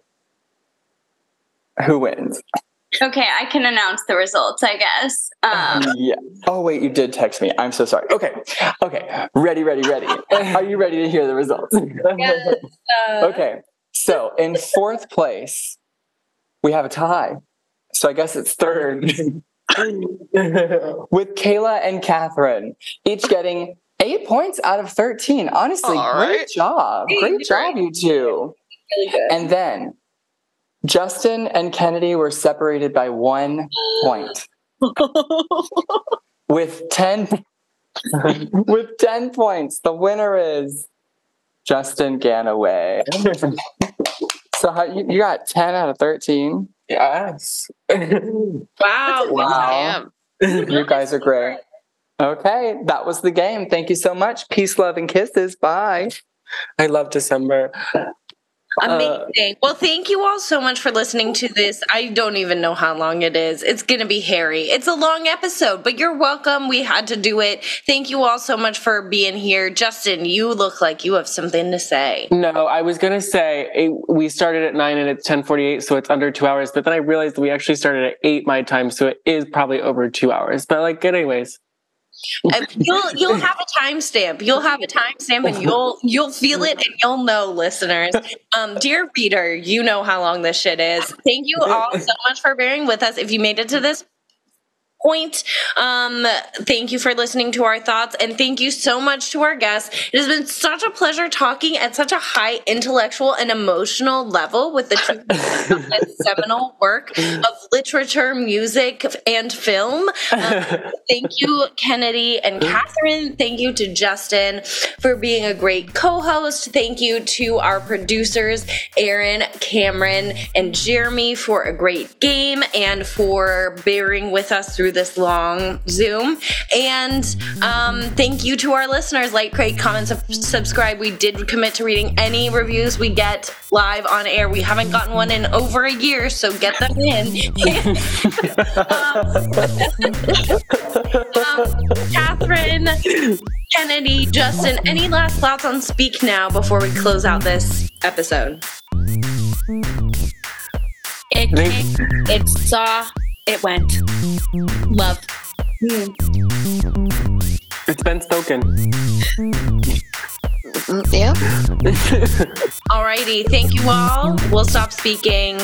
who wins? Okay, I can announce the results, I guess. Um, Yeah. Oh wait, you did text me. I'm so sorry. Okay. Okay. Ready, ready, ready. Are you ready to hear the results? Yes, uh, okay. So in fourth place, we have a tie. So I guess it's third with Kaela and Kathryn, each getting eight points out of 13. Honestly, All great right. job. Great job, you two. Really good. And then Justin and Kennedy were separated by one point. with 10 with 10 points the winner is justin ganaway so how, you, you got 10 out of 13 yes. Wow. Wow. You guys are great okay that was the game thank you so much peace love and kisses bye I love December. Amazing. well, thank you all so much for listening to this. I don't even know how long it is. It's going to be hairy. It's a long episode, but you're welcome. We had to do it. Thank you all so much for being here. Justin, you look like you have something to say. No, I was gonna say it, we started at nine and it's ten forty eight, so it's under two hours. But then I realized we actually started at eight my time, so it is probably over two hours. But like, anyways, Uh, you'll you'll have a timestamp. You'll have a timestamp, and you'll you'll feel it, and you'll know, listeners. Um, dear reader, you know how long this shit is. Thank you all so much for bearing with us. If you made it to this point, um, thank you for listening to our thoughts, and thank you so much to our guests. It has been such a pleasure talking at such a high intellectual and emotional level with the two seminal work of literature, music, and film. Um, thank you, Kennedy and Kathryn. Thank you to Justin for being a great co host. Thank you to our producers, Aaron, Cameron, and Jeremy, for a great game and for bearing with us through this long Zoom. And um, thank you to our listeners. Like, rate, comment, sub- subscribe. We did commit to reading any reviews we get live on air. We haven't gotten one in over a year, so get them in. um, Kathryn, Kennedy, Justin, any last thoughts on Speak Now before we close out this episode? It it saw, it went. Love. It's Ben Stoken. Mm, yeah. Alrighty. Thank you all. We'll stop speaking.